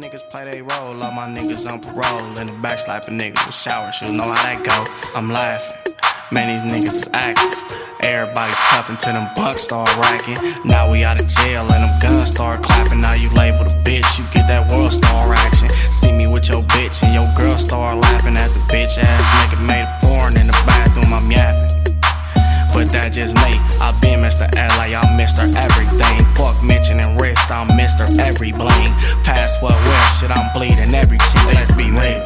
niggas play they role, all my niggas on parole. In the back slapping niggas with shower shoes, know how that go. I'm laughing. Man, these niggas is actors. Everybody tough until them bucks start racking. Now we out of jail and them guns start clapping. Now you labeled a bitch, you get that world star action. See me with your bitch and your girl start laughing at the bitch ass nigga made a porn in the bathroom. I'm yapping. But that just me. I been Mr. LA, I'm Mr. Everything. Fuck mentioning wrist, I'm Mr. Every bling. Pass what well, shit, I'm bleeding every cheek. Let's be real.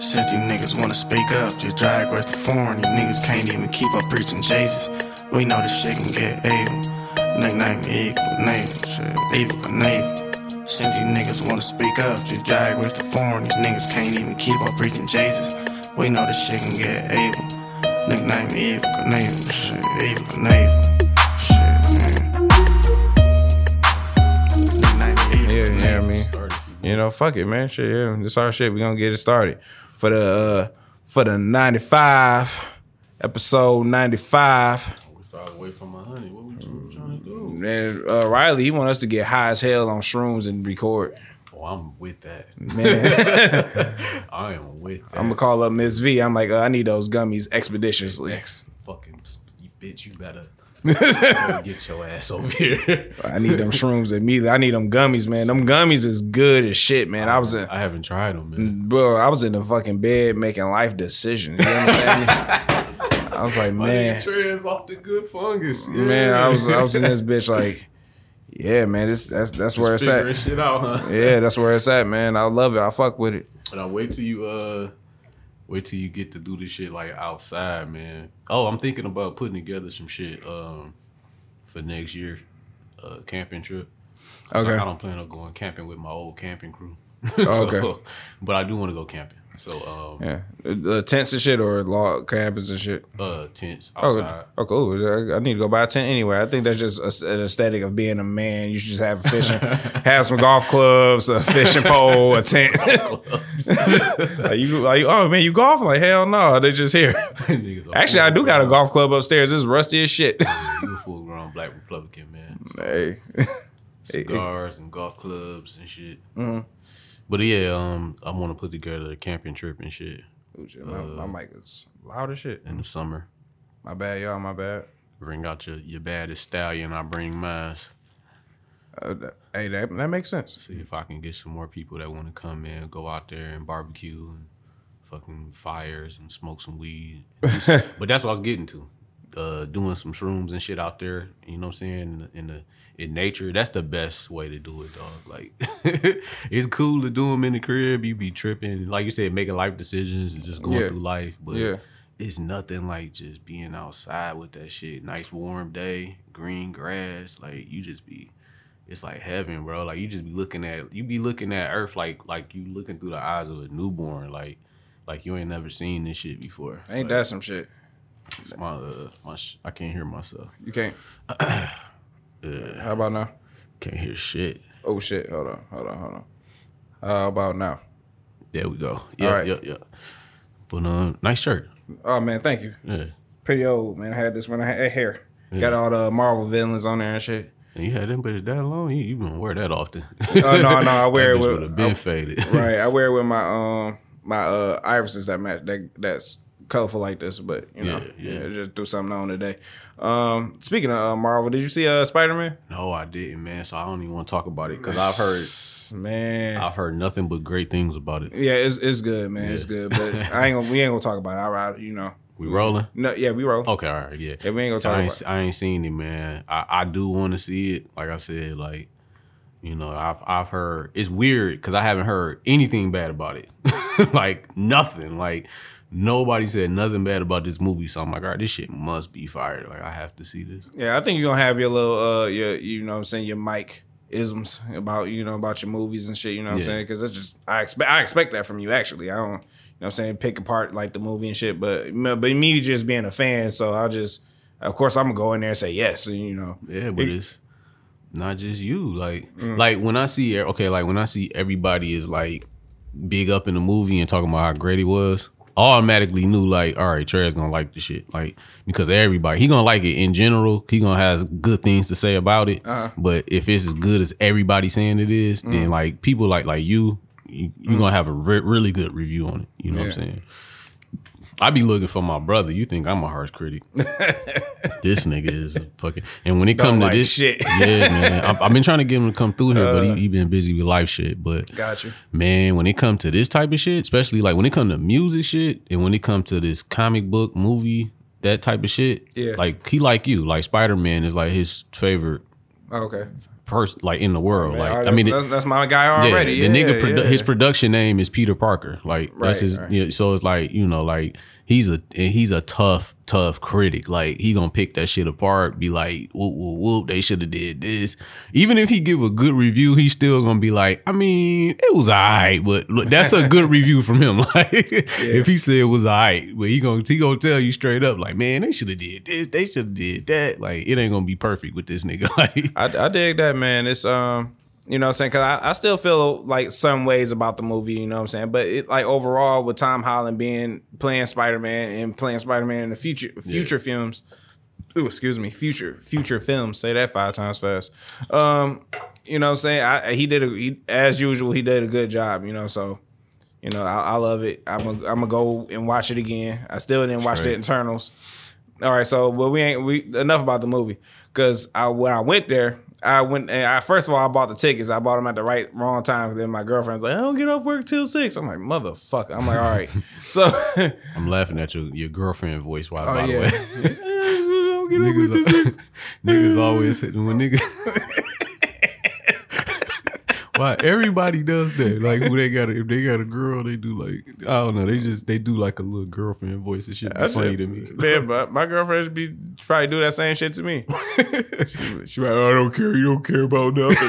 Since these niggas wanna speak up, just drag rest the foreign. These niggas can't even keep up preaching Jesus. We know this shit can get evil. Nickname equal navel, shit, Evel Knievel. Since these niggas wanna speak up, just drag rest the foreign. These niggas can't even keep up preaching Jesus. We know this shit can get evil. Nickname Evel Knievel, shit, Evel Knievel. Shit, man. Nickname Evil Yeah, yeah, I mean, you know, fuck it, man. Shit, yeah, this our shit. We gonna get it started for the uh for the ninety five episode ninety five. We far away from my honey. What we tr- trying to do? And uh, Riley, he want us to get high as hell on shrooms and record. Oh, I'm with that. Man, I am with that. I'm gonna call up Miss V. I'm like, uh, I need those gummies expeditiously. Next fucking you bitch, you better get your ass over here. I need them shrooms immediately. I need them gummies, man. Them gummies is good as shit, man. I was in, I haven't tried them, man. bro. I was in the fucking bed making life decisions. You understand me? I was like, man. Trans off the good fungus. Yeah. Man, I was I was in this bitch like, yeah, man, this that's that's where it's at. shit out, huh? Yeah, that's where it's at, man. I love it. I fuck with it. But I wait till you uh wait till you get to do this shit like outside, man. Oh, I'm thinking about putting together some shit um for next year. Uh camping trip. Okay. I, I don't plan on going camping with my old camping crew. Oh, okay. but I do want to go camping. So um Yeah, the tents and shit or log cabins and shit. uh tents Oh, outside. oh, cool. I- I need to go buy a tent anyway. I think that's just a, an aesthetic of being a man. You should just have a fishing, have some golf clubs, a fishing pole, a tent. like you, like, oh man, you golf? Like hell no, they just here. Actually, I do got a golf club upstairs. It's rusty as shit. You a full grown black Republican man. hey, cigars and golf clubs and shit. Mm-hmm. But yeah, um, I want to put together a camping trip and shit Ooh, shit, my, my mic is loud as shit. in the summer. My bad, y'all. My bad. Bring out your your baddest stallion. I bring mine. Uh, that- hey, that that makes sense. See if I can get some more people that want to come in, go out there and barbecue and fucking fires and smoke some weed. but that's what I was getting to. Uh, doing some shrooms and shit out there. You know what I'm saying? In the, in the in nature, that's the best way to do it, dog. Like it's cool to do them in the crib. You be tripping, like you said, making life decisions and just going Yeah. through life. But Yeah. it's nothing like just being outside with that shit. Nice warm day, green grass. Like you just be it's like heaven, bro. Like you just be looking at you be looking at Earth like like you looking through the eyes of a newborn, like like you ain't never seen this shit before. Ain't that some shit? It's my uh my sh- I can't hear myself. You can't. How about now? Can't hear shit. Oh shit! Hold on, hold on, hold on. How about now? There we go. Yeah, All right. yeah, yeah. But um, nice shirt. Oh man, thank you. Yeah. Pretty old man. I had this when I had hair. Got all the Marvel villains on there and shit. And you had them but bitches that long. You, you don't wear that often. Oh no, no, I wear it would with have been I- faded. right. I wear it with my um my uh irises that match that that's colorful like this, but you know, Yeah, yeah, yeah. just do something on today. Um, speaking of uh, Marvel, did you see uh Spider Man? No, I didn't, man. So I don't even want to talk about it because I've heard man. I've heard nothing but great things about it. yeah, it's it's good, man. It's good, but I ain't gonna we ain't gonna talk about it. I you know. We rolling? No, yeah, we roll. Okay, all right, yeah. Yeah, we ain't gonna talk I about. ain't, I ain't seen it, man. I, I do want to see it. Like I said, like you know, I've I've heard it's weird because I haven't heard anything bad about it. like nothing. Like nobody said nothing bad about this movie. So I'm like, all right, this shit must be fired. Like I have to see this. Yeah, I think you're gonna have your little uh your you know what I'm saying your mic isms about you know about your movies and shit, you know what Yeah. I'm saying? Cuz that's just I expect I expect that from you actually. I don't you know what I'm saying pick apart like the movie and shit, but but me just being a fan, so I'll just of course I'm to go in there and say yes, and you know. Yeah, but It- it's not just you. Like, Mm. like when I see okay, like when I see everybody is like big up in the movie and talking about how great he was, automatically knew like, all right, Trey's gonna like the shit. Like because everybody, he gonna like it in general. He gonna have good things to say about it. Uh-huh. But if it's as good as everybody saying it is, Mm. then like people like like you you, you're gonna have a re- really good review on it. You know what I'm saying? I be looking for my brother. You think I'm a harsh critic? this nigga is a fucking. And when it Don't come to like this shit. yeah, man. I, I've been trying to get him to come through here, but he, uh, he been busy with life shit. But Got you. man, when it come to this type of shit, especially like when it come to music shit, and when it come to this comic book movie, that type of shit, Yeah. like he like you, like Spider Man is like his favorite oh, Okay. Person, like in the world. Man, like oh, I mean, that's, that's, my guy already. yeah, Yeah, the nigga, produ- yeah. his production name is Peter Parker. Like that's his. right. Yeah, so it's like you know, like he's a he's a tough, tough critic. Like he gonna pick that shit apart. Be like, whoop whoop whoop. They should have did this. Even if he give a good review, he's still gonna be like, I mean, it was alright, but look, that's a good review from him. Like if he said it was alright, but he gonna he gonna tell you straight up, like, man, they should have did this. They should have did that. Like it ain't gonna be perfect with this nigga. Like I, I dig that, man. It's um, you know what I'm saying? Cause I, I still feel like some ways about the movie, you know what I'm saying? But it like overall with Tom Holland being playing Spider Man and playing Spider Man in the future future films. Ooh, excuse me, future future films. Say that five times fast. Um, you know what I'm saying? I he did a he, as usual, he did a good job, you know, so you know, I, I love it. I'm gonna I'm gonna go and watch it again. I still didn't watch the Eternals. All right, so but we ain't we enough about the movie because I when I went there, I went and I first of all I bought the tickets. I bought them at the right wrong time. Then my girlfriend was like, "I don't get off work till 6. I'm like, "Motherfucker!" I'm like, "All right." So I'm laughing at your your girlfriend voice. Why? Oh, by yeah. the way. don't get off work till niggas, niggas always hitting when niggas. Why everybody does that? Like when they got a, if they got a girl, they do like I don't know. They just they do like a little girlfriend voice. It should be That funny shit- to me. Man, but my girlfriend should be probably do that same shit to me. she, she like, oh, I don't care. You don't care about nothing.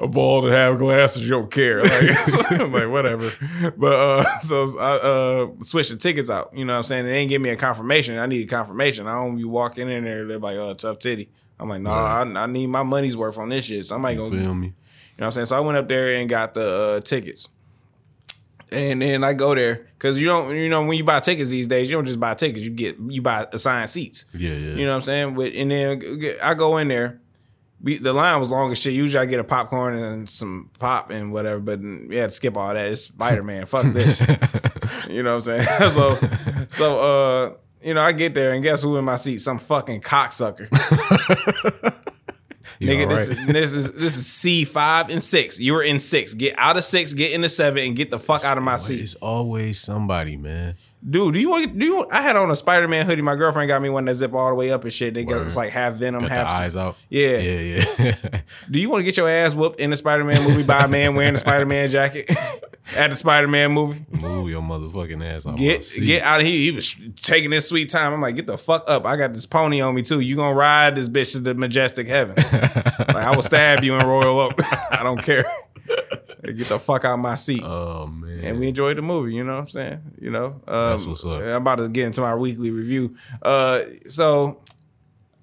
a ball that have glasses, you don't care. Like, so I'm like whatever. But uh, so I uh, switched the tickets out. You know what I'm saying? They didn't give me a confirmation. I needed confirmation. I don't be walking in there. They're like, oh, tough titty. I'm like, no, I, I need my money's worth on this shit. Somebody You gonna feel me? you know what I'm saying? So I went up there and got the uh, tickets. And then I go there because you don't, you know, when you buy tickets these days, you don't just buy tickets. You get, you buy assigned seats. Yeah, yeah. You know what I'm saying? With and then I go in there. The line was long as shit. Usually I get a popcorn and some pop and whatever, but yeah, to skip all that. It's Spider Man. Fuck this. you know what I'm saying? so, so uh, you know, I get there and guess who in my seat? Some fucking cocksucker. Nigga, all this, is, this is this is C five and six. You were in six. Get out of six. Get into seven and get the fuck out of my seat, It's always somebody, man. dude. Do you want? Do you? Want, I had on a Spider Man hoodie. My girlfriend got me one that zip all the way up and shit. They got it's like half Venom, Got half. eyes out. Yeah. yeah, yeah. Do you want to get your ass whooped in the Spider Man movie by a man wearing a Spider Man jacket at the Spider Man movie? Move your motherfucking ass off. Get get out of here. He was taking his sweet time. I'm like, get the fuck up. I got this pony on me too. You gonna ride this bitch to the majestic heavens. like I will stab you and royal up. I don't care. Get the fuck out my seat. Oh man. and we enjoyed the movie. You know what I'm saying? You know, um, That's what's up. I'm about to get into my weekly review. Uh, so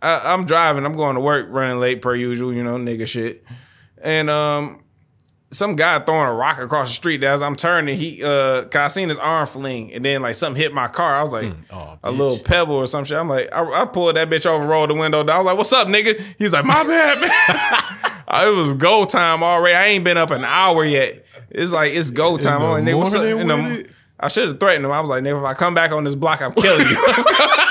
I, I'm driving. I'm going to work, running late per usual. You know, nigga shit. And um, some guy throwing a rock across the street as I'm turning. He uh, cause I seen his arm fling, and then like something hit my car. I was like. oh, A little pebble or some shit. I'm like, I, I pulled that bitch over, rolled the window down. I was like, "What's up, nigga?" He's like, "My bad, man." it was go time already. I ain't been up an hour yet. It's like it's go time. I'm like, nigga, what's up? I should have threatened him. I was like, nigga, if I come back on this block, I'm killing you.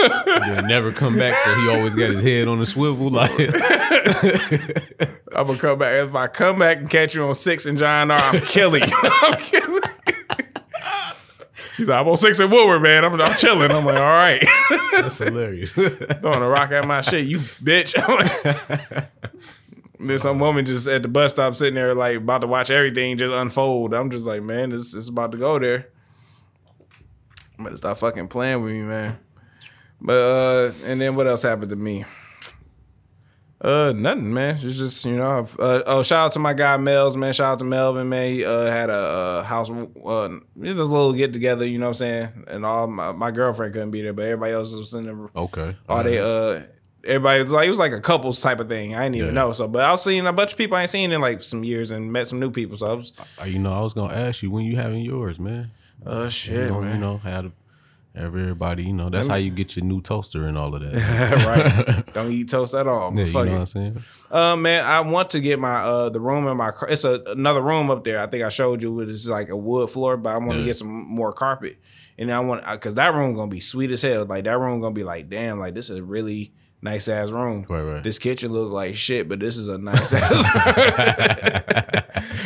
He'll never come back, so he always got his head on the swivel. Like, I'm gonna come back. If I come back and catch you on six and John R, I'm killing you. I'm killing. He's like, I'm on six and Woodward, man. I'm, I'm chilling. I'm like, all right. that's hilarious. throwing a rock at my shit, you bitch. There's some woman just at the bus stop sitting there like about to watch everything just unfold. I'm just like, man, this is about to go there. Better stop fucking playing with me, man. But uh, and then what else happened to me? Uh, nothing, man. It's just you know. Uh, oh, shout out to my guy Mel's, man. Shout out to Melvin, man. He uh, had a uh, house, uh, just a little get together. You know what I'm saying? And all my, my girlfriend couldn't be there, but everybody else was in there. okay. All they uh everybody was like it was like a couples type of thing. I didn't even Yeah. know. So but I was seeing a bunch of people I ain't seen in like some years and met some new people. So I was Uh, you know, I was gonna ask you when you having yours, man. oh You shit, know, man. you know how to Everybody, you know, that's how you get your new toaster and all of that. right. Don't eat toast at all. yeah, you know it. what I'm saying? Uh, man, I want to get my uh the room in my car. It's a another room up there. I think I showed you. It's like a wood floor, but I want to get some more carpet. And I want because that room gonna be sweet as hell. Like that room gonna be like, damn, like this is really nice ass room. Right, right. This kitchen look like shit, but this is a nice ass. room.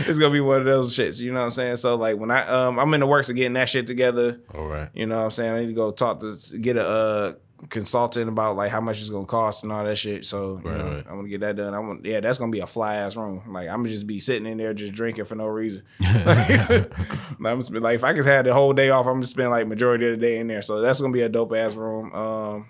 it's gonna be one of those shits. You know what I'm saying? So like when I um I'm in the works of getting that shit together. All right. You know what I'm saying? I need to go talk to get a uh, consultant about like how much it's gonna cost and all that shit. So you know, right. I'm gonna get that done. I'm gonna, yeah, that's gonna be a fly ass room. Like I'm gonna just be sitting in there just drinking for no reason. I'm just be like if I could have the whole day off, I'm gonna spend like majority of the day in there. So that's gonna be a dope ass room. Um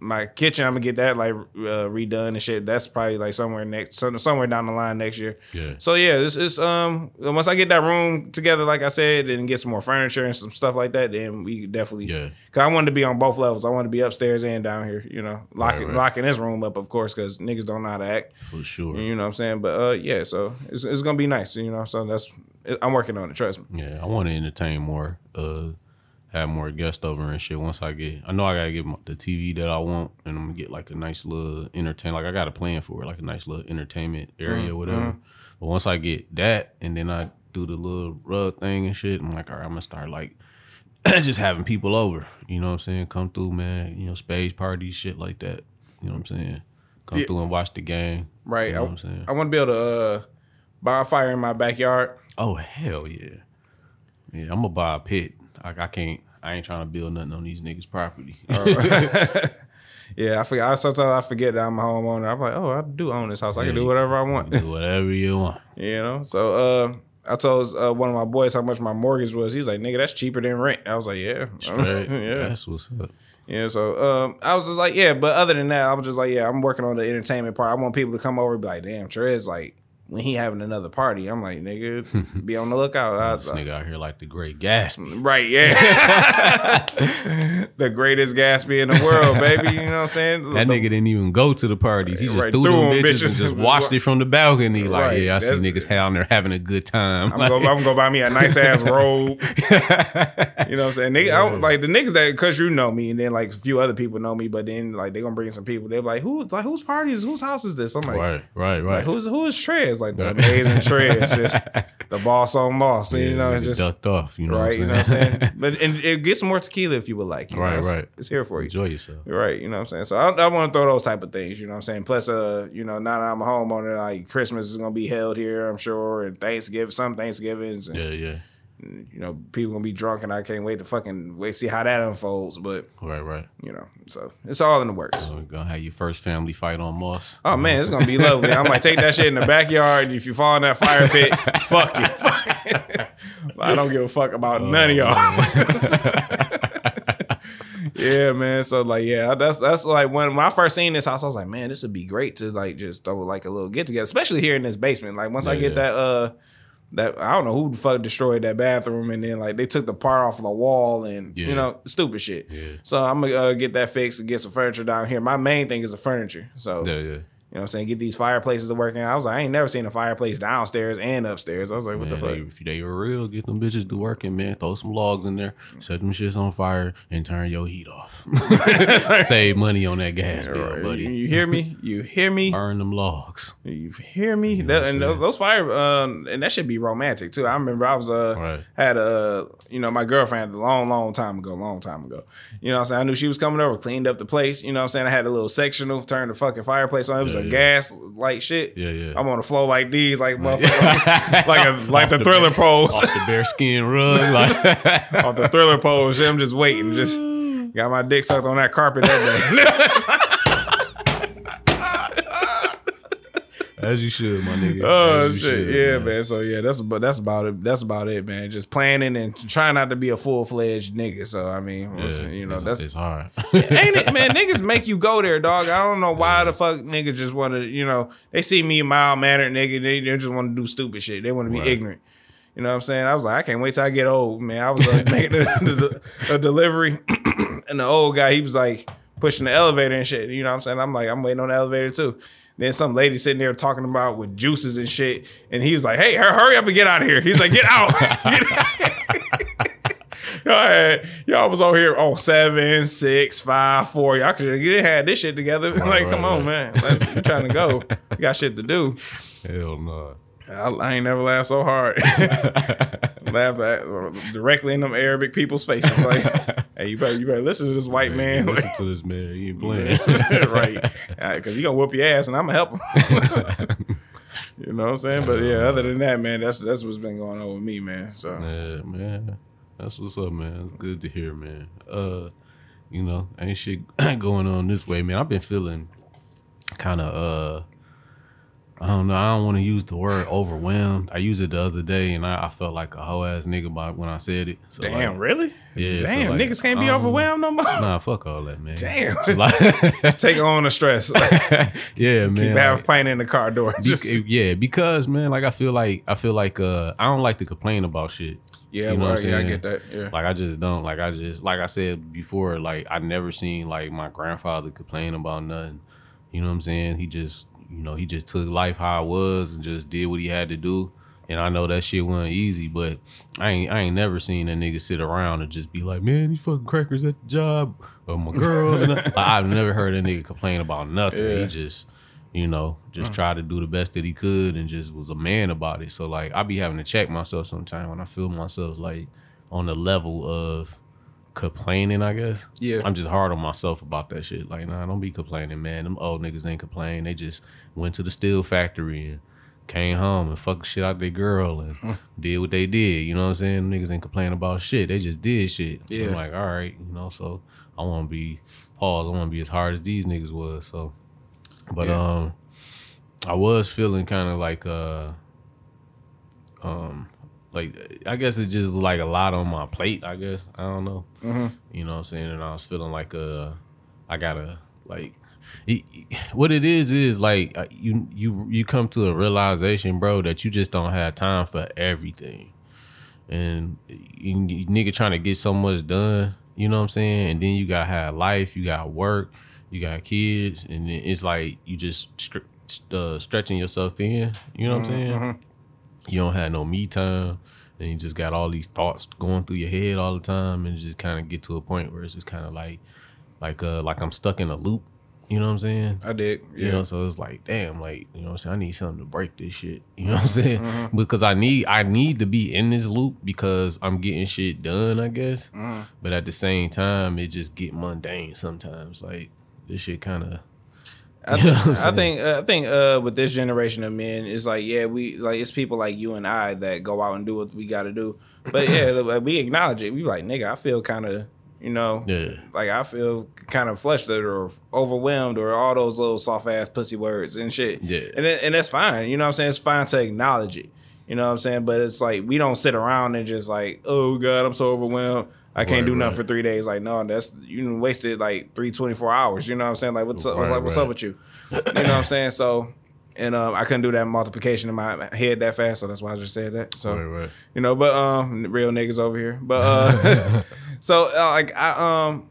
my kitchen, I'm gonna get that like uh, redone and shit. That's probably like somewhere next, somewhere down the line next year. Yeah. So yeah, it's, it's um once I get that room together, like I said, and get some more furniture and some stuff like that, then we definitely. Yeah. Cause I wanted to be on both levels. I wanted to be upstairs and down here. You know, locking right. locking this room up, of course, because niggas don't know how to act. For sure. You know what I'm saying? But uh, yeah, so it's, it's gonna be nice. You know, so that's I'm working on it. Trust me. Yeah, I want to entertain more, uh, have more guests over and shit. Once I get, I know I gotta get my, the TV that I want, and I'm gonna get like a nice little entertain. Like I got a plan for it, like a nice little entertainment area, or whatever. But once I get that, and then I do the little rug thing and shit, I'm like, all right, I'm gonna start like just having people over. You know what I'm saying? Come through, man. You know, spades parties, shit like that. You know what I'm saying? Come Yeah. through and watch the game. Right. You know I, what I'm saying? I want to be able to uh, bonfire in my backyard. Oh hell yeah, yeah! I'm gonna buy a pit. Like I can't. I ain't trying to build nothing on these niggas' property. Yeah, I forget. I, sometimes I forget that I'm a homeowner. I'm like, oh, I do own this house. I can do whatever I want. Do whatever you want. You know, so uh, I told uh, one of my boys how much my mortgage was. He's like, "Nigga, that's cheaper than rent." I was like, "Yeah, yeah, That's what's up. yeah." So um, I was just like, "Yeah," but other than that, I was just like, "Yeah, I'm working on the entertainment part. I want people to come over and be like, damn, Trez, like when he having another party, I'm like, nigga, be on the lookout." I, This nigga out here like the great Gatsby. Right, yeah. the greatest Gatsby in the world, baby. You know what I'm saying? That The- nigga didn't even go to the parties. He just Right, threw threw them bitches, bitches. and just watched it from the balcony. Like, Right, yeah, I see niggas down there having a good time. I'm gonna, I'm gonna go buy me a nice ass robe. You know what I'm saying? Nigga, I, don't- like the niggas that cause you know me, and then like a few other people know me, but then like they gonna bring some people. They're like, who like whose party is whose house is this? I'm like, right, right, right. like who's who is Trez? Like the amazing Trez, just the boss on boss. yeah, you know, just ducked off. You know right. what You know what I'm saying? But and it gets more tequila if you would like. You know? Right, It's- right. It's here for you. Enjoy yourself. Right, you know what I'm saying. So I, I want to throw those type of things. You know what I'm saying. Plus, uh, you know, now that I'm a homeowner, like Christmas is gonna be held here, I'm sure, and Thanksgiving, some Thanksgivings, and Yeah, yeah. You know, people gonna be drunk, and I can't wait to fucking wait see how that unfolds. But Right, right. you know, so it's all in the works. So we're gonna have your first family fight on Moss. Oh man, it's gonna be lovely. I'm like, take that shit in the backyard. If you fall in that fire pit, fuck you. I don't give a fuck about none of y'all. yeah, man. So like, yeah, that's that's like when, when I first seen this house, I was like, man, this would be great to like just throw like a little get together, especially here in this basement. Like once I get yeah. that uh that I don't know who the fuck destroyed that bathroom, and then like they took the part off the wall and Yeah. you know stupid shit. Yeah. So I'm gonna uh, get that fixed and get some furniture down here. My main thing is the furniture. So Yeah, yeah. You know what I'm saying? Get these fireplaces to working. I was like, I ain't never seen a fireplace downstairs and upstairs. I was like, what the fuck? they- if they were real, get them bitches to working, man. Throw some logs in there, set them shits on fire, and turn your heat off. Save money on that gas bill, You, buddy. you hear me? You hear me? Burn them logs. You hear me? That, and those, those fire, um, and that should be romantic too. I remember I was uh Right. had a you know my girlfriend a long long time ago, long time ago. You know what I'm saying? I knew she was coming over, cleaned up the place. You know what I'm saying? I had a little sectional, turned the fucking fireplace on. It was Yeah, a yeah. gas light shit. Yeah, yeah. I'm on the floor like these, like motherfucker, like a like the thriller pose. Off the bear skin rug, like off the thriller pose. I'm just waiting. Just got my dick sucked on that carpet that day. As you should, my nigga. oh shit, should, yeah, man. So yeah, that's but that's about it. That's about it, man. Just planning and trying not to be a full fledged nigga. So I mean, Yeah, you know, that's it's hard. ain't it, man? Niggas make you go there, dog. I don't know why the fuck niggas just want to, you know, they see me mild mannered nigga, they, they just want to do stupid shit. They want to be Right. ignorant. You know what I'm saying? I was like, I can't wait till I get old, man. I was uh, making a, a, a delivery, and the old guy, he was like pushing the elevator and shit. You know what I'm saying? I'm like, I'm waiting on the elevator too. Then some lady sitting there talking about with juices and shit, and he was like, "Hey, hurry up and get out of here." He's like, "Get out!" I y'all had y'all was over here. Oh, seven, six, five, four. Y'all could you had this shit together. like, right, come on, man. Let's, we trying to go. We got shit to do. Hell no. I, I ain't never laughed so hard. Laughed at, directly in them Arabic people's faces. Like, hey, you better you better listen to this white man. Listen to this man. You ain't playing. right. Because he gonna whoop your ass and I'm gonna help him. you know what I'm saying? But yeah, other than that, man, that's that's what's been going on with me, man. So Yeah, man. That's what's up, man. It's good to hear, man. Uh, you know, ain't shit going on this way, man. I've been feeling kind of uh I don't know. I don't want to use the word overwhelmed. I used it the other day, and I, I felt like a hoe ass nigga by when I said it. So Damn, like, really? Yeah, so, Damn, like, niggas can't be um, overwhelmed no more. Nah, fuck all that, man. Damn. Just like- Take on the stress. yeah, man. Keep half pint in the car door. Just yeah, because man, like I feel like I feel like uh I don't like to complain about shit. yeah, you know well, yeah, I get that. Yeah. Like I just don't like I just like I said before, like I never seen like my grandfather complain about nothing. You know what I'm saying? He just you know, he just took life how it was and just did what he had to do. And I know that shit wasn't easy, but I ain't I ain't never seen a nigga sit around and just be like, Man, these fucking crackers at the job or my girl. like, I've never heard a nigga complain about nothing. Yeah. He just you know, just mm. tried to do the best that he could and just was a man about it. So like I be having to check myself sometimes when I feel myself like on the level of complaining, I guess. Yeah. I'm just hard on myself about that shit. Like, nah, don't be complaining, man. Them old niggas ain't complain. They just went to the steel factory and came home and fucked shit out their girl and did what they did. You know what I'm saying? Them niggas ain't complaining about shit. They just did shit. Yeah. I'm like, all right, you know, so I wanna be pause, I wanna be as hard as these niggas was. So but Yeah. um I was feeling kind of like uh um like I guess it's just like a lot on my plate, I guess. I don't know. You know what I'm saying? And I was feeling like uh I gotta like it- what it is is like uh, you you you come to a realization, bro, that you just don't have time for everything. And you, you nigga trying to get so much done, you know what I'm saying? And then you got have life, you got work, you got kids, and it's like you just str- uh, stretching yourself thin. You know what I'm saying? You don't have no me time, and you just got all these thoughts going through your head all the time, and just kind of get to a point where it's just kind of like, like uh, like I'm stuck in a loop. You know what I'm saying? I did. Yeah. You know, so it's like, damn, like, you know what I'm saying? I need something to break this shit. You know what I'm saying? Because I need I need to be in this loop because I'm getting shit done, I guess. But at the same time, it just get mundane sometimes. Like this shit kinda I, You know I'm I think uh, I think uh, with this generation of men, it's like yeah, we like it's people like you and I that go out and do what we got to do. But yeah, like, we acknowledge it. We like nigga, I feel kind of you know Yeah. like I feel kind of flustered or overwhelmed or all those little soft ass pussy words and shit. Yeah. and it, and that's fine. You know what I'm saying? It's fine to acknowledge it. You know what I'm saying? But it's like we don't sit around and just like, oh god, I'm so overwhelmed. I can't Right, do nothing right. for three days. Like, no, that's you wasted like three 24 hours. You know what I'm saying? Like, what's up? What's like, what's up with you? You know what I'm saying? So, and um, I couldn't do that multiplication in my head that fast, so that's why I just said that. So, Right, right. you know, but um, real niggas over here. But uh, so uh, like I um,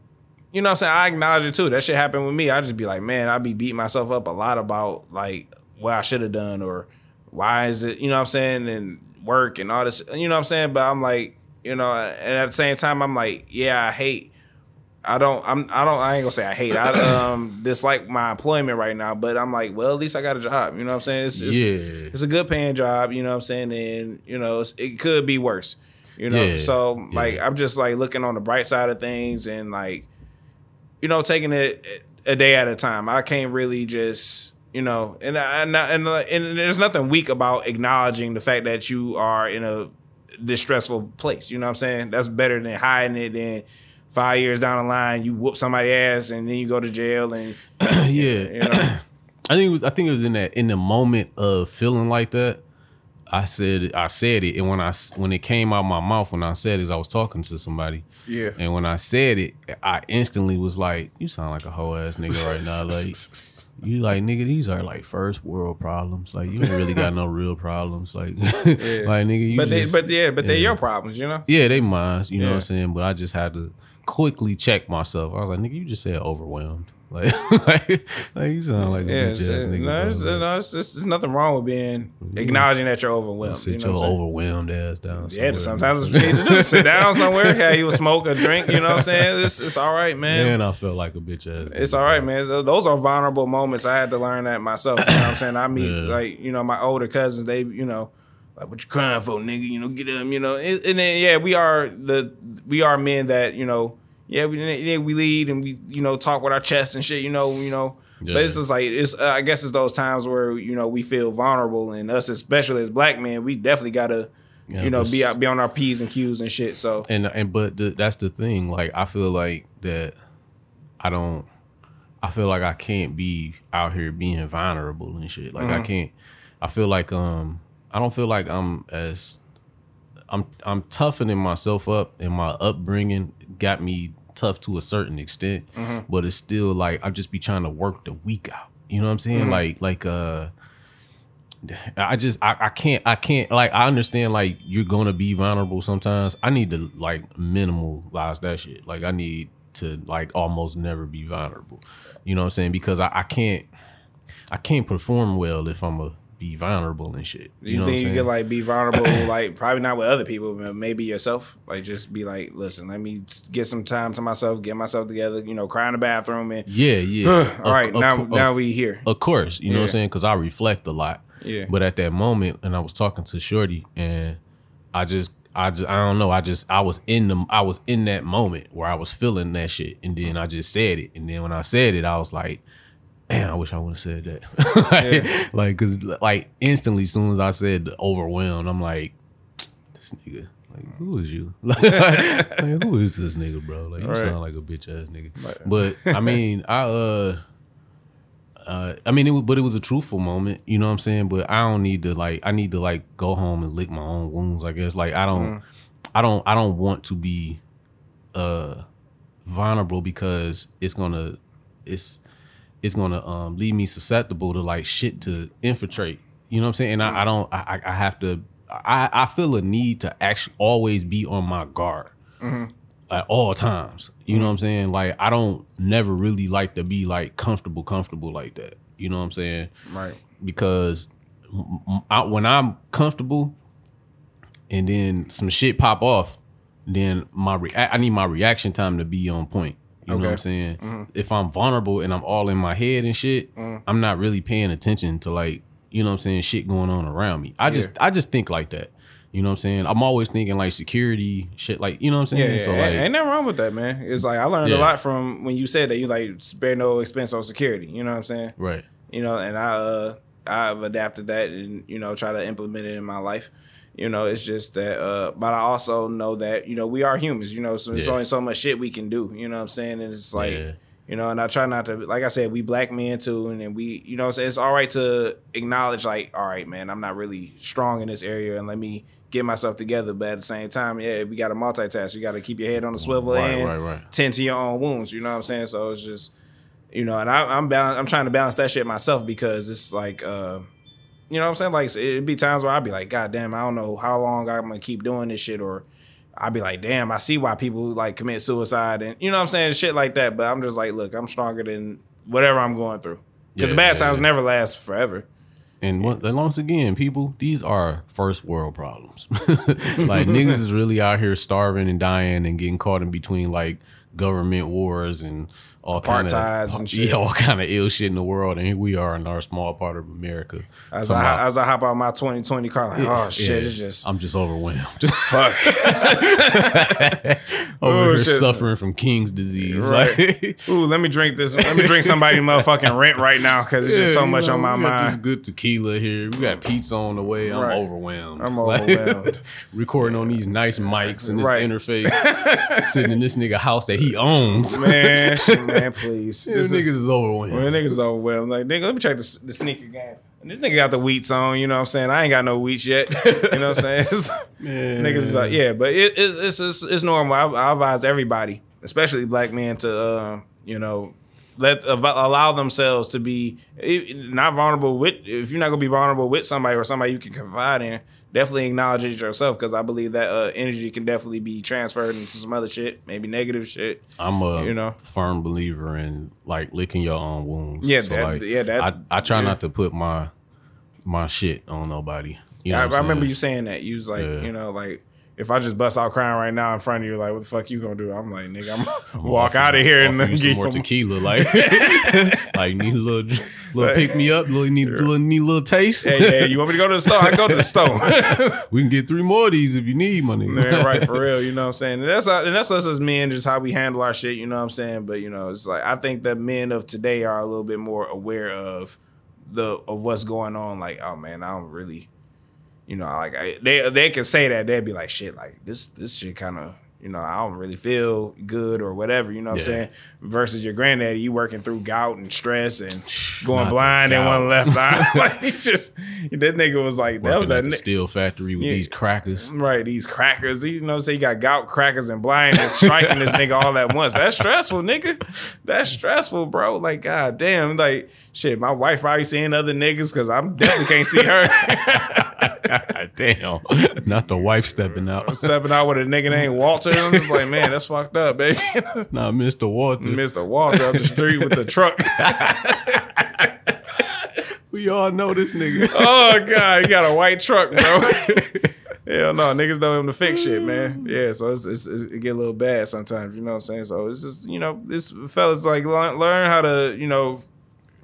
you know what I'm saying? I acknowledge it too. That shit happened with me. I just be like, man, I be beating myself up a lot about like what I should have done or why is it, you know what I'm saying, and work and all this, you know what I'm saying. But I'm like, you know, and at the same time, I'm like, yeah, I hate. I don't. I'm. I don't. I ain't gonna say I hate. I um dislike my employment right now. But I'm like, well, at least I got a job. You know what I'm saying? It's, it's, Yeah. It's a good paying job. You know what I'm saying? And you know, it's, it could be worse. You know. Yeah, So like, yeah. I'm just like looking on the bright side of things and like, you know, taking it a day at a time. I can't really just. You know, and I- and I- and, and there's nothing weak about acknowledging the fact that you are in a distressful place. You know what I'm saying? That's better than hiding it. Then five years down the line, you whoop somebody ass and then you go to jail and yeah. you know. I think it was I think it was in that in the moment of feeling like that. I said I said it, and when I when it came out my mouth when I said it, I was talking to somebody, yeah. and when I said it, I instantly was like, "You sound like a whole ass nigga right now." Like you like nigga, these are like first world problems. Like you ain't really got no real problems. Like like nigga, you But they, just, but yeah, but they're your problems, you know. yeah, they mine. you know what I'm saying? But I just had to quickly check myself. I was like, nigga, you just said overwhelmed. Like, like, like you sound like a Yeah, bitch ass nigga. no, it's, Like, no, it's, it's, there's nothing wrong with being acknowledging that you're overwhelmed. sit You know your what I'm overwhelmed ass down. Yeah, sometimes it's what you need to do. Sit down somewhere, have you a smoke, a drink. You know what I'm saying? It's, it's all right, man. Man, I felt like a bitch ass. It's nigga, all right, man. Those are vulnerable moments. I had to learn that myself. You know what I'm saying? I meet Yeah. like you know my older cousins. They you know like what you crying for, nigga? You know, get them. You know, and, and then yeah, we are the we are men that you know. Yeah, we yeah, we lead and we you know talk with our chest and shit. You know, you know. But it's just like it's. Uh, I guess it's those times where you know we feel vulnerable, and us, especially as black men, we definitely gotta, Yeah, you know, be out, be on our p's and q's and shit. So and and but the, that's the thing. Like I feel like that. I don't. I feel like I can't be out here being vulnerable and shit. Like I can't. I feel like um. I don't feel like I'm as. I'm I'm toughening myself up, and my upbringing got me tough to a certain extent. But it's still like I just be trying to work the week out. You know what I'm saying? Like like uh. I just I, I can't I can't like I understand like you're gonna be vulnerable sometimes. I need to like minimalize that shit. Like I need to like almost never be vulnerable. You know what I'm saying? Because I, I can't I can't perform well if I'm a be vulnerable and shit. you, You, know think what you could like be vulnerable, like probably not with other people, but maybe yourself. Like just be like, listen, let me get some time to myself, get myself together. You know, cry in the bathroom and yeah, yeah. all right, now now we here. Of course, you know what I'm saying? Because I reflect a lot. Yeah. But at that moment, and I was talking to Shorty, and I just, I just, I don't know. I just, I was in the, I was in that moment where I was feeling that shit, and then I just said it, and then when I said it, I was like, man, I wish I would have said that. like, like, cause like instantly, as soon as I said overwhelmed, I'm like, this nigga. Like, who is you? Like, like, who is this nigga, bro? Like, you Right. sound like a bitch ass nigga. But I mean, I uh, uh, I mean, it was, but it was a truthful moment. You know what I'm saying? But I don't need to like, I need to like go home and lick my own wounds. I guess like I don't, I don't, I don't want to be uh vulnerable because it's gonna, it's, it's gonna um leave me susceptible to like shit to infiltrate. You know what I'm saying? And I, I don't, I, I- have to, I, I feel a need to actually always be on my guard at all times. You know what I'm saying? Like I don't never really like to be like comfortable, comfortable like that. You know what I'm saying? Right. Because I, when I'm comfortable, and then some shit pop off, then my rea- I need my reaction time to be on point. You know what I'm Okay. saying? If I'm vulnerable and I'm all in my head and shit, I'm not really paying attention to like, you know what I'm saying, shit going on around me. I just I just think like that. You know what I'm saying? I'm always thinking like security, shit like, you know what I'm saying? yeah, so like ain't nothing wrong with that, man. It's like I learned a lot from when you said that. You like spare no expense on security. You know what I'm saying? right. you know, and I uh I've adapted that and you know try to implement it in my life. You know, it's just that uh but I also know that, you know, we are humans, you know, so there's Yeah. only so much shit we can do, you know what I'm saying? And it's like Yeah. you know, and I try not to like I said, we black men too, and then we you know, so it's all right to acknowledge like, all right, man, I'm not really strong in this area and let me get myself together. But at the same time, yeah, we gotta multitask. You gotta keep your head on the swivel Right, and right, right. tend to your own wounds, you know what I'm saying? So it's just you know, and I, I'm balance, I'm trying to balance that shit myself because it's like, uh, you know what I'm saying? Like, it'd be times where I'd be like, God damn, I don't know how long I'm gonna keep doing this shit, or I'd be like, damn, I see why people like commit suicide, and you know what I'm saying, shit like that. But I'm just like, look, I'm stronger than whatever I'm going through because Yeah, the bad yeah, times yeah. never last forever. And, one, and once again, people, these are first world problems. like niggas is really out here starving and dying and getting caught in between like government wars and all kind of and shit. yeah, all kind of ill shit in the world. And here we are in our small part of America. As I as I hop out my 2020 car, like, oh shit, yeah, it's just I'm just overwhelmed. fuck. Over Oh, here shit. suffering from King's disease. Right. Like, Ooh, let me drink this. Let me drink somebody motherfucking rent right now because it's just so much know, on my got This mind. good tequila here. We got pizza on the way. I'm Right. overwhelmed. I'm Like, overwhelmed. recording on these nice mics and this Right. interface, sitting in this nigga house that he owns. Man, man, please. This This niggas is, is overwhelmed. when niggas overwhelmed. Like, nigga, let me check the, the sneaker game. And this nigga got the wheats on, you know what I'm saying? I ain't got no wheats yet. You know what I'm saying? Niggas is like, yeah, but it, it's, it's, it's, it's normal. I, I advise everybody, especially black men, to, uh, you know, let allow themselves to be not vulnerable with. If you're not gonna be vulnerable with somebody or somebody you can confide in, definitely acknowledge it yourself because I believe that uh, energy can definitely be transferred into some other shit, maybe negative shit. I'm a You know? firm believer in like licking your own wounds. Yeah, that- yeah, that- I, I try yeah. not to put my my shit on nobody. You know, I, I remember you saying that. You was like, Yeah. you know, like if I just bust out crying right now in front of you, like, what the fuck you gonna do? I'm like, nigga, I'm, I'm gonna walk out of here and then some get more tequila, like like need a little little pick me up, little need a little need a little taste. Yeah, yeah. You want me to go to the store? I go to the store. we can get three more of these if you need, nigga. Man, right, for real. You know what I'm saying? And that's how, and that's us as men, just how we handle our shit. You know what I'm saying? But you know, it's like I think that men of today are a little bit more aware of the of what's going on. Like, oh man, I don't really, you know, like I, they they can say that they'd be like, shit, like this this shit kind of. You know, I don't really feel good or whatever. You know what I'm saying? Versus your granddaddy, you working through gout and stress and going Not blind in one left eye. like he just that nigga was like that was that at ni- steel factory with Yeah. these crackers. Right, these crackers. You know what I'm saying? You got gout, crackers, and blindness striking this nigga all at once. That's stressful, nigga. That's stressful, bro. Like, god damn. Like, shit, my wife probably seeing other niggas because I'm definitely can't see her. God damn, not the wife stepping out. I'm Stepping out with a nigga named Walter. I'm just like, man, that's fucked up, baby. Nah, Mr. Walter. Mr. Walter up the street with the truck. We all know this nigga. oh, God. He got a white truck, bro. Hell no, niggas know him to fix shit, man. Yeah, so it's, it's, it's, it get a little bad sometimes, you know what I'm saying? So it's just, you know, this fellas like learn, learn how to, you know,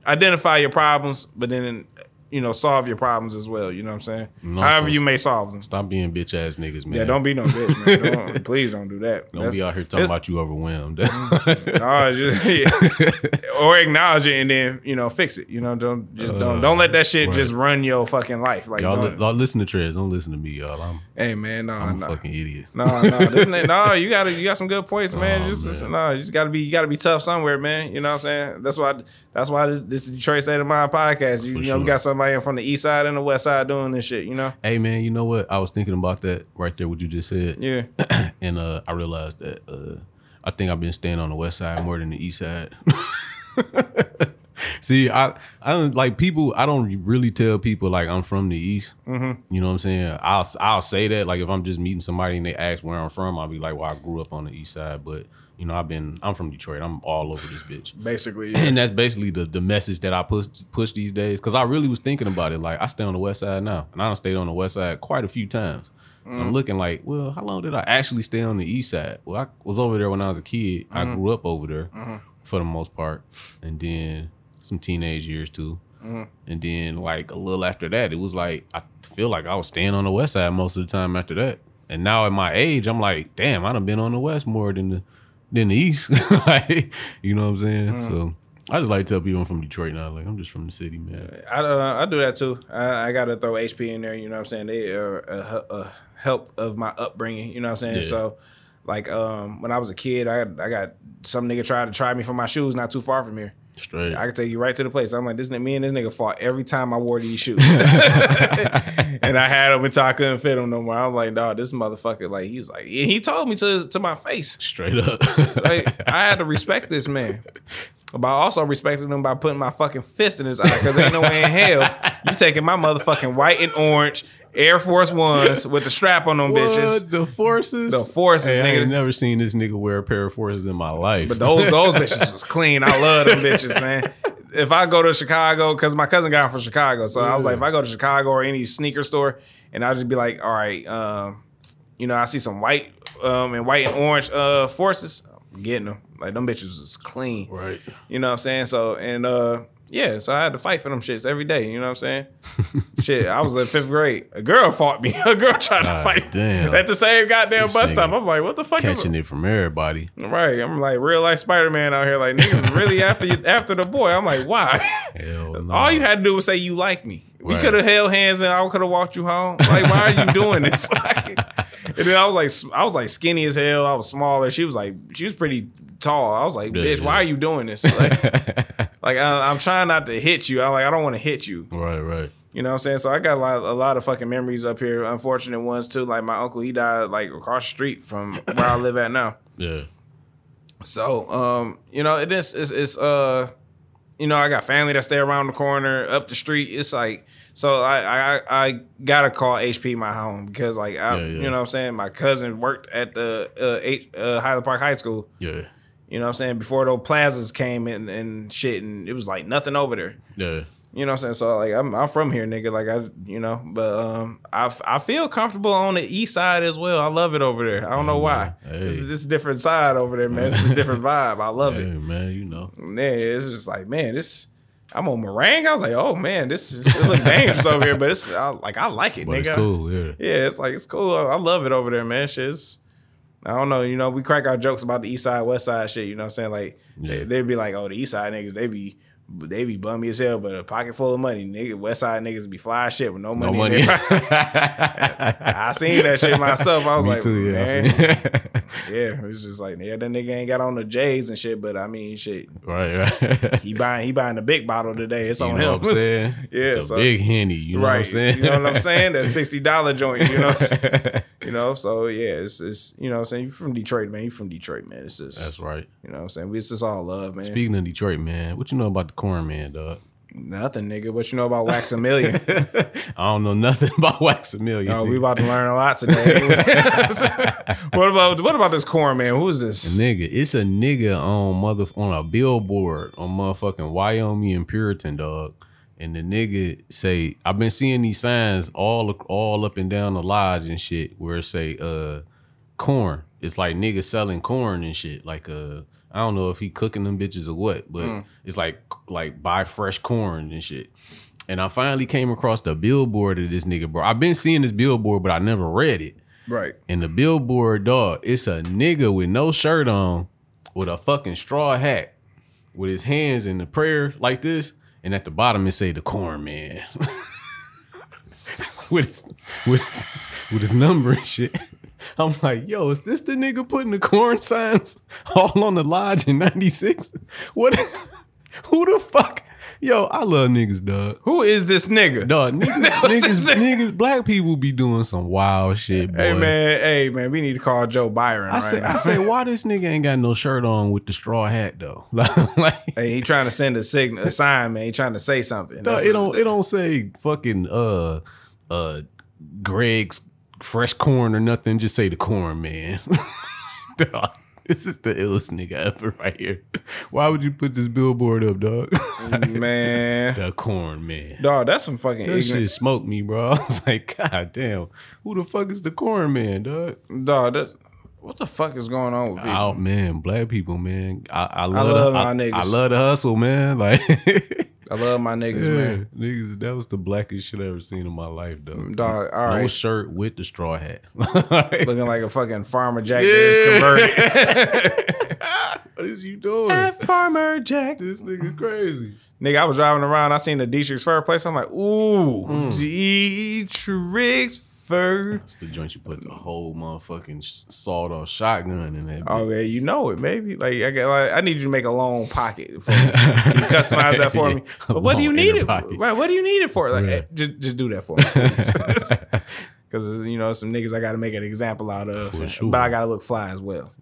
identify your problems, but then, you know, solve your problems as well. You know what I'm saying? No, However so- you may solve them. Stop being bitch ass niggas, man. Yeah, don't be no bitch, man. Don't, please don't do that. Don't be out here talking about you overwhelmed. Mm-hmm. No, just, yeah. or acknowledge it and then you know fix it. You know, don't just don't uh, don't let that shit right. just run your fucking life. Like, y'all, li- y'all listen to Trez. Don't listen to me, y'all. I'm, hey man, no, I'm a fucking idiot. No, no, this no, you gotta, you got some good points, man. Oh, just, man. no, you just gotta be, you gotta be tough somewhere, man. You know what I'm saying? That's why, that's why this, this Detroit State of Mind podcast. You, you know, we sure. got somebody from the east side and the west side doing this shit. You know? Hey, man, you know what? I was thinking about that right there, what you just said. Yeah. and uh, I realized that uh, I think I've been staying on the west side more than the east side. See, I I don't like people. I don't really tell people like I'm from the east. Mm-hmm. You know what I'm saying? I'll I'll say that like if I'm just meeting somebody and they ask where I'm from, I'll be like, well, I grew up on the east side, but you know, I've been I'm from Detroit. I'm all over this bitch. Basically, yeah. And that's basically the, the message that I push push these days. Cause I really was thinking about it. Like I stay on the west side now. And I don't stayed on the west side quite a few times. I'm mm. looking like, well, how long did I actually stay on the east side? Well, I was over there when I was a kid. I mm-hmm. grew up over there mm-hmm. for the most part. And then some teenage years too. Mm-hmm. And then like a little after that, it was like I feel like I was staying on the west side most of the time after that. And now at my age, I'm like, damn, I done been on the west more than the than the east. like, you know what I'm saying? So I just like to tell people I'm from Detroit now. Like I'm just from the city, man. I uh, I do that too. I, I gotta throw HP in there. You know what I'm saying? They are a, a help of my upbringing. You know what I'm saying? Yeah. So, like, um, when I was a kid, I I got some nigga tried to try me for my shoes not too far from here. Straight. I can take you right to the place. I'm like, this nigga, me and this nigga fought every time I wore these shoes. and I had them until I couldn't fit them no more. I'm like, dog, this motherfucker, like, he was like, he told me to to my face. Straight up. Like, I had to respect this man. But I also respected him by putting my fucking fist in his eye because ain't no way in hell you taking my motherfucking white and orange Air Force Ones with the strap on them bitches. What? The forces? The forces, Hey, I nigga. ain't never seen this nigga wear a pair of forces in my life. But those those bitches was clean. I love them bitches, man. If I go to Chicago, because my cousin got them from Chicago, so I was like, if I go to Chicago or any sneaker store, and I'll just be like, all right, um, you know, I see some white um, and white and orange uh, forces, I'm getting them. Like them bitches was clean. right. You know what I'm saying? So and uh yeah, so I had to fight for them shits every day. You know what I'm saying? Shit, I was in fifth grade. A girl fought me. A girl tried to God fight damn. at the same goddamn This bus nigga stop. I'm like, what the fuck is Catching it from everybody. Right, I'm like real life Spider Man out here. Like niggas really after you, after the boy. I'm like, why? Hell no. All you had to do was say you like me. We Right. could have held hands and I could have walked you home. Like, why are you doing this? Like, and then I was like, I was like skinny as hell. I was smaller. She was like, she was pretty tall. I was like, Yeah, bitch, yeah. why are you doing this? Like, like I, I'm trying not to hit you. I like, I don't want to hit you. Right, right. You know what I'm saying? So I got a lot, a lot of fucking memories up here. Unfortunate ones too. Like my uncle, he died like across the street from where I live at now. Yeah. So, um, you know, it is it's, it's uh, you know, I got family that stay around the corner, up the street. It's like so I I I gotta call HP my home because like I Yeah, yeah. you know what I'm saying. My cousin worked at the uh, H, uh Highland Park High School. Yeah. You know what I'm saying before those plazas came in and shit, and it was like nothing over there. Yeah. You know what I'm saying? So like I'm I'm from here, nigga. Like I you know, but um I I feel comfortable on the east side as well. I love it over there. I don't know why. Hey. This is this a different side over there, man. It's a different vibe. I love Hey, it. man, you know. Yeah, it's just like man, this. I'm on meringue. I was like, oh man, this is it look dangerous over here, but it's I, like I like it, But nigga. it's cool, yeah. Yeah, it's like it's cool. I, I love it over there, man. Shit's I don't know, you know, we crack our jokes about the east side, west side shit, you know what I'm saying? Like Yeah. they, they'd be like, oh, the east side niggas, they be they be bummy as hell, but a pocket full of money. Nigga, west side niggas be fly shit with no No money. in money. I seen that shit myself. I was Me like, too, yeah. Man, yeah, it's just like, yeah, that nigga ain't got on the J's and shit, but I mean, shit, right, right. he buying he buying the big bottle today. It's you on know him. what I'm saying? Yeah, The so- big henny, you know right. what I'm saying? You know what I'm saying? That sixty dollar joint. You know, you know. So yeah, it's, it's you know what I'm saying. You from Detroit, man. You from Detroit, man. It's just That's right. you know what I'm saying. We it's just all love, man. Speaking of Detroit, man, what you know about the corn man, dog? Nothing, nigga. What you know about Waxamillion? I don't know nothing about Waxamillion. oh, we about to learn a lot today. what about what about this corn man? Who is this? Nigga, it's a nigga on mother on a billboard on motherfucking Wyoming and Puritan, dog. And the nigga say, I've been seeing these signs all all up and down the lodge and shit where it say uh corn. It's like niggas selling corn and shit. Like uh I don't know if he cooking them bitches or what, but mm. it's like like buy fresh corn and shit. And I finally came across the billboard of this nigga, bro. I've been seeing this billboard, but I never read it. Right. And the billboard, dog, it's a nigga with no shirt on, with a fucking straw hat, with his hands in the prayer like this, and at the bottom it say the corn man. with his with his, with his number and shit. I'm like, yo, is this the nigga putting the corn signs all on the lodge in 96? What who the fuck? Yo, I love niggas, dog. Who is this nigga? Dog, niggas, niggas, niggas, black people be doing some wild shit, boy. Hey man, hey man, we need to call Joe Byron I right say, now. I say, why this nigga ain't got no shirt on with the straw hat though? like, hey, he trying to send a signal, a sign, man. He trying to say something. dog, it don't, it don't say fucking uh, uh, Greg's fresh corn or nothing. Just say the corn, man. dog, this is the illest nigga ever right here. Why would you put this billboard up, dog? man. the corn, man. Dog, that's some fucking That ignorant. shit smoked me, bro. I was like, God damn, who the fuck is the corn man, dog? Dog, that's, what the fuck is going on with people? Oh man, black people, man. I, I love, love the, my I, niggas. I love the hustle, man. Like, I love my niggas, yeah, man. niggas, that was the blackest shit I ever seen in my life, though. Dog, all no right. shirt with the straw hat. Looking like a fucking farmer jack that is converted. what is you doing? That farmer jack. this nigga crazy. Nigga, I was driving around. I seen the Dittrich's Fur place. I'm like, ooh, Mm. Dietrich's Fur. It's the joint you put the whole motherfucking sawed off shotgun in that. Oh yeah, you know it, Maybe Like I get, like I need you to make a long pocket. For me. You customize that for me? But what do you need it? pocket. Right, what do you need it for? Like, Yeah. eh, just just do that for me, because you know some niggas I got to make an example out of, sure. but I got to look fly as well.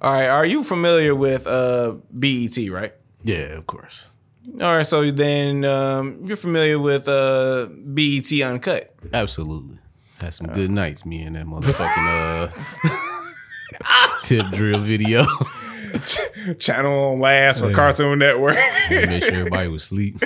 All right, are you familiar with uh BET? Right. yeah, of course. All right, so then um, you're familiar with uh BET Uncut. Absolutely. Had some good nights, me and that motherfucking uh tip drill video. Channel on last for Cartoon Network. Make sure everybody was asleep.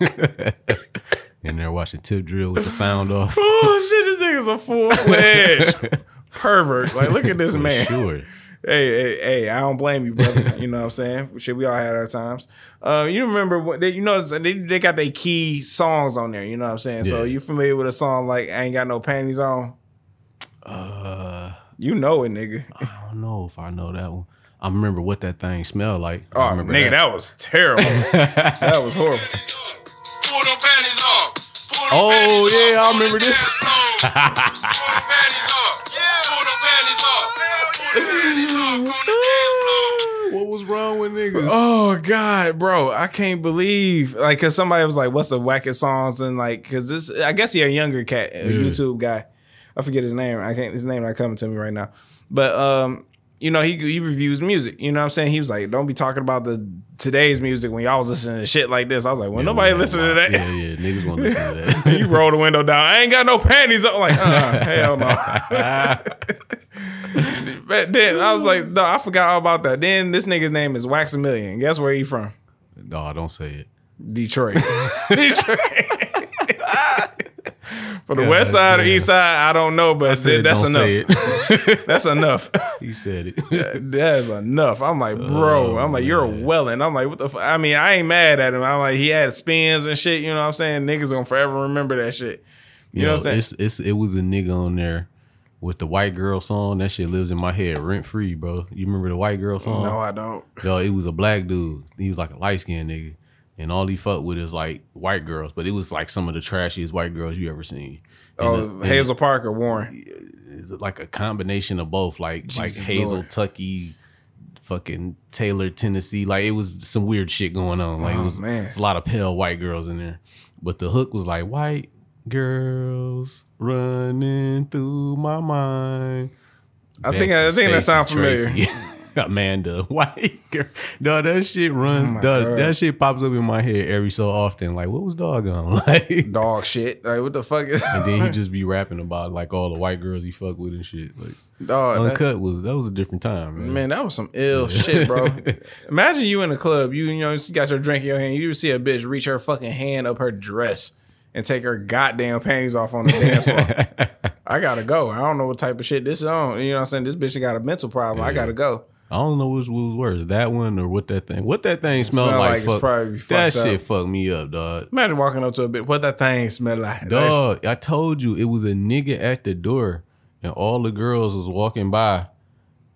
and they're watching tip drill with the sound off. oh shit, this nigga's a full fledged pervert. Like, look at this For man. Sure. Hey, hey, hey, I don't blame you, brother. You know what I'm saying? Shit, we all had our times. Uh, you remember what they, you know, they, they got their key songs on there. You know what I'm saying? So Yeah. you familiar with a song like "I Ain't Got No Panties On"? Uh You know it, nigga. I don't know if I know that one. I remember what that thing smelled like. Oh, remember nigga, that. was terrible. that was horrible. Pull them off. Pull them Oh, yeah, off. I remember this. what was wrong with niggas? Oh God, bro, I can't believe like because somebody was like, "What's the wackest songs?" and like because this, I guess he a younger cat, a Yeah. YouTube guy. I forget his name. I can't. His name not coming to me right now. But um, you know, he he reviews music. You know what I'm saying? He was like, don't be talking about the today's music when y'all was listening to shit like this. I was like, well, nobody Yeah, listening to that. Yeah, yeah, niggas want to listen to that. you roll the window down. I ain't got no panties on. Like, uh, hell no. but then I was like, no, I forgot all about that. Then this nigga's name is Waxamillion. Guess where he from? no, I don't say it. Detroit. Detroit. For the God west side or east side, I don't know, but Said, that's don't enough. say it. That's enough. he said it. that is enough. I'm like, bro. Oh, I'm like, you're a man. welling. I'm like, what the? F-? I mean, I ain't mad at him. I'm like, he had spins and shit. You know what I'm saying? Niggas gonna forever remember that shit. You know what I'm saying? It's, it's it was a nigga on there with the white girl song. That shit lives in my head rent free, bro. You remember the white girl song? No, I don't. Yo, it was a black dude. He was like a light skinned nigga. And all he fucked with is like white girls, but it was like some of the trashiest white girls you ever seen. And Oh, the- and Hazel Parker, Warren. it's like a combination of both, like like Hazel Lord. Tucky, fucking Taylor, Tennessee. Like it was some weird shit going on. Like Oh, it was man. it's a lot of pale white girls in there. But the hook was like white girls running through my mind. I think I think that sounds familiar. Amanda, white girl. No, that shit runs. Oh my that shit pops up in my head every so often. Like, what was dog on? Like, Dog shit. Like what the fuck is? and then he just be rapping about like all the white girls he fuck with and shit. Like, Dog, that- uncut was that was a different time, man. Man, that was some ill shit, bro. Imagine you in a club, you you know, you got your drink in your hand, you see a bitch reach her fucking hand up her dress and take her goddamn panties off on the dance floor. I gotta go. I don't know what type of shit this is on. You know what I'm saying? This bitch got a mental problem. I gotta go. I don't know which was worse, that one or what that thing. What that thing smelled smell like? like it's probably that up. shit fucked me up, dog. Imagine walking up to a bitch. What that thing smell like? Dog, I told you it was a nigga at the door, and all the girls was walking by,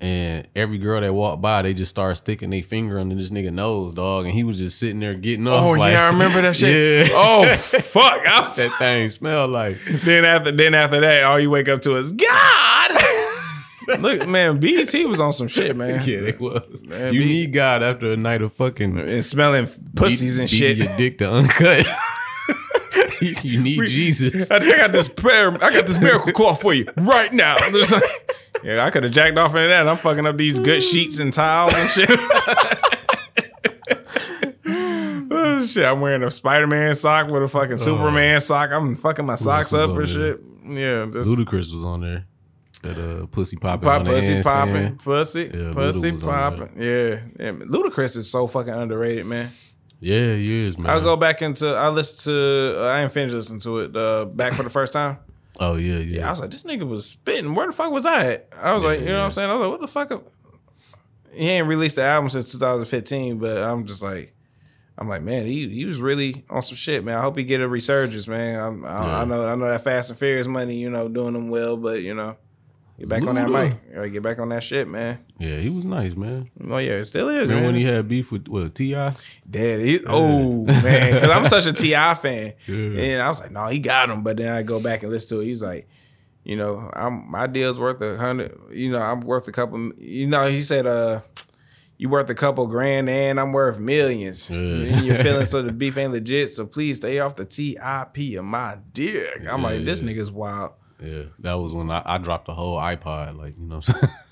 and every girl that walked by, they just started sticking their finger under this nigga nose, dog, and he was just sitting there getting up. Oh like- yeah, I remember that shit. Yeah. Oh fuck! Was, that thing smelled like. then after then after that, all you wake up to is God. Look, man, BET was on some shit, man. Yeah, it was. Man, you be- need God after a night of fucking and smelling pussies and shit. Your dick to uncut. you, need Jesus. I I got this prayer. I got this miracle call for you right now. Just like- yeah, I could have jacked off into that. I'm fucking up these good sheets and towels and shit. Oh, shit, I'm wearing a Spider Man sock with a fucking Superman sock. I'm fucking my socks up and shit. Yeah, just Ludacris was on there. That uh, pussy popping. pop pussy popping, pussy, Yeah, pussy Luda was on popping. Yeah, yeah. Ludacris is so fucking underrated, man. Yeah, he is, man. I'll go back into. I listened to. I ain't finished listening to it. Uh, back for the first time. Oh yeah, yeah. I was like, this nigga was spitting. Where the fuck was I at? I was like, you know what I'm saying? I was like, what the fuck? He ain't released the album since 2015, but I'm just like, I'm like, man, he he was really on some shit, man. I hope he get a resurgence, man. I'm, I, I know I know that Fast and Furious money, you know, doing them well, but you know, get back on that mic, Gotta get back on that shit, man. yeah, he was nice, man. Oh yeah, it still is. Remember man. when he had beef with what T.I.? Dad, he, oh man, because I'm such a T.I. fan, Yeah. and I was like, no, he got him. But then I go back and listen to it. He's like, you know, I'm my deal's worth a hundred. You know, I'm worth a couple. You know, he said, uh, you worth a couple grand, and I'm worth millions. Yeah. And you're feeling so the beef ain't legit. So please stay off the TIP of my dick. I'm like, this nigga's wild. Yeah, that was when I, I dropped the whole iPod. Like you know, what I'm saying?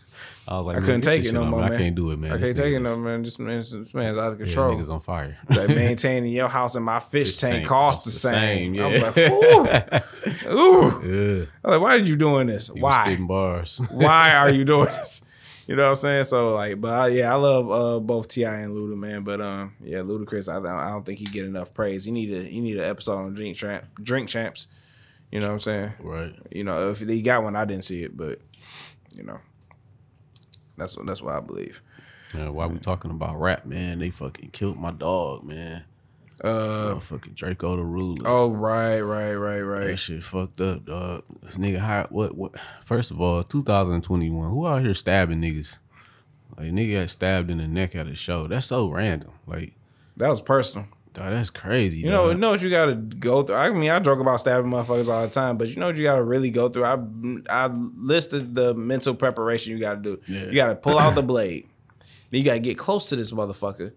I was like, I couldn't take it no more, man. I can't do it, man. I This can't take it no man. This, man, this man's out of control. Yeah, niggas on fire. like maintaining your house and my fish, tank, tank cost costs the the same. same, I was yeah. like, ooh, ooh. yeah, I was like, why are you doing this? he Why? bars. Why are you doing this? You know what I'm saying? So like, but uh, yeah, I love uh, both T.I. and Luda, man. But um, yeah, Ludacris, I don't, I don't think he get enough praise. He need a he need an episode on Drink Champ, Drink Champs. You know what I'm saying? right. You know, if he got one, I didn't see it, but you know, that's what that's what I believe. Yeah, why we talking about rap, man? They fucking killed my dog, man. Uh, fucking Drakeo the Ruler. oh right, right, right, right. That shit fucked up, dog. This nigga high, what what first of all, 2021. Who out here stabbing niggas? Like nigga got stabbed in the neck at a show. That's so random. Like, That was personal. Dog, that's crazy. You know, you know what you got to go through. I mean, I joke about stabbing motherfuckers all the time, but you know what you got to really go through. I I listed the mental preparation you got to do. Yeah. You got to pull out the blade. Then you got to get close to this motherfucker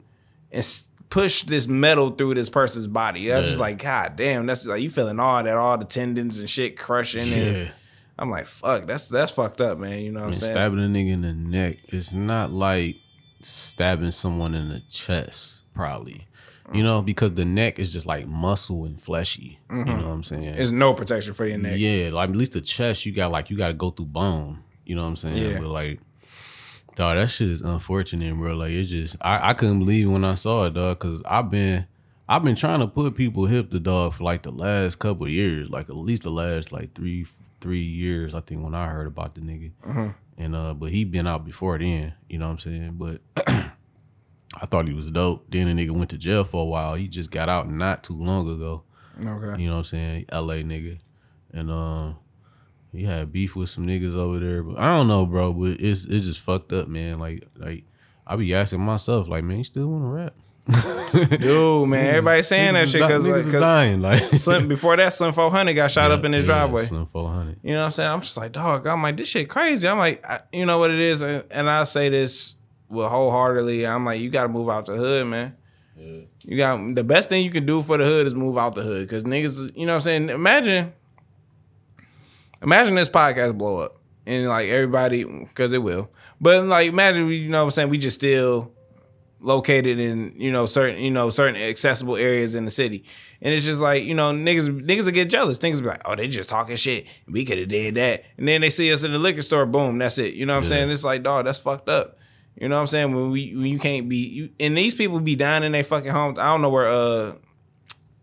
and push this metal through this person's body. I'm just like, God damn, that's like you feeling all that, all the tendons and shit crushing. yeah. And I'm like, fuck, that's that's fucked up, man. You know what I'm And saying? stabbing a nigga in the neck is not like stabbing someone in the chest, probably. You know, because the neck is just like muscle and fleshy. You know what I'm saying? There's no protection for your neck. Yeah, like at least the chest, you got like you got to go through bone. You know what I'm saying? Yeah. But like, dog, that shit is unfortunate, bro. Like it just, I, I couldn't believe when I saw it, dog, because I've been, I've been trying to put people hip to dog for like the last couple of years, like at least the last like three, three years. I think when I heard about the nigga, and uh, but he been out before then. You know what I'm saying? But. I thought he was dope. Then the nigga went to jail for a while. He just got out not too long ago. Okay. You know what I'm saying? LA nigga. And um he had beef with some niggas over there. But I don't know, bro. But it's it's just fucked up, man. Like like I be asking myself, like, man, you still wanna rap? Dude, man, everybody saying that shit because like, 'cause dying. Like Slim, before that, Slim 400 got shot up in his Yeah, driveway. Slim 400. You know what I'm saying? I'm just like, dog. I'm like, this shit crazy. I'm like, I, you know what it is, and, and I say this with wholeheartedly. I'm like, you got to move out the hood, man. You got the best thing you can do for the hood is move out the hood, because niggas, you know what I'm saying? Imagine, imagine this podcast blow up, and like everybody, because it will. But like, imagine, you know what I'm saying? We just still located in you know certain you know certain accessible areas in the city, and it's just like you know niggas niggas will get jealous. Niggas be like, oh, they just talking shit. We could have did that, and then they see us in the liquor store. Boom, that's it. You know what I'm Yeah. saying? It's like, dog, that's fucked up. You know what I'm saying? When we when you can't be, you, and these people be dying in their fucking homes. I don't know where uh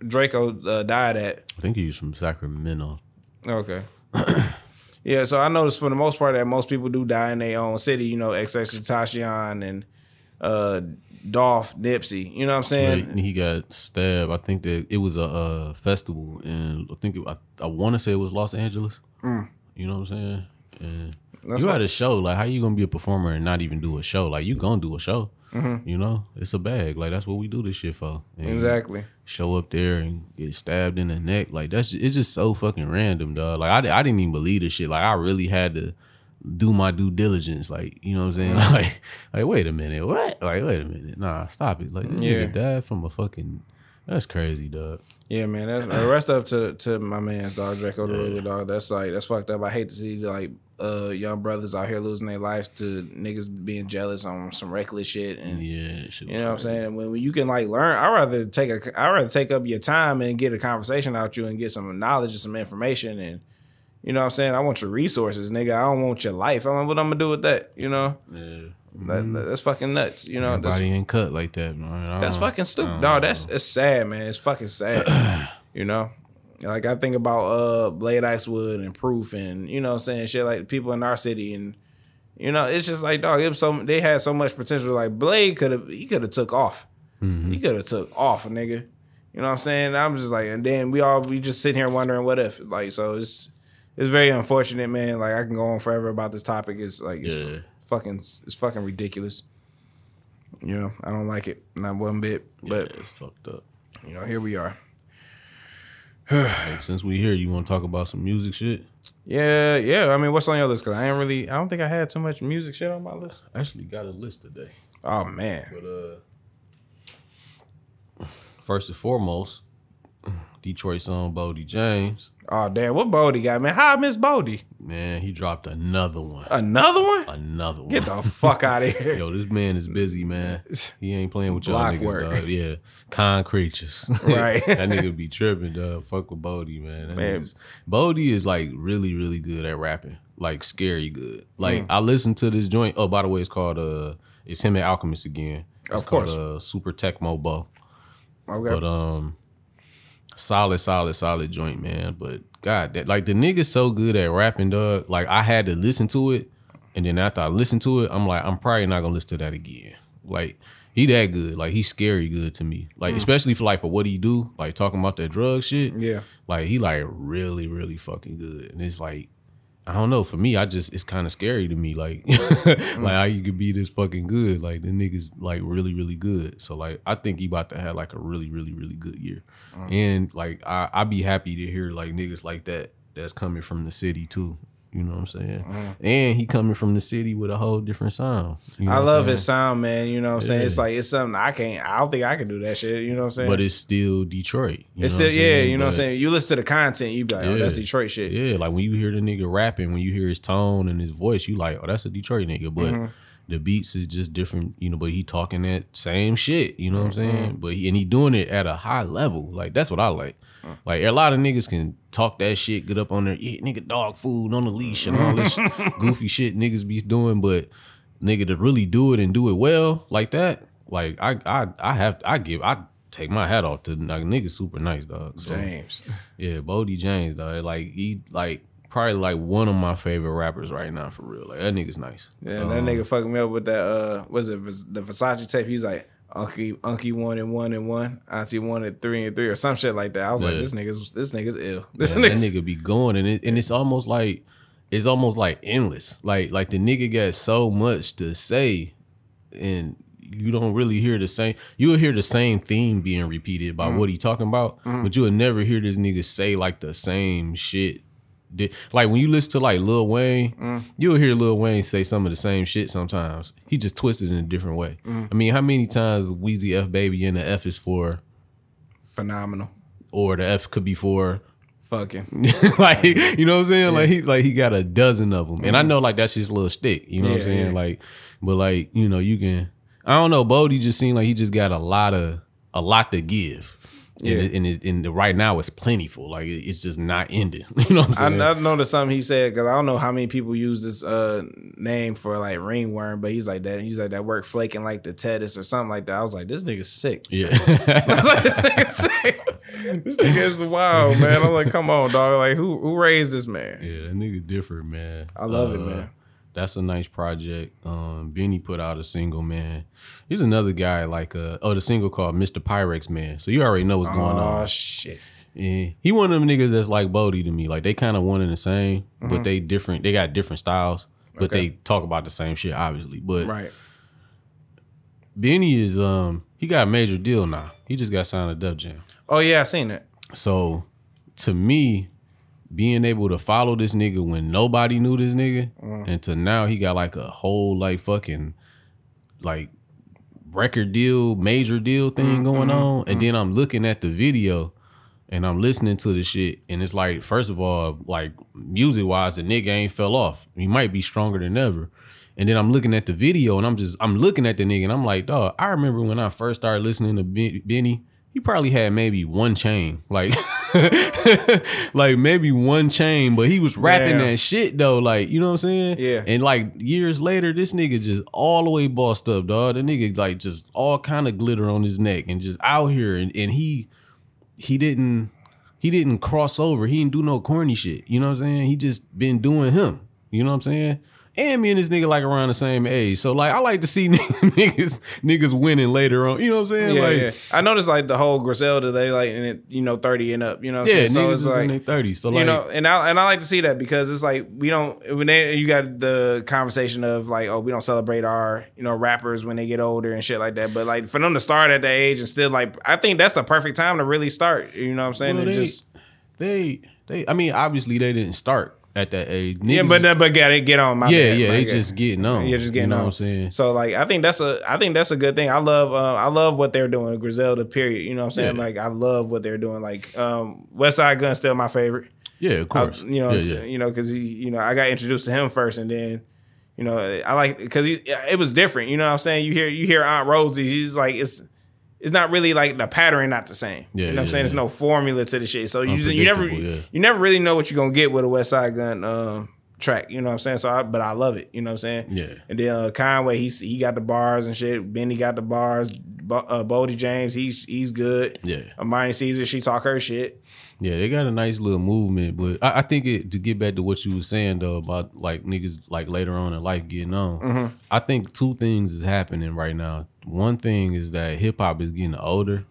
Drakeo uh, died at. I think he was from Sacramento. Okay. yeah, so I noticed for the most part that most people do die in their own city. You know, XX Tashion and uh Dolph Nipsey. You know what I'm saying? Like, he got stabbed. I think that it was a, uh festival, and I think it, I, I want to say it was Los Angeles. You know what I'm saying? And Mm. That's you had a show. Like, how you gonna be a performer and not even do a show? Like, you gonna do a show? You know, it's a bag. Like that's what we do this shit for. And Mm-hmm. Exactly. Show up there and get stabbed in the neck. Like that's it's just so fucking random, dog. Like I, I didn't even believe this shit. Like I really had to do my due diligence. Like you know what I'm saying? Mm-hmm. Like like wait a minute, what? Like wait a minute, nah, stop it. Like this Yeah. nigga died from a fucking. That's crazy, dog. Yeah, man. That's rest up to to my man's dog Drakeo the Ruler dog. That's like that's fucked up. I hate to see like uh young brothers out here losing their life to niggas being jealous on some reckless shit and Yeah, shit you know what I'm saying. When, when you can like learn, I rather take a I rather take up your time and get a conversation out you and get some knowledge and some information and you know what I'm saying. I want your resources, nigga. I don't want your life. I mean, what I'm gonna do with that? You know, Yeah. that, that- that's fucking nuts. You know, that's, Body ain't cut like that, man. That's fucking stupid, dog. know. That's it's sad, man. It's fucking sad. you know, like I think about uh Blade Icewood and Proof, and you know, what I'm saying shit like people in our city, and you know, it's just like dog. It was so they had so much potential. Like Blade could have, he could have took off. Mm-hmm. He could have took off, nigga. You know what I'm saying? I'm just like, and then we all we just sitting here wondering what if, like, so it's it's very unfortunate, man. Like I can go on forever about this topic. It's like it's Yeah. fucking it's fucking ridiculous. You know, I don't like it, not one bit. But yeah, it's fucked up. you know, here we are. Since we here, you want to talk about some music shit? Yeah, yeah. I mean, what's on your list? Cause I ain't really. I don't think I had too much music shit on my list. I actually got a list today. Oh man. But uh, first and foremost, Detroit song Boldy James. Oh damn. What Boldy got, man? How I miss Boldy? Man, he dropped another one. Another one? Another one. Get the fuck out of here. Yo, this man is busy, man. He ain't playing with y'all Block niggas, work. dog. Yeah, concretes. Right. that nigga be tripping, dog. Fuck with Boldy, man. That Man. Boldy is like really, really good at rapping. Like scary good. Like I listened to this joint. Oh, by the way, it's called uh, it's him and Alchemist again. It's Of course. called, uh, Super Tecmo Bo. Okay. But um, solid, solid, solid joint, man. But God, that like the nigga's so good at rapping, dog. Like I had to listen to it, and then after I listened to it, I'm like, I'm probably not gonna listen to that again. Like he that good. Like he's scary good to me. Like mm. especially for like for what he do, like talking about that drug shit. Yeah. Like he like really, really fucking good. And it's like. I don't know. For me, I just it's kind of scary to me. Like, mm. like how you could be this fucking good. Like the niggas like really, really good. So like I think he about to have like a really, really, really good year. Mm. And like I I be happy to hear like niggas like that that's coming from the city too. You know what I'm saying? And he coming from the city with a whole different sound. You know I love his sound, man. You know what I'm saying? It's like it's something I can't. I don't think I can do that shit. You know what I'm saying? But it's still Detroit. you it's still I'm yeah. You know what I'm saying? You listen to the content, you be like, oh, that's Detroit shit. Yeah, like when you hear the nigga rapping, when you hear his tone and his voice, you like, oh, that's a Detroit nigga. But Mm-hmm. the beats is just different, you know. But he talking that same shit, you know what I'm Mm-hmm. saying? But he and he doing it at a high level. Like that's what I like. Mm. Like a lot of niggas can talk that shit, get up on there, yeah, nigga, dog food on the leash and all this goofy shit niggas be doing. But nigga to really do it and do it well like that, like I I I have I give I take my hat off to like niggas super nice dog. So, James. yeah, Boldy James, dog. Like he like probably like one of my favorite rappers right now for real. Like that nigga's nice. Yeah, that nigga fucked me up with that. Uh, was it the Versace tape? He's like, Unky, Unky one and one and one, Auntie one and three and three, or some shit like that. I was like, Yeah. this nigga's this nigga's ill. This Yeah, that nigga be going and it, and it's almost like it's almost like endless. Like like the nigga got so much to say and you don't really hear the same you'll hear the same theme being repeated about mm-hmm. what he talking about, mm-hmm. but you'll never hear this nigga say like the same shit. Di- Like when you listen to like Lil Wayne, mm. you'll hear Lil Wayne say some of the same shit sometimes. He just twisted in a different way. Mm. I mean, how many times Weezy F baby and the F is for phenomenal. or the F could be for Fucking like you know what I'm saying? Like he like he got a dozen of them, and I mm-hmm. know like that's just a little stick. You know what I'm saying? yeah. Like, but like you know you can. I don't know. Boldy just seemed like he just got a lot of a lot to give. Yeah. And, it- and, it- and right now it's plentiful. Like it's just not ending. You know what I'm saying? I noticed something he said because I don't know how many people use this uh name for like ringworm, but he's like that. He's like that work flaking like the Tedis or something like that. I was like, this nigga's sick. yeah. I was like, this nigga's sick. this nigga is wild, man. I'm like, come on, dog. Like, who who raised this man? Yeah, that nigga different, man. I love it, Uh, man. That's a nice project. Um, Benny put out a single, man. He's another guy like uh oh the single called Mr. Pyrex Man. So you already know what's going on. Oh shit. Yeah. He one of them niggas that's like Boldy to me. Like they kind of one and the same, but they different. They got different styles, but Mm-hmm. Okay. they talk about the same shit, obviously. But Right. Benny is um he got a major deal now. He just got signed to Def Jam. Oh yeah, I seen that. So to me, being able to follow this nigga when nobody knew this nigga, Mm. and to now he got like a whole like fucking like record deal, major deal Mm, thing going mm-hmm, on. And then I'm looking at the video and I'm listening to the shit. And it's like, first of all, like music wise, the nigga ain't fell off. He might be stronger than ever. And then I'm looking at the video and I'm just, I'm looking at the nigga and I'm like, dog, I remember when I first started listening to Benny, he probably had maybe one chain. Like, like maybe one chain, but he was rapping Damn. that shit though. Like, you know what I'm saying? Yeah. And like years later, this nigga just all the way bossed up, dog. The nigga like just all kind of glitter on his neck and just out here and, and he he didn't he didn't cross over. He didn't do no corny shit. You know what I'm saying? He just been doing him. You know what I'm saying? And me and this nigga like around the same age. So like I like to see niggas niggas winning later on. You know what I'm saying? Yeah, like, yeah. I noticed like the whole Griselda, they like in it, you know, 30 and up, you know what I'm yeah, saying? So it's like in their thirties. So like, you know, and I and I like to see that because it's like we don't when they you got the conversation of like oh we don't celebrate our you know rappers when they get older and shit like that, but like for them to start at that age and still like I think that's the perfect time to really start. You know what I'm saying? well, they, just they they I mean obviously they didn't start at that age. yeah, but but it get on my yeah, bad, yeah, my they just getting on. Yeah, just getting you know on. what I'm saying? So like I think that's a I think that's a good thing. I love uh, I love what they're doing, Griselda. Period. You know what I'm saying? Yeah. Like I love what they're doing. Like um, Westside Gunn still my favorite. Yeah, of I- course. you know, yeah, yeah. you know, because he, you know, I got introduced to him first, and then, you know, I like because it was different. You know what I'm saying? You hear, you hear Aunt Rosie, she's like, it's, it's not really like the pattern, not the same. Yeah, you know what I'm yeah, saying? There's no formula to the shit, so you, you never, yeah. you never really know what you're gonna get with a Westside Gunn um, track. You know what I'm saying? So, I, but I love it. You know what I'm saying? Yeah. And then uh, Conway, he's he got the bars and shit. Benny got the bars. Bo, uh, Boldy James, he's he's good. Yeah. Armani Caesar, she talk her shit. Yeah, they got a nice little movement, but I, I think it to get back to what you were saying though about like niggas like later on in life getting on. Mm-hmm. I think two things is happening right now. One thing is that hip hop is getting older.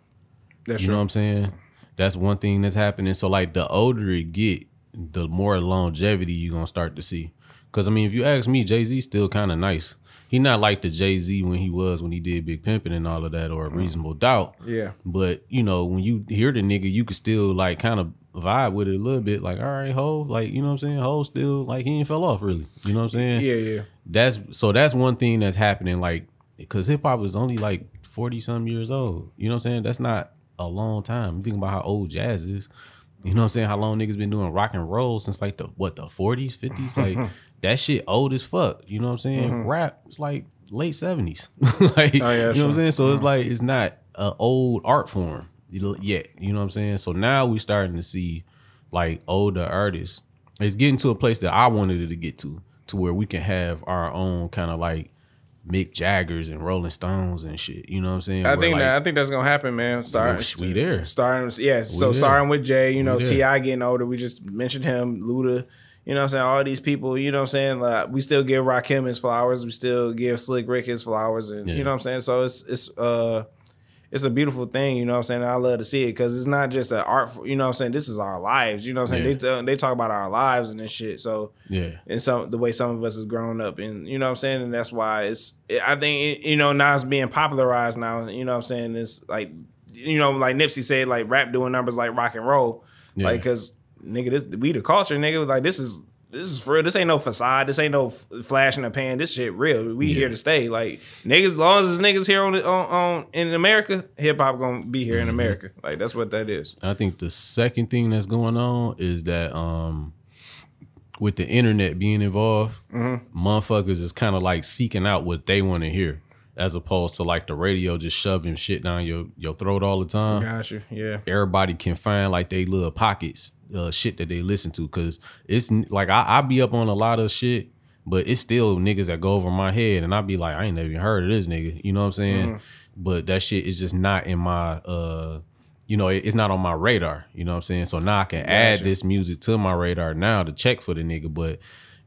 That's You true. know what I'm saying? That's one thing that's happening. So like the older it get, the more longevity you're gonna start to see. Cause I mean, if you ask me, Jay Z still kind of nice. He not like the Jay Z when he was when he did Big Pimpin' and all of that, or mm. Reasonable Doubt. Yeah. But you know, when you hear the nigga, you could still like kind of vibe with it a little bit. Like, all right, Ho, like you know what I'm saying. Ho still like he ain't fell off really. You know what I'm saying? Yeah, yeah. That's so that's one thing that's happening. Like, because hip hop is only like forty some years old. You know what I'm saying? That's not a long time. You think about how old jazz is. You know what I'm saying? How long niggas been doing rock and roll since like the what the 40s, 50s? Like that shit old as fuck. You know what I'm saying? Mm-hmm. Rap is like late 70s. like oh, yeah you know what. I'm saying? So it's mm-hmm. like it's not an old art form yet. You know what I'm saying? So now we starting to see like older artists. It's getting to a place that I wanted it to get to, to where we can have our own kind of like Mick Jaggers and Rolling Stones and shit. You know what I'm saying? I Where, think like, that I think that's gonna happen, man. Starting, we there. Starting, yeah. So there. starting with Jay, you know, T.I. getting older. We just mentioned him, Luda. You know what I'm saying? All these people, you know what I'm saying? Like, we still give Rakim his flowers. We still give Slick Rick his flowers, and Yeah. you know what I'm saying. So it's it's uh it's a beautiful thing, you know what I'm saying? I love to see it because it's not just an art, you know what I'm saying? This is our lives, you know what I'm saying? Yeah. They, they talk about our lives and this shit. So Yeah. and some the way some of us has grown up and you know what I'm saying and that's why it's I think you know now it's being popularized now you know what I'm saying it's like you know like Nipsey said like rap doing numbers like rock and roll Yeah. like cuz nigga this we the culture nigga like this is this is real. This ain't no facade. This ain't no f- flash in the pan. This shit real. We here to stay. Like niggas, as long as there's niggas here on, the, on on in America, hip hop gonna be here Mm-hmm. in America. Like that's what that is. I think the second thing that's going on is that um with the internet being involved, motherfuckers is kind of like seeking out what they want to hear, as opposed to like the radio just shoving shit down your your throat all the time. Got you. Yeah. Everybody can find like they little pockets, uh, shit that they listen to, cause it's like I, I be up on a lot of shit, but it's still niggas that go over my head, and I be like, I ain't never even heard of this nigga. You know what I'm saying? But that shit is just not in my uh you know, it's not on my radar. You know what I'm saying? So now I can add this music to my radar now to check for the nigga. But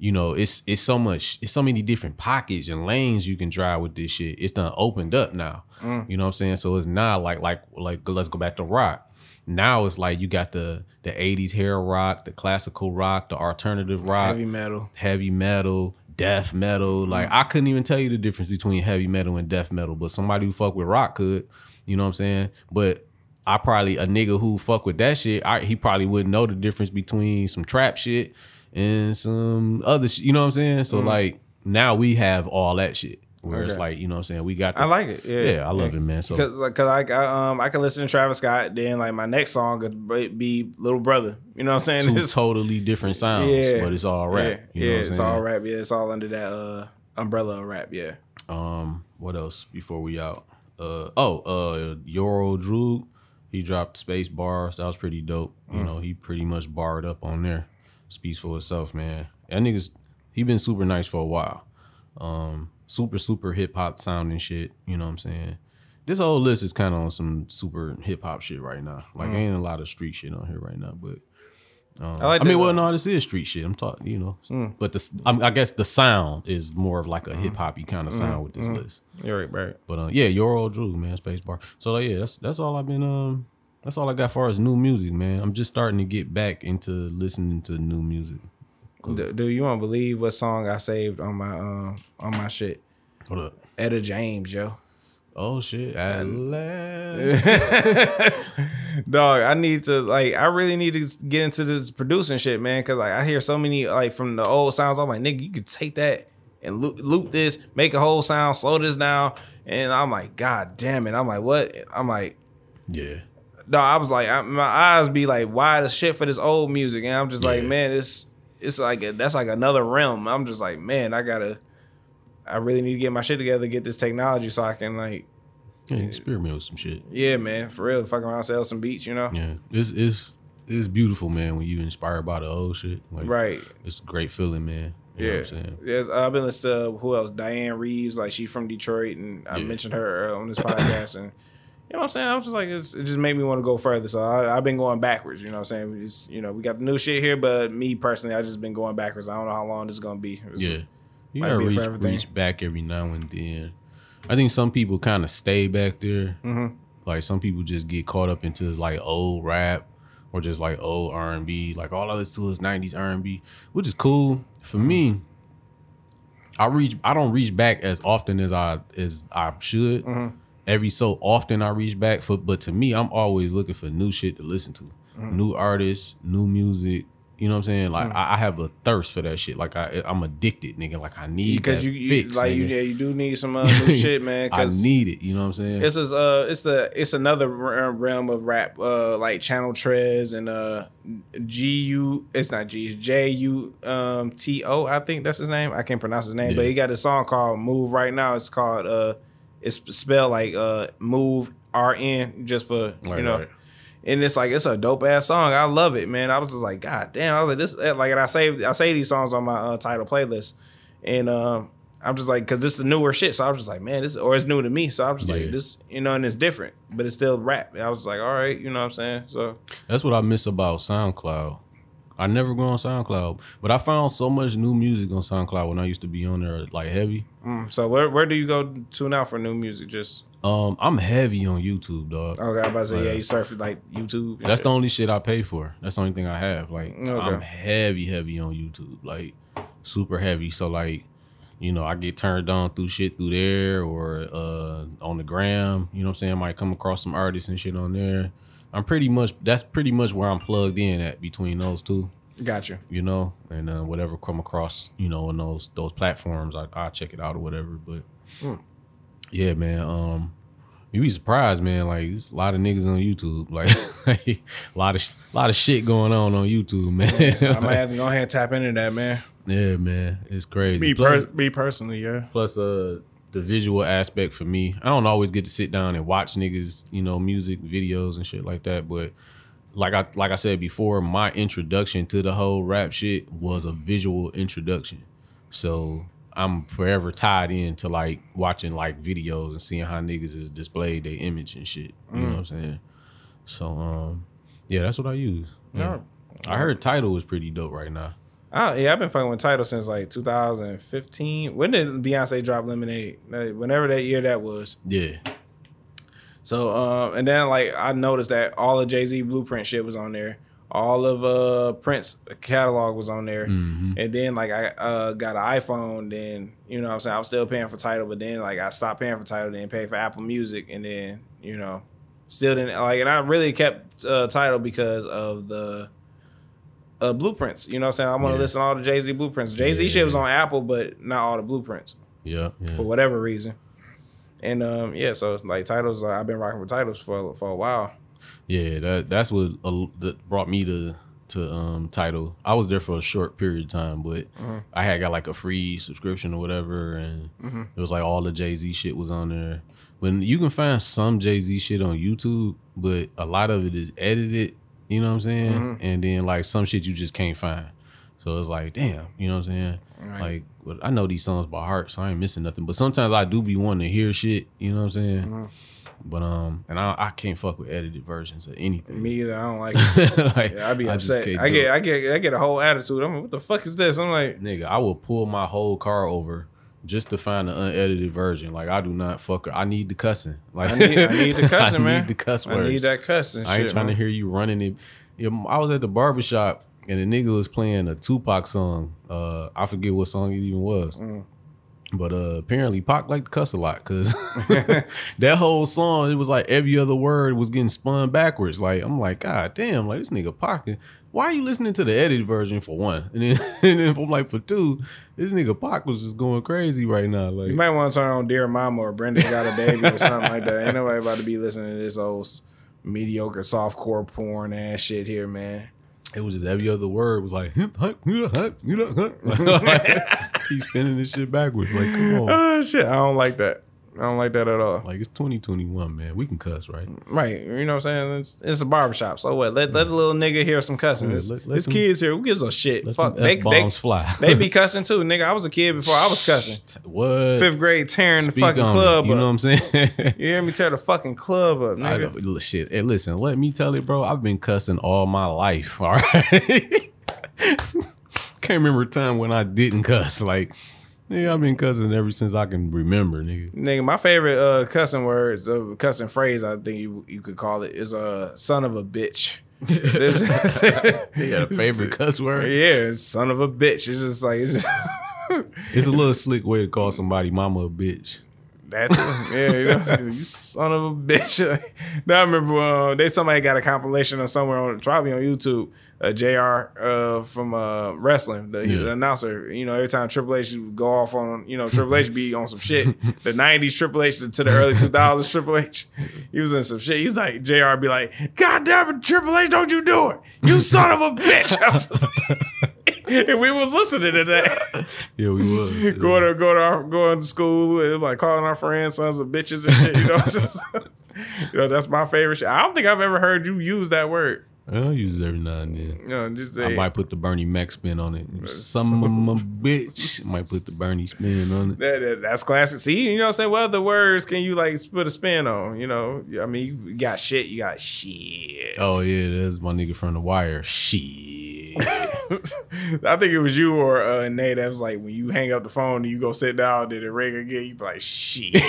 you know, it's it's so much, it's so many different pockets and lanes you can drive with this shit. It's done opened up now. Mm. You know what I'm saying? So it's not like like like let's go back to rock. Now it's like you got the the 80s hair rock, the classical rock, the alternative rock Heavy metal. heavy metal, death metal. Mm. Like I couldn't even tell you the difference between heavy metal and death metal, but somebody who fuck with rock could. You know what I'm saying? But I probably a nigga who fuck with that shit, I, he probably wouldn't know the difference between some trap shit and some other shit. You know what I'm saying? So like now we have all that shit. Where it's like, you know what I'm saying? We got the, I like it. Yeah. Yeah, I love it, man. So Cause, like, cause I, I um I can listen to Travis Scott. Then like my next song could be- Little Brother. You know what I'm saying? two It's- totally different sounds, yeah, but it's all rap. Yeah, you know yeah what I'm it's all rap. Yeah, it's all under that uh umbrella of rap. Yeah. Um, what else before we out? Uh oh, uh Your Old Droog, he dropped Space Bars. That was pretty dope. You know, he pretty much barred up on there. Speaks for itself, man. That nigga's he been super nice for a while. Um, super, super hip hop sounding shit. You know what I'm saying? This whole list is kind of on some super hip hop shit right now. Like ain't a lot of street shit on here right now, but I like. I mean, well, no, this is street shit. I'm talking, you know, but the I, I guess the sound is more of like a hip hoppy kind of sound with this list. You're right, right. But uh, yeah, Your Old Droog, man, Space Bar. So yeah, that's that's all I've been um that's all I got far as new music, man. I'm just starting to get back into listening to new music. Do, do you want to believe what song I saved on my um on my shit? Hold up. Etta James, yo. Oh shit. At last. Dog, I need to like. I really need to get into this producing shit, man. Cause like I hear so many like from the old sounds. I'm like, nigga, you could take that and loop, loop this, make a whole sound, slow this down, and I'm like, god damn it. I'm like, what? I'm like, yeah. No, I was like, I, my eyes be like wide as shit for this old music, and I'm just like, Yeah. man, it's it's like that's like another realm. I'm just like, man, I gotta, I really need to get my shit together, get this technology, so I can like, Yeah, experiment with some shit. yeah, man, for real, fuck around, sell some beats, you know, Yeah. It's it's it's beautiful, man, when you inspired by the old shit. Like right? it's a great feeling, man. You know Yeah, what I'm saying? yes. I've been listening to who else? Dianne Reeves, like she's from Detroit, and I Yeah. mentioned her on this podcast, and you know what I'm saying. I was just like, it's, it just made me want to go further. So I, I've been going backwards. You know what I'm saying? Just, you know, we got the new shit here, but me personally, I just been going backwards. I don't know how long this is gonna be. It's- Yeah. You gotta reach, reach back every now and then. I think some people kind of stay back there. Mm-hmm. Like some people just get caught up into like old rap or just like old R and B. Like all I listen to is '90s R and B, which is cool for me. I reach. I don't reach back as often as I as I should. Mm-hmm. Every so often I reach back for, but to me, I'm always looking for new shit to listen to. new artists, new music. You know what I'm saying? Like I, I have a thirst for that shit. Like I, I'm addicted, nigga. Like I need because that you, you fix, like you, yeah, you do need some uh, new shit, man. I need it. You know what I'm saying? This is uh, it's the it's another realm of rap, uh, like Channel Tres and uh, G U. It's not G, it's J U um T O. I think that's his name. I can't pronounce his name, but he got a song called "Move." Right now, it's called uh, it's spelled like uh, "Move" R N, just for you know. right. And it's like it's a dope ass song. I love it, man. I was just like, God damn. I was like, this like, and I save I say these songs on my uh, Tidal playlist, and um, I'm just like, cause this is newer shit. So I was just like, man, this or it's new to me. So I'm just Yeah. like, this, you know, and it's different, but it's still rap. And I was like, all right, you know what I'm saying? So That's what I miss about SoundCloud. I never go on SoundCloud, but I found so much new music on SoundCloud when I used to be on there like heavy. mm, so where where do you go to now for new music? Just Um, I'm heavy on YouTube, dog. okay, I'm about to say, yeah, you surf like YouTube. That's shit. the only shit I pay for. That's the only thing I have. Like Okay. I'm heavy, heavy on YouTube. Like super heavy. So like, you know, I get turned on through shit through there or uh on the gram. You know what I'm saying? I might come across some artists and shit on there. I'm pretty much that's pretty much where I'm plugged in at between those two. Gotcha. You know, and uh, whatever come across, you know, on those those platforms, I I check it out or whatever. But yeah, man. Um, you be surprised, man. Like there's a lot of niggas on YouTube. Like, a lot of a lot of shit going on on YouTube, man. I might have to go ahead and tap into that, man. yeah, man. It's crazy. Me, plus, per- me personally, yeah. plus, uh, the visual aspect for me. I don't always get to sit down and watch niggas, you know, music videos and shit like that. But like I like I said before, my introduction to the whole rap shit was a visual introduction. So I'm forever tied in to like watching like videos and seeing how niggas is displayed their image and shit. You know what I'm saying? So um, yeah, that's what I use. Yeah. I heard Tidal is pretty dope right now. Oh, yeah, I've been fucking with Tidal since like 2015. When did Beyonce drop Lemonade? Whenever that year that was. Yeah. So, um, and then like I noticed that all of Jay Z Blueprint shit was on there. All of uh Prince catalog was on there. Mm-hmm. And then like I uh got an iPhone, then you know what I'm saying I was still paying for Tidal, but then like I stopped paying for Tidal, then paid for Apple Music, and then, you know, still didn't like and I really kept uh Tidal because of the uh blueprints. You know what I'm saying? I want to Yeah. listen to all the Jay Z blueprints. Jay Z Yeah. shit was on Apple, but not all the blueprints Yeah. yeah. for whatever reason. And um, yeah, so like titles, uh, I've been rocking with titles for for a while. Yeah, that that's what uh, that brought me to to um Tidal. I was there for a short period of time, but I had got like a free subscription or whatever, and it was like all the Jay Z shit was on there. When you can find some Jay Z shit on YouTube, but a lot of it is edited. You know what I'm saying? And then like some shit you just can't find. So it's like, damn, you know what I'm saying? Like, but I know these songs by heart, so I ain't missing nothing. But sometimes I do be wanting to hear shit. You know what I'm saying? But um, and I, I can't fuck with edited versions of anything. Me either. I don't like. It. like, Yeah, I'd be I upset. can't I get. I get, I get a whole attitude. I'm like, what the fuck is this? I'm like, nigga, I will pull my whole car over just to find the unedited version. Like I do not fuck. I need the cussing. Like I need, I need the cussing, I man. need the cuss I need that cussing. I ain't shit, trying man. to hear you running it. You know, I was at the barbershop and the nigga was playing a Tupac song. Uh, I forget what song it even was. Mm. But uh, apparently Pac liked to cuss a lot because that whole song, it was like every other word was getting spun backwards. Like I'm like, God damn, like this nigga Pac. Why are you listening to the edited version for one? And then, and then I'm like for two, this nigga Pac was just going crazy right now. Like You might want to turn on Dear Mama or Brenda's Got a Baby or something like that. Ain't nobody about to be listening to this old mediocre softcore porn ass shit here, man. It was just every other word was like, hip, hut, you know, you know, hut. Keep spinning this shit backwards. Like, come on. Oh shit, I don't like that. I don't like that at all. Like, it's 2021, man. We can cuss, right? Right, you know what I'm saying? It's, it's a barbershop, so what? Let let the little nigga hear some cussing. Yeah, It's, let- let it's them- kids here. Who gives a shit? Fuck, they, they, fly. they be cussing too, nigga. I was a kid before I was cussing. What? Fifth grade tearing the Speak fucking club it, You up. know what I'm saying? you hear me tear the fucking club up, I nigga? shit. Hey, listen, let me tell you, bro. I've been cussing all my life. All right. Can't remember a time when I didn't cuss. Like, nigga, I've been cussing ever since I can remember, nigga. Nigga, my favorite uh, cussing words, uh, cussing phrase, I think you you could call it, is a uh, son of a bitch. You got a favorite cuss word? yeah, son of a bitch. It's just like it's just It's a little slick way to call somebody mama a bitch. That's. Yeah, you, know, you son of a bitch. now I remember uh, they somebody got a compilation of somewhere on probably on YouTube. Uh, Jr. Uh, from uh, wrestling, the, Yeah. the announcer. You know, every time Triple H would go off on, you know, Triple H be on some shit. The '90s Triple H to the early 2000s Triple H, he was in some shit. He's like Jr. be like, "God damn it, Triple H, don't you do it, you son of a bitch!" I was just like- and we was listening to that Yeah, we was. going to go to our, going to school and like calling our friends sons of bitches and shit. You know, just you know that's my favorite shit. I don't think I've ever heard you use that word. I'll use it every now and then. Know, just I might put the Bernie Mac spin on it. Some of my bitch might put the Bernie spin on it. that, that- that's classic. See, you know what I'm saying? What other words can you like put a spin on? You know, I mean, you got shit, you got shit. Oh yeah, that's my nigga from the wire. Shit. I think it was you or uh, Nate that was like when you hang up the phone and you go sit down, did it ring again? You be like, shit.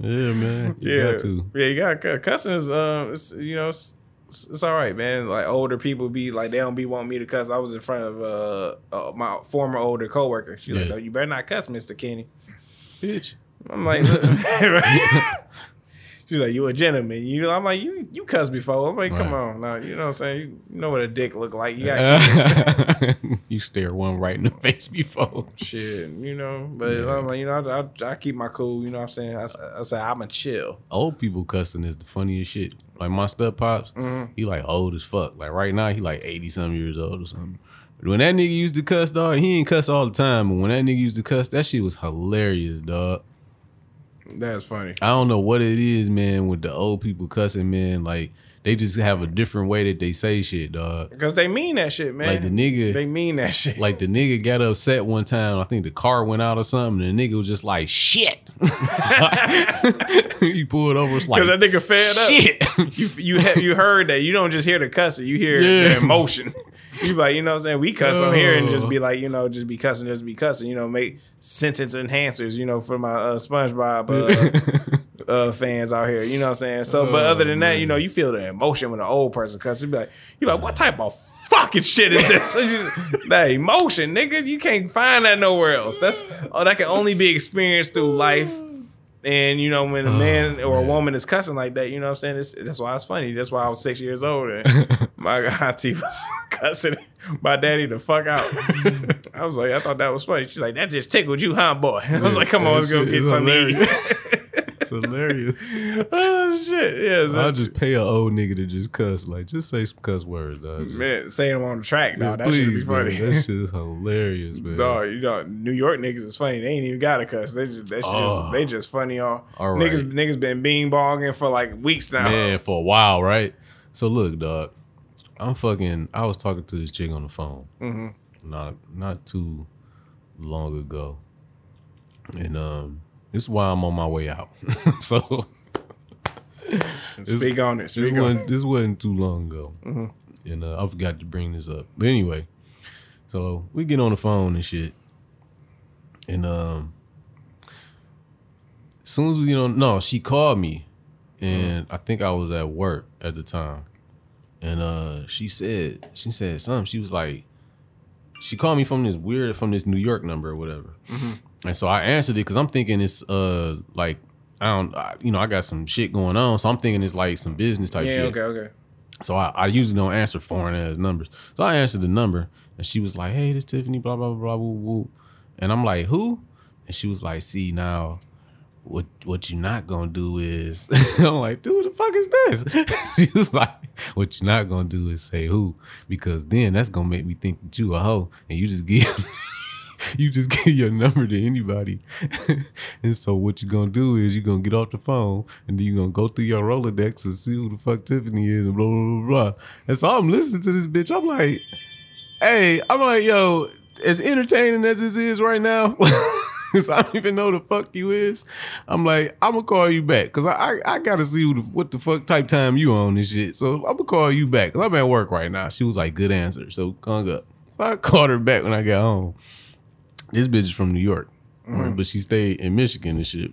yeah, man. You yeah, got to. yeah, you got cu- cussing is um, it's, you know, it's, it's it's all right, man. Like older people be like they don't be wanting me to cuss. I was in front of uh, uh my former older coworker. She's like, Yeah. "Oh, you better not cuss, Mister Kenny." Bitch. I'm like, she's like, you a gentleman. You know, I'm like, you you cuss before. I'm like, come Right. on, now you know what I'm saying. You, you know what a dick look like. You got you stare one right in the face before. shit, you know. But I'm like, you know, I, I, I keep my cool. You know what I'm saying. I say I'm a chill. Old people cussing is the funniest shit. Like my step pops, Mm-hmm. he like old as fuck. Like right now, he like eighty some years old or something. But when that nigga used to cuss, dog, he ain't cuss all the time. But when that nigga used to cuss, that shit was hilarious, dog. That's funny. I don't know what it is, man, with the old people cussing, man. Like they just have a different way that they say shit, dog. Because they mean that shit, man. Like the nigga, They mean that shit. like the nigga got upset one time. I think the car went out or something. And the nigga was just like, "Shit." he pulled over. It's like, Because that nigga fed shit. up. You you ha- you heard that. You don't just hear the cussing. You hear Yeah. the emotion. You like you know what I'm saying. We cuss on here and just be like you know just be cussing, just be cussing. You know, make sentence enhancers. You know, for my uh, SpongeBob uh, uh, fans out here. You know what I'm saying. So, but Oh, other than that, you know, you feel the emotion when an old person cusses. You be like, you like, what type of fucking shit is this? That emotion, nigga, you can't find that nowhere else. That's oh, that can only be experienced through life. And you know, when a man or a man. woman is cussing like that, you know what I'm saying? It's, that's why it's funny. That's why I was six years old and my auntie was cussing my daddy the fuck out. I was like, I thought that was funny. She's like, that just tickled you, huh, boy? I was like, come on, let's go get something to eat. It's hilarious. oh shit, yeah. I'll just pay an old nigga to just cuss. Like, just say some cuss words, dog. Man, saying them on the track, Yeah, dog. that should be please, man. funny. That shit is hilarious, man. Dog, you know, New York niggas is funny. They ain't even got to cuss. They just, that's Oh. just, they just funny on. All right. Niggas, niggas been beanbogging for like weeks now. man, for a while, right? So look, dog, I'm fucking. I was talking to this chick on the phone, Mm-hmm. not not too long ago, and um, this is why I'm on my way out. so Speak on it. this on wasn't it. this wasn't too long ago, Mm-hmm. and uh, I forgot to bring this up. But anyway, so we get on the phone and shit, and um, as soon as we get on, no, she called me, and I think I was at work at the time, and uh, she said she said something. She was like, she called me from this weird from this New York number or whatever, and so I answered it because I'm thinking it's uh like. I don't, I, you know, I got some shit going on, so I'm thinking it's like some business type Yeah, shit. okay, okay. So I, I usually don't answer foreign ass numbers. So I answered the number and she was like, Hey, this Tiffany, blah, blah, blah, blah, woo, woo. And I'm like, Who? And she was like, See, now what what you're not gonna do is I'm like, dude, what the fuck is this? she was like, What you're not gonna do is say who, because then that's gonna make me think that you a hoe and you just give you just give your number to anybody. and so what you're gonna do is you're gonna get off the phone and then you're gonna go through your Rolodex and see who the fuck Tiffany is and blah blah blah blah. And so I'm listening to this bitch. I'm like, hey, I'm like, yo, as entertaining as this is right now. Cause I don't even know the fuck you is. I'm like, I'm gonna call you back. Cause I I, I gotta see who the, what the fuck type time you on this shit. So I'm gonna call you back. Cause I'm at work right now. She was like, good answer. So hung up. So I called her back when I got home. This bitch is from New York, right? but she stayed in Michigan and shit.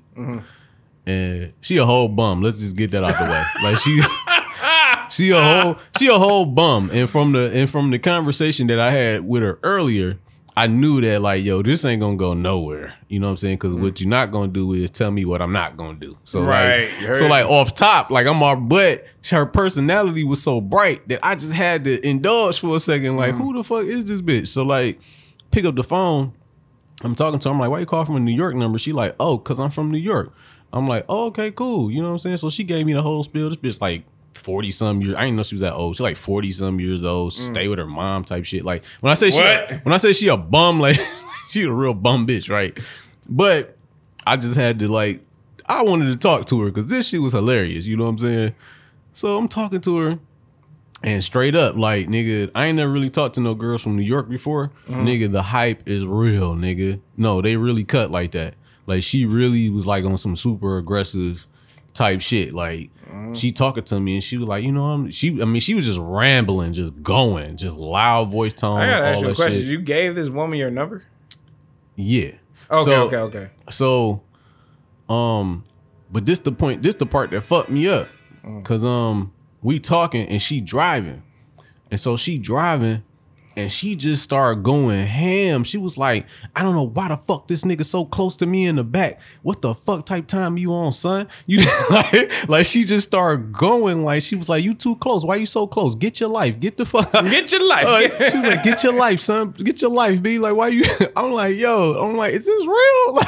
And she a whole bum. Let's just get that out the way. Like she, she a whole, she a whole bum. And from the and from the conversation that I had with her earlier, I knew that like, yo, this ain't gonna go nowhere. You know what I'm saying? Mm. Because what you're not gonna do is tell me what I'm not gonna do. So Right, like, so like off top, like I'm all, but her personality was so bright that I just had to indulge for a second. Mm. Like, who the fuck is this bitch? So like, pick up the phone. I'm talking to her. I'm like, why you call from a New York number? She like, oh, cause I'm from New York. I'm like, oh, okay, cool. You know what I'm saying? So she gave me the whole spiel. This bitch like 40 some years. I didn't know she was that old. She like 40 some years old. She mm. stay with her mom type shit. Like when I say she when I say she a bum, like she a real bum bitch, right? But I just had to like I wanted to talk to her because this shit was hilarious. You know what I'm saying? So I'm talking to her. And straight up, like nigga, I ain't never really talked to no girls from New York before. Nigga, the hype is real, nigga. No, they really cut like that. Like she really was like on some super aggressive type shit. Like she talking to me and she was like, you know, I'm she. I mean, she was just rambling, just going, just loud voice tone, I gotta all ask you a question. shit. You gave this woman your number? Yeah. Okay, So- okay, okay. So, um, but this the point. This the part that fucked me up, cause um, we talking and she driving, and so she driving, and she just started going ham. She was like, I don't know why the fuck this nigga so close to me in the back. What the fuck type time you on, son? You like, like she just started going like she was like, you too close. Why you so close? Get your life. Get the fuck. Get your life. Uh, she was like, "Get your life, son. Get your life." Be like, "Why you?" I'm like, "Yo," I'm like, "Is this real?"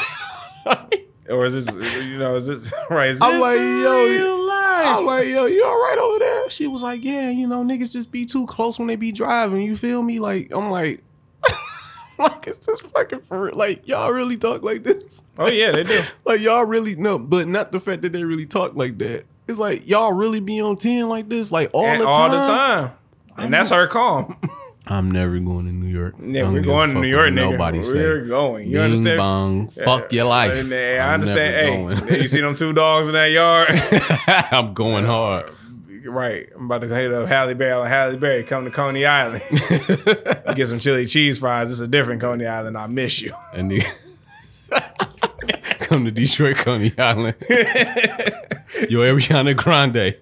or is this you know, is this right? Is I'm this like, the yo, I'm like, "Yo, you all right over there?" She was like, "Yeah, you know, niggas just be too close when they be driving. You feel me?" Like, I'm like, like, it's just fucking for real? Like, y'all really talk like this? oh yeah, they do. Like, y'all really no, but not the fact that they really talk like that. It's like y'all really be on ten like this, like all and the all time. the time. And that's her calm. I'm never going to New York. Yeah, we're going to New York, nigga. Nobody. We're going. You Bing understand? bong, fuck your life. I understand. Hey, you see them two dogs in that yard? I'm going hard. right. I'm about to hit up Halle Berry. Halle Berry, come to Coney Island. Get some chili cheese fries. It's a different Coney Island. I miss you. And the come to Detroit, Coney Island. Yo, Ariana Grande,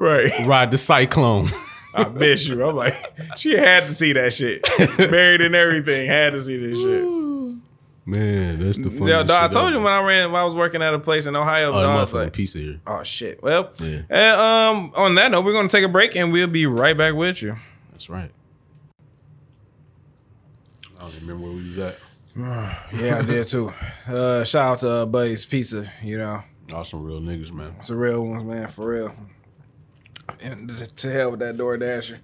right. ride the cyclone. I miss you. I'm like, she had to see that shit. Married and everything. Had to see this shit. Man, that's the funny. Yeah, dog, I told you when I ran, when I was working at a place in Ohio. Oh, dog, like, piece of here. oh shit. Well, Yeah. and, um, on that note, we're gonna take a break and we'll be right back with you. That's right. I don't remember where we was at. Yeah, I did too. Uh, shout out to uh, Buddy's Pizza. You know, Y'all some real niggas, man. it's a real ones, man, for real. And to- hell with that door dasher,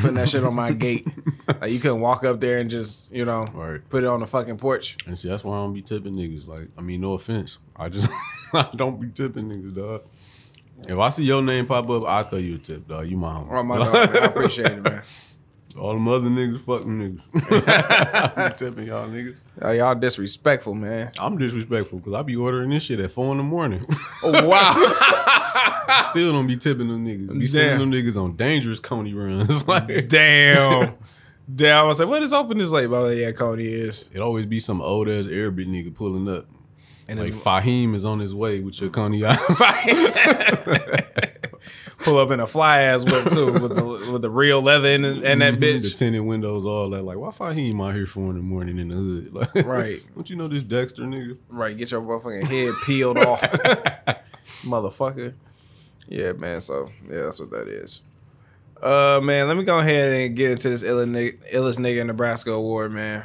putting that shit on my gate. Like you couldn't walk up there and just, you know, Right. put it on the fucking porch. And see, that's why I don't be tipping niggas. Like, I mean, no offense. I just I don't be tipping niggas, dog. If I see your name pop up, I'll throw you a tip, dog. You my homie. Oh my dog, I appreciate it, man. All them other niggas, fucking niggas. I be tipping y'all niggas. Oh, y'all disrespectful, man. I'm disrespectful because I be ordering this shit at four in the morning. Oh wow. Still don't be tipping them niggas. Be sending them niggas on dangerous Coney runs. like, Damn. Damn. I was like, what is open this late? But yeah, Cody is. it always be some old ass Arabic nigga pulling up. And Like Fahim is on his way with your Coney. Pull up in a fly ass whip too with the with the real leather in and that Mhm, The bitch. tinted windows, all that. Like, why Fahim out here four in the morning in the hood? Like, Right. Don't you know this Dexter nigga? Right, get your motherfucking head peeled off. Motherfucker. Yeah, man. So yeah, that's what that is. Uh man, let me go ahead and get into this illest nigga, illest nigga in Nebraska award, man.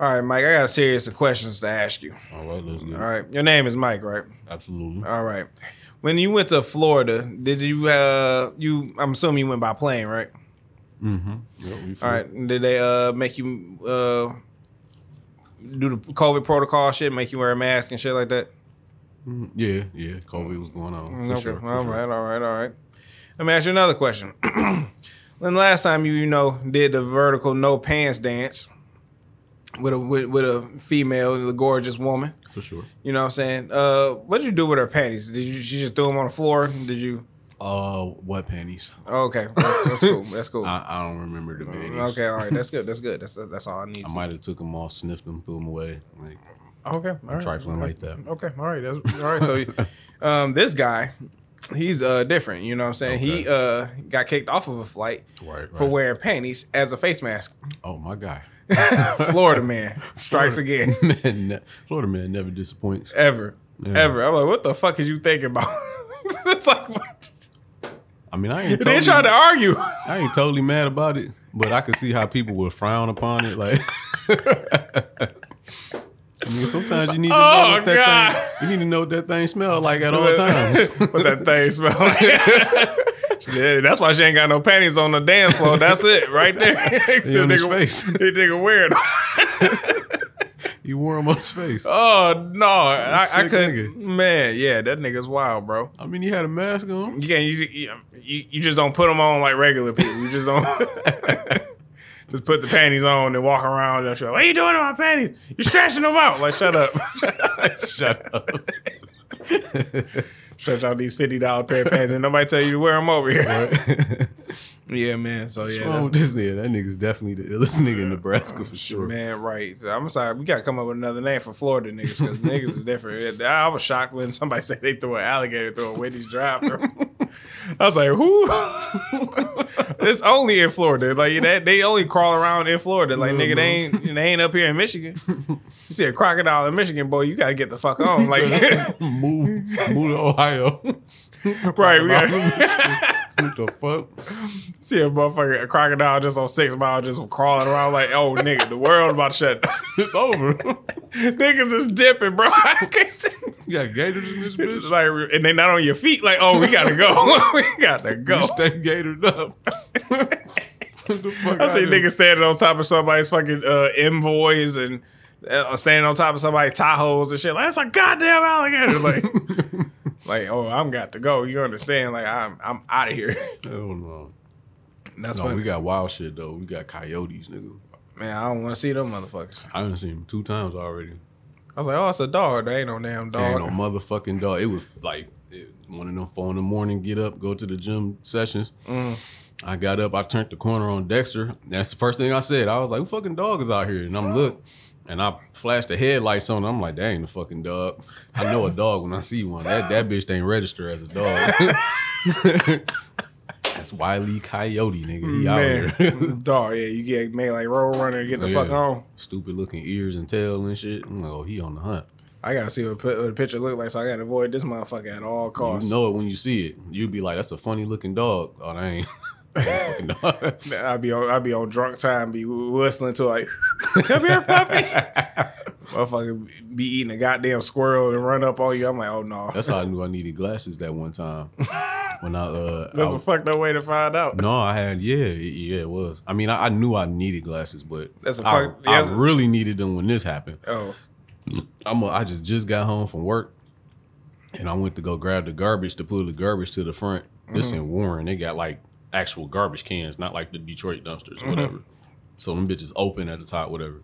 All right, Mike, I got a series of questions to ask you. All right, let's get All right. Your name is Mike, right? Absolutely. All right. When you went to Florida, did you uh you I'm assuming you went by plane, right? Mm-hmm. Yep, All right. Did they uh make you uh do the COVID protocol shit, make you wear a mask and shit like that? Yeah, yeah. COVID was going on. For Okay. sure. for all sure. right, all right, all right. Let me ask you another question. when last time you you know did the vertical no pants dance with a with, with a female, the gorgeous woman, For sure. you know what I'm saying? Uh, what did you do with her panties? Did you she just threw them on the floor? Did you? Uh, what panties? Okay, that's, that's cool. That's cool. I, I don't remember the panties. Okay, all right, that's good. That's good. That's that's all I need. I might have took them off, sniffed them, threw them away. Like Okay, all right. trifling like that. Okay, all right, that's all right. So, um, this guy, he's uh different. You know what I'm saying? He uh got kicked off of a flight Right, for wearing panties as a face mask. Oh my guy. Florida man strikes again. man, Florida man never disappoints. Ever. Yeah. Ever. I'm like, what the fuck is you thinking about? it's like what? I mean, I ain't they totally, tried to argue. I ain't totally mad about it, but I could see how people would frown upon it. Like, mean, sometimes you need to oh, know Oh, what that God. thing. You need to know what that thing smell like at all times. what that thing smell like. yeah, that's why she ain't got no panties on the dance floor. That's it, right there. They on his face. That nigga weird. You wore them on his face. Oh no, I, I couldn't. nigga. Man, yeah, that nigga's wild, bro. I mean, he had a mask on. You can't. You, you, you just don't put them on like regular people. You just don't. Just put the panties on and walk around and shit. What are you doing to my panties? You're scratching them out. Like, shut up. Shut up. Stretch out these fifty dollar pair of pants and nobody tell you to wear them over here. yeah, man. So yeah, wrong with that's, this nigga? That nigga's definitely the illest nigga in Nebraska for sure. man, right. I'm sorry. We gotta come up with another name for Florida niggas because niggas is different. I was shocked when somebody said they threw an alligator through a Wendy's drive-through. I was like, who? it's only in Florida. Like that, they only crawl around in Florida. Like nigga, they mm-hmm. ain't they ain't up here in Michigan. You see a crocodile in Michigan, boy, you gotta get the fuck on. Like, move, move to Ohio. right? We gotta, what the fuck? see a motherfucker, a crocodile just on six mile, just crawling around like, oh nigga, the world about to shut. down. It's over. Niggas is dipping, bro. I can't take- You got gators in this bitch. Like, and they not on your feet. Like, oh, we gotta go. we gotta go. You stay gatored up. what the fuck? I see niggas standing on top of somebody's fucking uh, Envoys and standing on top of somebody's Tahoes and shit. Like, that's a goddamn alligator. Like, like, oh, I'm got to go. You understand? Like, I'm I'm out of here. Hell no. That's No, funny. we got wild shit though. We got coyotes, nigga. Man, I don't want to see them motherfuckers. I done seen them two times already. I was like, oh, it's a dog. There ain't no damn There ain't dog. no motherfucking dog. It was like it, one of them four in the morning, get up, go to the gym sessions. Mm. I got up, I turned the corner on Dexter. That's the first thing I said. I was like, who fucking dog is out here? And I'm look, and I flashed the headlights on. I'm like, that ain't a fucking dog. I know a dog when I see one. That that bitch ain't register as a dog. That's Wiley Coyote, nigga. He out here. Man, dog. Yeah, you get made like road runner and get the Oh, fuck yeah. on. Stupid looking ears and tail and shit. I'm like, oh, he on the hunt. I gotta see what, pi- what the picture look like, so I gotta avoid this motherfucker at all costs. You know it when you see it. You'd be like, that's a funny looking dog. Oh, that ain't. that ain't fucking dog. I'd be on I'd be on drunk time, be whistling to like, come here, puppy. Motherfucker be eating a goddamn squirrel and run up on you. I'm like, oh no. That's how I knew I needed glasses that one time. When I uh, That's I- a fucked up way to find out. no, I had yeah, yeah, it was. I mean, I, I knew I needed glasses, but That's a I, fuck- I yes. really needed them when this happened. Oh, I'm a, I just just got home from work, and I went to go grab the garbage to pull the garbage to the front. This Mm-hmm. in Warren, they got like actual garbage cans, not like the Detroit dumpsters Mm-hmm. or whatever. So them bitches open at the top, whatever.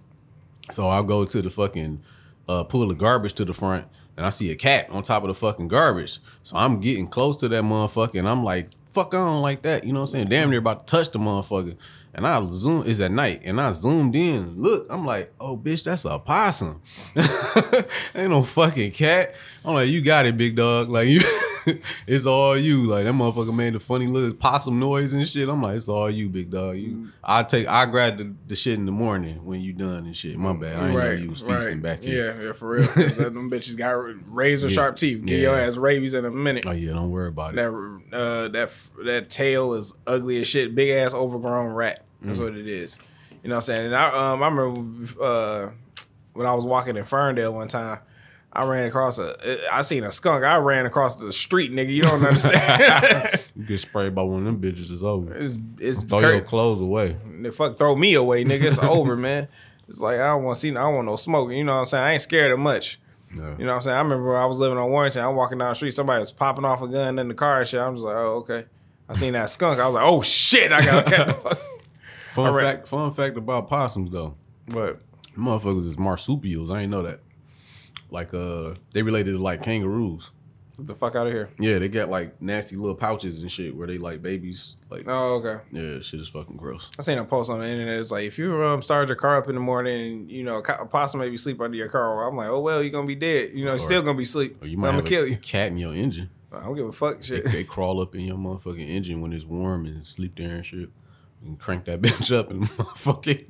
So I'll go to the fucking uh, pull the garbage to the front, and I see a cat on top of the fucking garbage. So I'm getting close to that motherfucker, and I'm like, fuck on like that. You know what I'm saying? Damn near about to touch the motherfucker. And I zoom, it's at night, and I zoomed in. Look, I'm like, oh, bitch, that's a possum. Ain't no fucking cat. I'm like, you got it, big dog. Like, you, it's all you. Like, that motherfucker made a funny little possum noise and shit. I'm like, it's all you, big dog. You, I take, I grab the, the shit in the morning when you done and shit. My bad. I didn't know right, you was feasting right. back here. Yeah, yeah, for real. that- them bitches got razor sharp teeth. Get your ass rabies in a minute. Oh yeah, don't worry about it. That uh, that that tail is ugly as shit. Big ass overgrown rat. Mm. That's what it is. You know what I'm saying? And I um I remember uh when I was walking in Ferndale one time. I ran across a. I seen a skunk. I ran across the street, nigga. You don't understand. You get sprayed by one of them bitches, it's over. it's it's Throw your clothes away. the fuck throw me away, nigga. It's over, man. It's like I don't want to see. I don't want no smoke. You know what I'm saying? I ain't scared of much. No. You know what I'm saying? I remember I was living on Warrington. I'm walking down the street. Somebody was popping off a gun in the car and shit. I'm just like, oh okay. I seen that skunk. I was like, oh shit. I got. got Fun All right. fact, fun fact about possums though. but Motherfuckers is marsupials. I ain't know that. Like uh they related to like kangaroos. get the fuck out of here. Yeah, they got like nasty little pouches and shit where they like babies. Like Oh okay. yeah, shit is fucking gross. I seen a post on the internet. It's like if you um start your car up in the morning and you know a co- a possum maybe sleep under your car. I'm like, oh well, you're gonna be dead. You know, you're still gonna be asleep. Or you I'm might gonna have kill a you. cat in your engine. I don't give a fuck. They, Shit. they crawl up in your motherfucking engine when it's warm and sleep there and shit. And crank that bitch up and motherfucking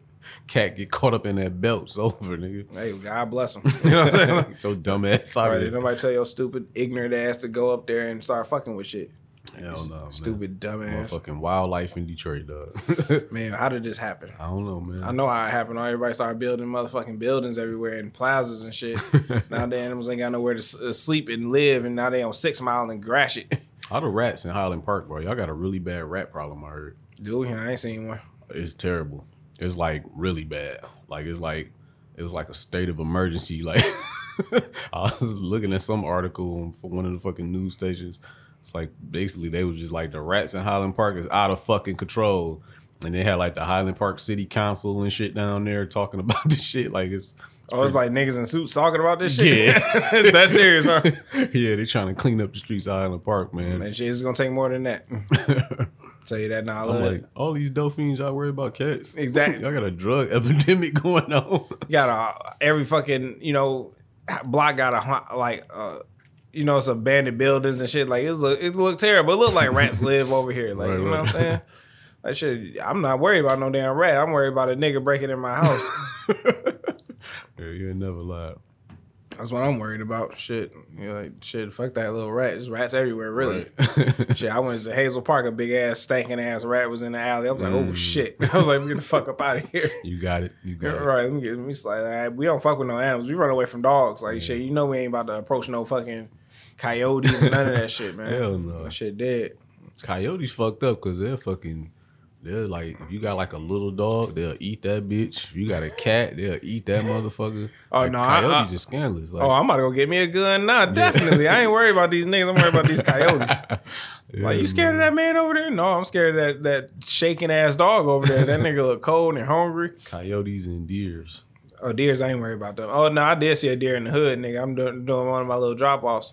cat get caught up in that belt, it's over, nigga. Hey, God bless them. You know what I'm saying? So dumb ass out Right, there. nobody tell your stupid, ignorant ass to go up there and start fucking with shit. Hell no, man. Stupid, dumb ass. Motherfucking wildlife in Detroit, dog. Man, how did this happen? I don't know, man. I know how it happened. Everybody started building motherfucking buildings everywhere and plazas and shit. now the animals ain't got nowhere to uh, sleep and live, and now they on Six Mile and Gratiot. All the rats in Highland Park, bro. Y'all got a really bad rat problem, I heard. Dude, I ain't seen one. It's terrible. It's like really bad. Like it's like it was like a state of emergency. Like I was looking at some article for one of the fucking news stations. It's like basically they was just like the rats in Highland Park is out of fucking control. And they had like the Highland Park City Council and shit down there talking about this shit. Like it's Oh, it's like niggas in suits talking about this shit. Yeah. It's that serious, huh? yeah, they trying to clean up the streets of Highland Park, man. Man, shit is gonna take more than that. Tell you that now. I'm like, all these dolphins, y'all worry about cats. Exactly. Y'all got a drug epidemic going on. You got a every fucking you know block got a like uh you know some abandoned buildings and shit. Like it look it look terrible. It look like rats live over here. Like Right, you know what I'm saying. That shit. I'm not worried about no damn rat. I'm worried about a nigga breaking in my house. Yeah, you ain't never lied. That's what I'm worried about. Shit. You know, like shit. Fuck that little rat. There's rats everywhere. Really. shit. I went to Hazel Park. A big ass stinking ass rat was in the alley. I was like, Mm. oh shit. I was like, we get the fuck up out of here. You got it. You got it. Right, let me get let me slide that. We don't fuck with no animals. We run away from dogs. Like shit, you know we ain't about to approach no fucking coyotes and none of that shit, man. Hell no. That shit dead. Coyotes fucked up because they're fucking. They're like, if you got like a little dog, they'll eat that bitch. If you got a cat, they'll eat that motherfucker. Oh, Like, no, I- coyotes I- are scandalous. Like, Oh, I'm about to go get me a gun. Nah, definitely. I ain't worried about these niggas. I'm worried about these coyotes. Like you scared of that man over there? No, I'm scared of that that shaking ass dog over there. That nigga look cold and hungry. coyotes and deers. Oh, deers, I ain't worried about them. Oh no, I did see a deer in the hood, nigga. I'm doing, doing one of my little drop offs.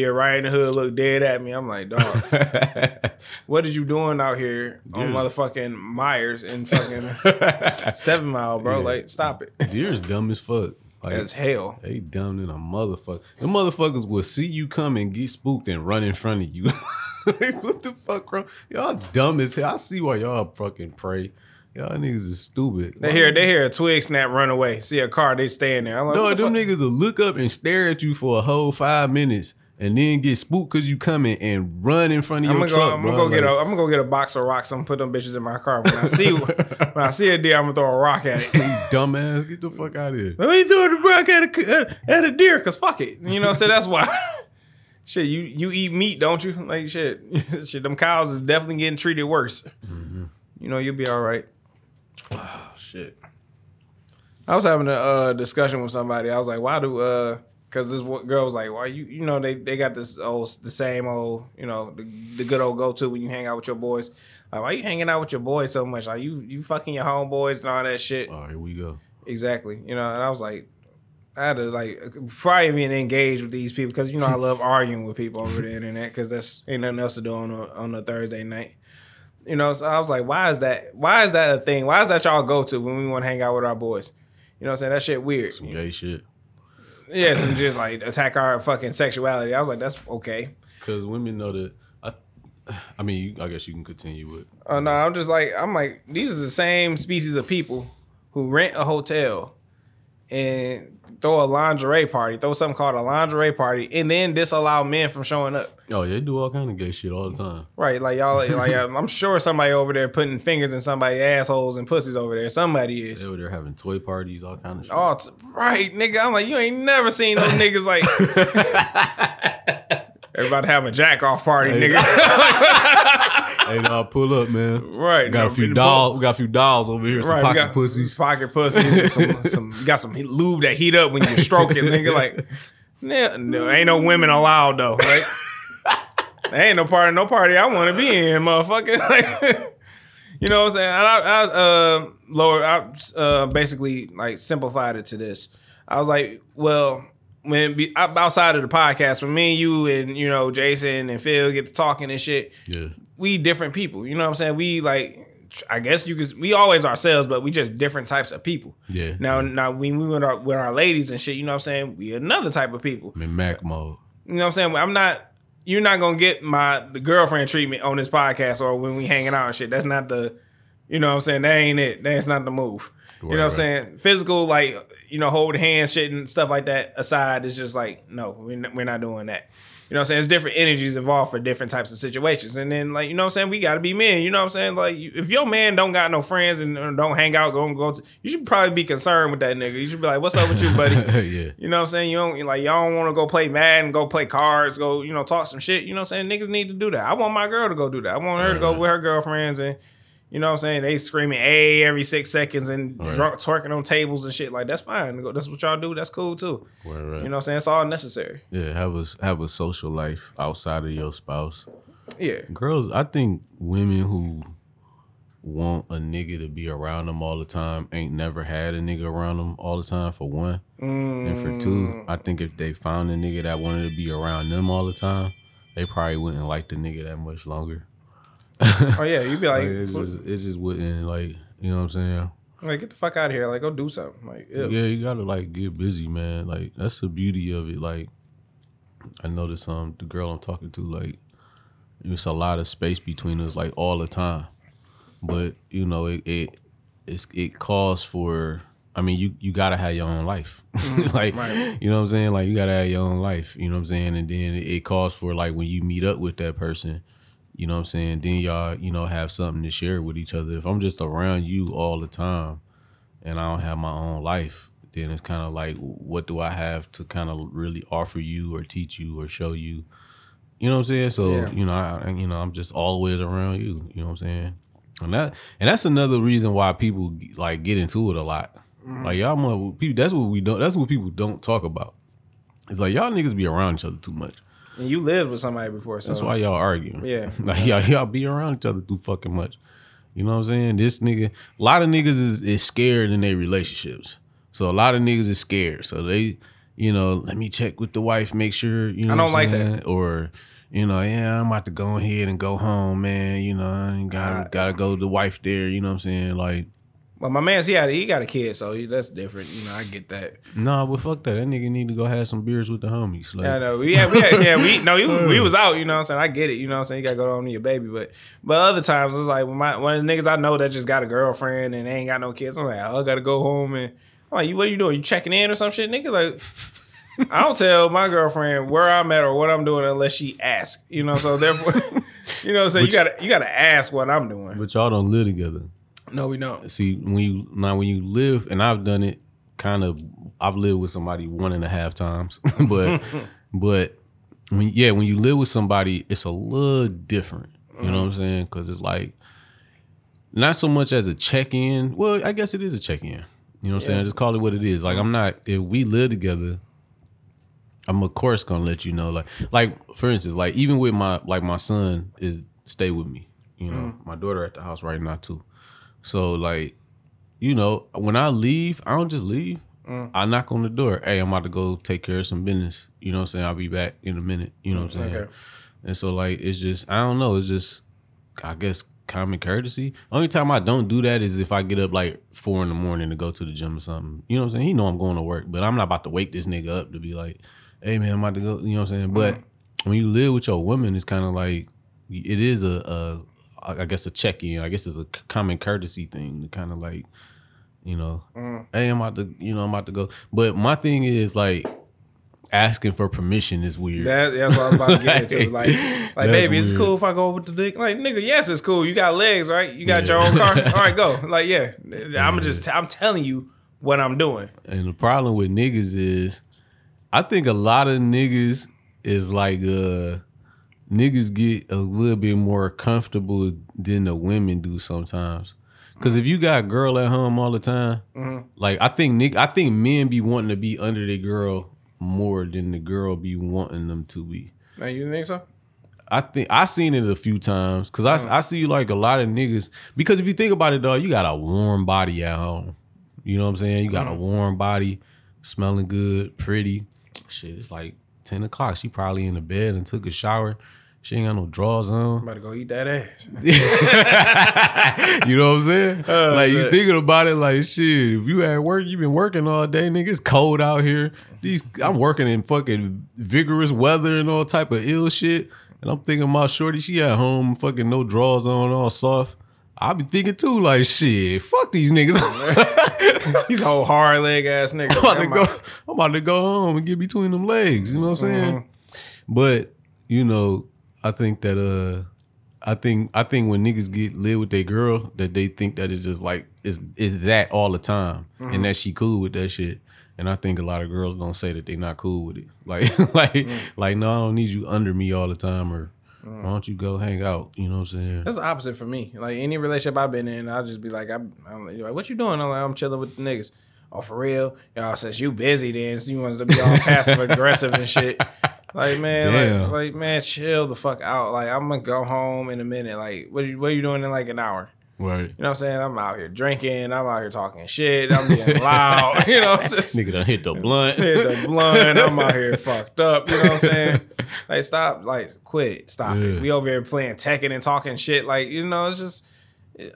In the hood looked dead at me. I'm like, dog. What did you doing out here on Deers. motherfucking Meyers and fucking Seven Mile, bro? Like, stop it. Deer's dumb as fuck. Like, That's hell. They dumb than a motherfucker. The motherfuckers will see you come and get spooked and run in front of you. like, what the fuck, bro? Y'all dumb as hell. I see why y'all fucking pray. Y'all niggas is stupid. They hear they hear a twig snap, run away. See a car, they staying there. I'm like, No, the them fuck? niggas will look up and stare at you for a whole five minutes and then get spooked because you coming and run in front of I'm your go. truck, I'm gonna go get a. I'm gonna go get a box of rocks. I'm gonna put them bitches in my car. When I see when I see a deer, I'm gonna throw a rock at it. You dumbass, get the fuck out of here. Let me throw the rock at a at a deer, cause fuck it. You know, so that's why. shit, you you eat meat, don't you? Like shit, shit. Them cows is definitely getting treated worse. You know, you'll be all right. Oh, shit. I was having a uh, discussion with somebody. I was like, why do uh because this girl was like, why you you know they they got this old the same old you know the, the good old go to when you hang out with your boys. Like, why you hanging out with your boys so much? Like you you fucking your homeboys and all that shit. Oh, here we go. Exactly. You know, and I was like, I had to like before I even engage with these people because you know I love arguing with people over the internet because that's ain't nothing else to do on a, on a Thursday night. You know, so I was like, why is that? Why is that a thing? Why is that y'all go to when we want to hang out with our boys? You know what I'm saying? That shit weird. Some gay shit. Yeah, some just like attack our fucking sexuality. I was like, that's okay. Because women know that. I, I mean, you, I guess you can continue with. Oh no, I'm just like I'm like these are the same species of people who rent a hotel and throw a lingerie party, throw something called a lingerie party, and then disallow men from showing up. Oh, yeah, they do all kind of gay shit all the time. Right, like y'all, like I'm sure somebody over there putting fingers in somebody's assholes and pussies over there. Somebody is. They were there having toy parties, all kind of shit. Oh, t- right, nigga. I'm like, you ain't never seen those niggas like. Everybody have a jack off party, nigga. Hey, no, pull up, man. right, We Got a few dolls. We got a few dolls over here. Some Right, pocket got pussies. pocket pussies, some, some got some lube that heat up when you stroke it, nigga. Like, nah, no, ain't no women allowed though, right? there ain't no party, no party I want to be in, motherfucker. Like, you know what I'm saying? I, I uh, lower, I uh, basically like simplified it to this. I was like, well, when be, outside of the podcast, when me and you and you know Jason and Phil get to talking and shit, Yeah. We different people. You know what I'm saying? We like I guess you could we always ourselves, but we just different types of people. Yeah. Now now when we went out with our ladies and shit, you know what I'm saying? We another type of people. I'm in Mac mode. You know what I'm saying? I'm not you're not gonna get my the girlfriend treatment on this podcast or when we hanging out and shit. That's not the You know what I'm saying? That ain't it. That's not the move. You know what I'm saying? Physical, like you know, hold hands, shit, and stuff like that aside it's just like no, we're not, we're not doing that. You know what I'm saying? There's different energies involved for different types of situations, and then like you know what I'm saying, we got to be men. You know what I'm saying? Like if your man don't got no friends and don't hang out, go and go, to, you should probably be concerned with that nigga. You should be like, what's up with you, buddy? yeah. You know what I'm saying? You don't like y'all don't want to go play Madden, go play cards, go you know talk some shit. You know what I'm saying? Niggas need to do that. I want my girl to go do that. I want her to go uh-huh. with her girlfriends and you know what I'm saying? They screaming A every six seconds and Right. drunk twerking on tables and shit. Like that's fine. That's what y'all do. That's cool too. Right, right. You know what I'm saying? It's all necessary. yeah, have a have a social life outside of your spouse. Yeah. Girls, I think women who want a nigga to be around them all the time ain't never had a nigga around them all the time for one. And for two, mm. I think if they found a nigga that wanted to be around them all the time, they probably wouldn't like the nigga that much longer. Oh yeah. you'd be like, Like, it's just it just wouldn't like you know what I'm saying? like get the fuck out of here. Like go do something. Like ew. Yeah, you gotta like get busy, man. Like that's the beauty of it. Like I noticed um the girl I'm talking to, like it's a lot of space between us, like all the time. But you know, it it it's, it calls for. I mean, you you gotta have your own life, like you know what I'm saying. Like you gotta have your own life, you know what I'm saying. And then it, it calls for like when you meet up with that person, you know what I'm saying. Then y'all you know have something to share with each other. If I'm just around you all the time, and I don't have my own life, then it's kind of like, what do I have to kind of really offer you or teach you or show you? You know what I'm saying? So Yeah. you know, I, you know, I'm just always around you. You know what I'm saying? And that, and that's another reason why people like get into it a lot. Mm. Like y'all, people. That's what we don't. That's what people don't talk about. It's like y'all niggas be around each other too much. And you lived with somebody before, so That's why y'all arguing. Yeah. like y'all, y'all be around each other too fucking much. You know what I'm saying? This nigga, a lot of niggas is, is scared in their relationships. So a lot of niggas is scared. So they, you know, let me check with the wife, make sure, you know. I don't like that. Or, you know, yeah, I'm about to go ahead and go home, man. You know, I ain't gotta, uh, gotta go to the wife there. You know what I'm saying? Like, Well, my man, he had he got a kid, so he, that's different. You know, I get that. nah, but fuck that. That nigga need to go have some beers with the homies. Like, Yeah, know. We had, we had, yeah, we no, we, we was out. You know what I'm saying? I get it. You know what I'm saying? You gotta go home to your baby, but but other times it's like when my one of the niggas I know that just got a girlfriend and they ain't got no kids. I'm like, oh, I gotta go home and I'm like, you what you doing? You checking in or some shit, nigga? Like. I don't tell my girlfriend where I'm at or what I'm doing unless she asks. You know, so therefore, you know, so you gotta you gotta ask what I'm doing. but y'all don't live together. No, we don't. see when you now when you live and I've done it kind of I've lived with somebody one and a half times but but when yeah when you live with somebody it's a little different you know what I'm mm-hmm. saying? Because it's like not so much as a check in well I guess it is a check in you know what I'm saying? I just call it what it is. Like I'm mm-hmm. not if we live together I'm of course gonna let you know like like for instance like even with my like my son is stay with me you know? Mm. My daughter at the house right now too so like, you know, when I leave, I don't just leave. Mm. I knock on the door. Hey, I'm about to go take care of some business. You know what I'm saying? I'll be back in a minute. You know what I'm saying? Okay. And so like it's just I don't know, it's just I guess common courtesy. Only time I don't do that is if I get up like four in the morning to go to the gym or something. You know what I'm saying? He know I'm going to work, but I'm not about to wake this nigga up to be like, hey man, I'm about to go. You know what I'm saying? But mm. when you live with your woman, it's kind of like it is a, a I guess a check in. I guess it's a common courtesy thing to kind of like, you know, hey, I'm about to, you know, I'm about to go. But my thing is like asking for permission is weird. That, that's what I was about to get into. Like, like baby, it's cool if I go with the dick. Like, nigga, yes, it's cool. You got legs, right? You got your own car. All right, go. Like, yeah, I'm just, I'm telling you what I'm doing. And the problem with niggas is, I think a lot of niggas is like uh niggas get a little bit more comfortable than the women do sometimes. Cause if you got a girl at home all the time, mm-hmm. like I think Nick, I think men be wanting to be under the girl more than the girl be wanting them to be. Man, you think so? I think I seen it a few times because I, mm. I see like a lot of niggas because if you think about it, dog, you got a warm body at home. You know what I'm saying? You got a mm-hmm. warm body, smelling good, pretty. Shit, it's like ten o'clock. She probably in the bed and took a shower. She ain't got no drawers on. I'm about to go eat that ass. You know what I'm saying? Oh, like you thinking about it, like shit. If you at work, you been working all day, nigga. It's cold out here. These I'm working in fucking vigorous weather and all type of ill shit. And I'm thinking about shorty, she at home, fucking no drawers on, all soft. I be thinking too, like shit, fuck these niggas. these whole hard leg ass niggas. I'm about to go. I'm about to go home and get between them legs. You know what I'm saying? Mm-hmm. But you know, I think that uh, I think I think when niggas get live with their girl, that they think that it's just like is is that all the time, Mm-hmm. and that she cool with that shit. And I think a lot of girls don't say that they not cool with it. Like like Mm. like no, I don't need you under me all the time, or why don't you go hang out? You know what I'm saying? That's the opposite for me. Like any relationship I've been in, I'll just be like, I'm, I'm like, what you doing? I'm like, I'm chilling with the niggas. Oh, for real? Y'all says you busy then. So you want to be all passive aggressive and shit. Like man, Damn. like, like man, chill the fuck out. Like I'm gonna go home in a minute. Like what you, what you doing in like an hour? Right. You know what I'm saying? I'm out here drinking. I'm out here talking shit. I'm being loud. You know, it's just, Nigga done hit the blunt. hit the blunt. I'm out here fucked up. You know what I'm saying? Like, stop. Like, quit. Stop Yeah. it. We over here playing Tekken and talking shit. Like, you know, it's just.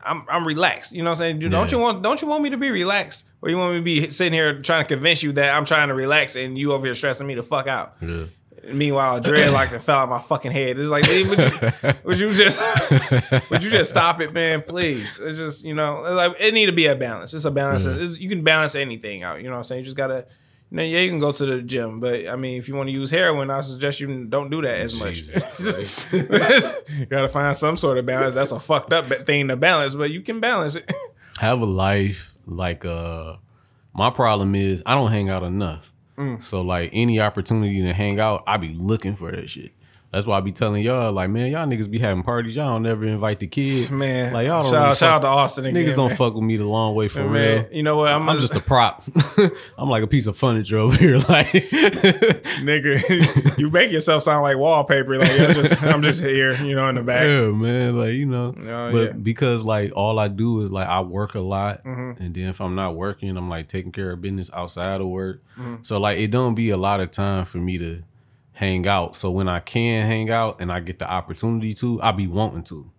I'm I'm relaxed. You know what I'm saying? Dude, Don't you want don't you want me to be relaxed? Or you want me to be sitting here trying to convince you that I'm trying to relax and you over here stressing me the fuck out? Yeah. Meanwhile, dread like it fell out my fucking head. It's like, would you, would you just, would you just stop it, man? Please. It's just, you know, like it need to be a balance. It's a balance. It's- You can balance anything out. You know what I'm saying? You just gotta, you know, yeah, you can go to the gym, but I mean, if you want to use heroin, I suggest you don't do that as much. You gotta find some sort of balance. That's a fucked up thing to balance, but you can balance it. have a life like uh my problem is I don't hang out enough. Mm. So like any opportunity to hang out, I be looking for that shit. That's why I be telling y'all, like, man, y'all niggas be having parties. Y'all don't never invite the kids. Man, like y'all don't shout, really shout out to Austin again. Niggas don't fuck with me the long way for Man, real. you know what? I'm, I'm just a prop. I'm like a piece of furniture over here. Like nigga. you make yourself sound like wallpaper. Like I'm just, I'm just here, you know, in the back. Yeah, man. Like, you know. Oh, but yeah. because like all I do is like I work a lot. Mm-hmm. And then if I'm not working, I'm like taking care of business outside of work. Mm-hmm. So like it don't be a lot of time for me to hang out. So when I can hang out and I get the opportunity to, I be wanting to.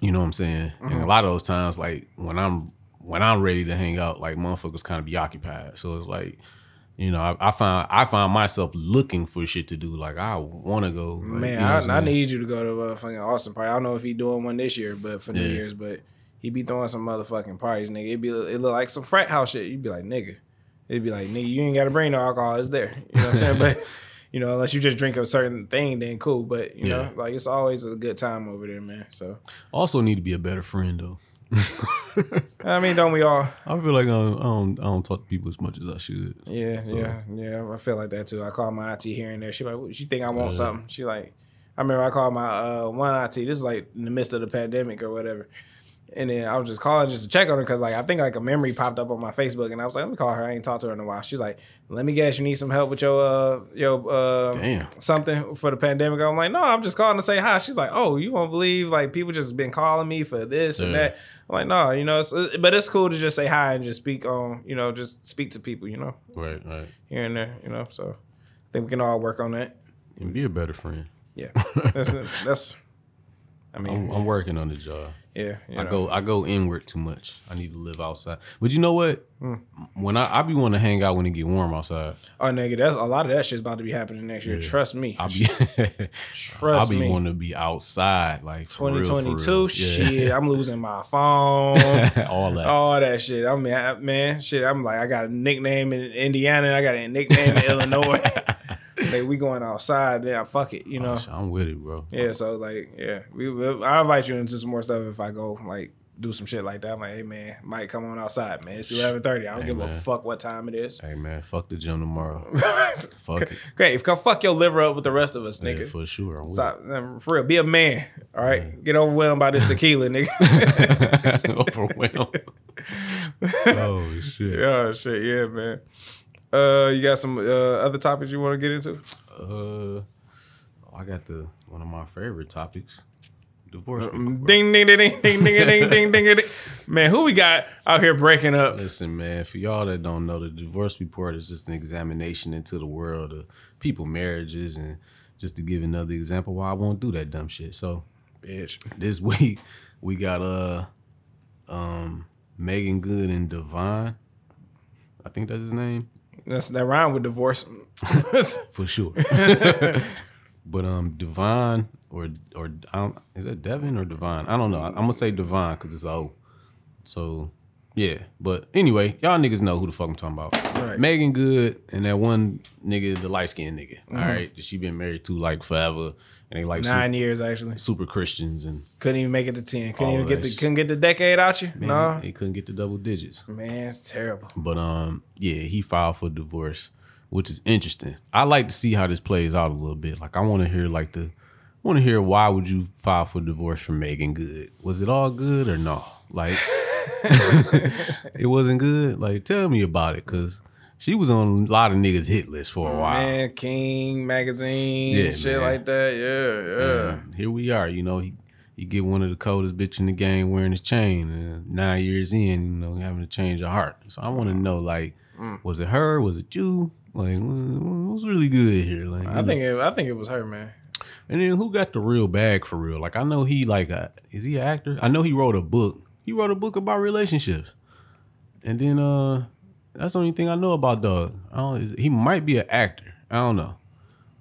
You know what I'm saying? Mm-hmm. And a lot of those times, like when I'm when I'm ready to hang out, like motherfuckers kind of be occupied. So it's like, you know, I, I find I find myself looking for shit to do. Like I want to go. like, Man, you know I, I need you to go to a fucking Austin party. I don't know if he doing one this year, but for New Yeah. Year's, but he be throwing some motherfucking parties, nigga. It be it look like some frat house shit. You'd be like, nigga. It'd be like, nigga, you ain't gotta bring no alcohol. It's there. You know what I'm saying? but you know, unless you just drink a certain thing, then cool. But you know, like it's always a good time over there, man. So Also need to be a better friend though. I mean, don't we all? I feel like I don't, I don't I don't talk to people as much as I should. Yeah, yeah, yeah. I feel like that too. I call my IT here and there. She like, she think I want something. She like, I remember I called my uh, one IT. This is like in the midst of the pandemic or whatever. And then I was just calling just to check on her because like I think like a memory popped up on my Facebook and I was like, let me call her. I ain't talked to her in a while. She's like, let me guess, you need some help with your uh your uh Damn. something for the pandemic. I'm like, no, I'm just calling to say hi. She's like, oh, you won't believe like people just been calling me for this and that. I'm like, no, you know, it's, but it's cool to just say hi and just speak on, you know, just speak to people, you know Right, right. here and there, you know. So I think we can all work on that. And be a better friend. Yeah, that's that's. I mean, I'm, I'm working on the job. Yeah, I know. go I go inward too much. I need to live outside. But you know what? Hmm. When I I be want to hang out when it get warm outside. Oh, nigga, that's a lot of that shit's about to be happening next year. Trust me. I be I Trust be me. want to be outside like for 2022 real. shit. I'm losing my phone. All that. All that shit. I mean, I- man, shit. I'm like, I got a nickname in Indiana. I got a nickname in Illinois. We going outside. Yeah, fuck it. You oh, know. I'm with it, bro. Yeah. So like, yeah, we. I'll invite you into some more stuff if I go like do some shit like that. I'm like, hey man, Mike, come on outside, man. It's 11:30. I don't Hey, give a fuck what time it is. Hey man, fuck the gym tomorrow. fuck it. Okay, if come fuck your liver up with the rest of us, Yeah, nigga. for sure. I'm Stop, for real. Be a man. All right, get overwhelmed by this tequila, nigga. Overwhelmed. oh shit. oh shit, yeah, man. Uh, you got some uh, other topics you want to get into? Uh, I got the one of my favorite topics, divorce. Uh. Ding ding ding ding ding ding ding ding ding ding. Man, who we got out here breaking up? Listen, man, for y'all that don't know, the divorce report is just an examination into the world of people marriages and just to give another example why I won't do that dumb shit. So Bitch. this week we got uh um Meagan Good and Divine. I think that's his name. That's that rhyme with divorce. For sure. But um, Devon or or I don't, is that Devin or Devon? I don't know. I'm gonna say Devon because it's O. So yeah, but anyway, y'all niggas know who the fuck I'm talking about. Right. Meagan Good and that one nigga, the light skinned nigga. all right, she been married to like forever, and they like Nine super, years actually. super Christians and Couldn't even make it to ten. Couldn't even get the shit. couldn't get the decade out you. man, no. he couldn't get the double digits. Man, it's terrible. But um, yeah, he filed for divorce, which is interesting. I like to see how this plays out a little bit. Like I want to hear like the, I want to hear why would you file for divorce from Meagan Good? Was it all good or no? Like it wasn't good. Like tell me about it, cause she was on a lot of niggas hit list for a while. Man, King magazine, Yeah, shit man. like that. Yeah, yeah. And here we are. You know, he he get one of the coldest bitch in the game wearing his chain, and nine years in, you know, having to change her heart. So I want to know, like, Mm. was it her? Was it you? Like, what- what's really good here? Like, I think it, I think it was her, man. and then who got the real bag for real? Like, I know he like, a, is he an actor? I know he wrote a book. He wrote a book about relationships, and then uh, that's the only thing I know about Doug. I don't. He might be an actor. I don't know,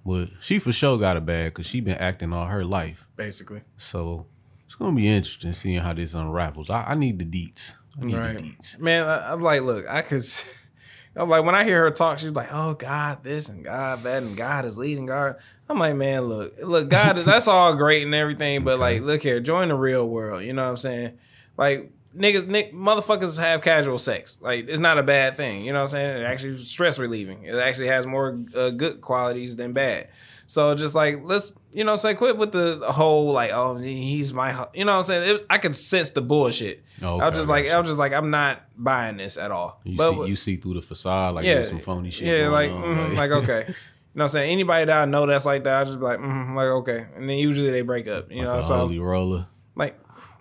but she for sure got a bag because she been acting all her life. Basically, So it's gonna be interesting seeing how this unravels. I, I need the deets. I need right? the deets. Man, I, I'm like, look, I could. I'm like, when I hear her talk, she's like, "Oh God, this and God that, and God is leading God." I'm like, man, look, look, God, that's all great and everything, but like, look here, join the real world. You know what I'm saying? Like, niggas, nick, motherfuckers have casual sex. Like, it's not a bad thing. You know what I'm saying? It actually stress relieving. It actually has more uh, good qualities than bad. So just like let's you know say quit with the whole like oh he's my hu-" you know what I'm saying it, I could sense the bullshit. Oh, I was just like. I was just like I'm not buying this at all. You but see, you see through the facade like yeah, there's some phony shit. Yeah, like mhm, like okay. You know what I'm saying? Anybody that I know that's like that, I just be like, mm, like okay, and then usually they break up. You like know, so holy roller.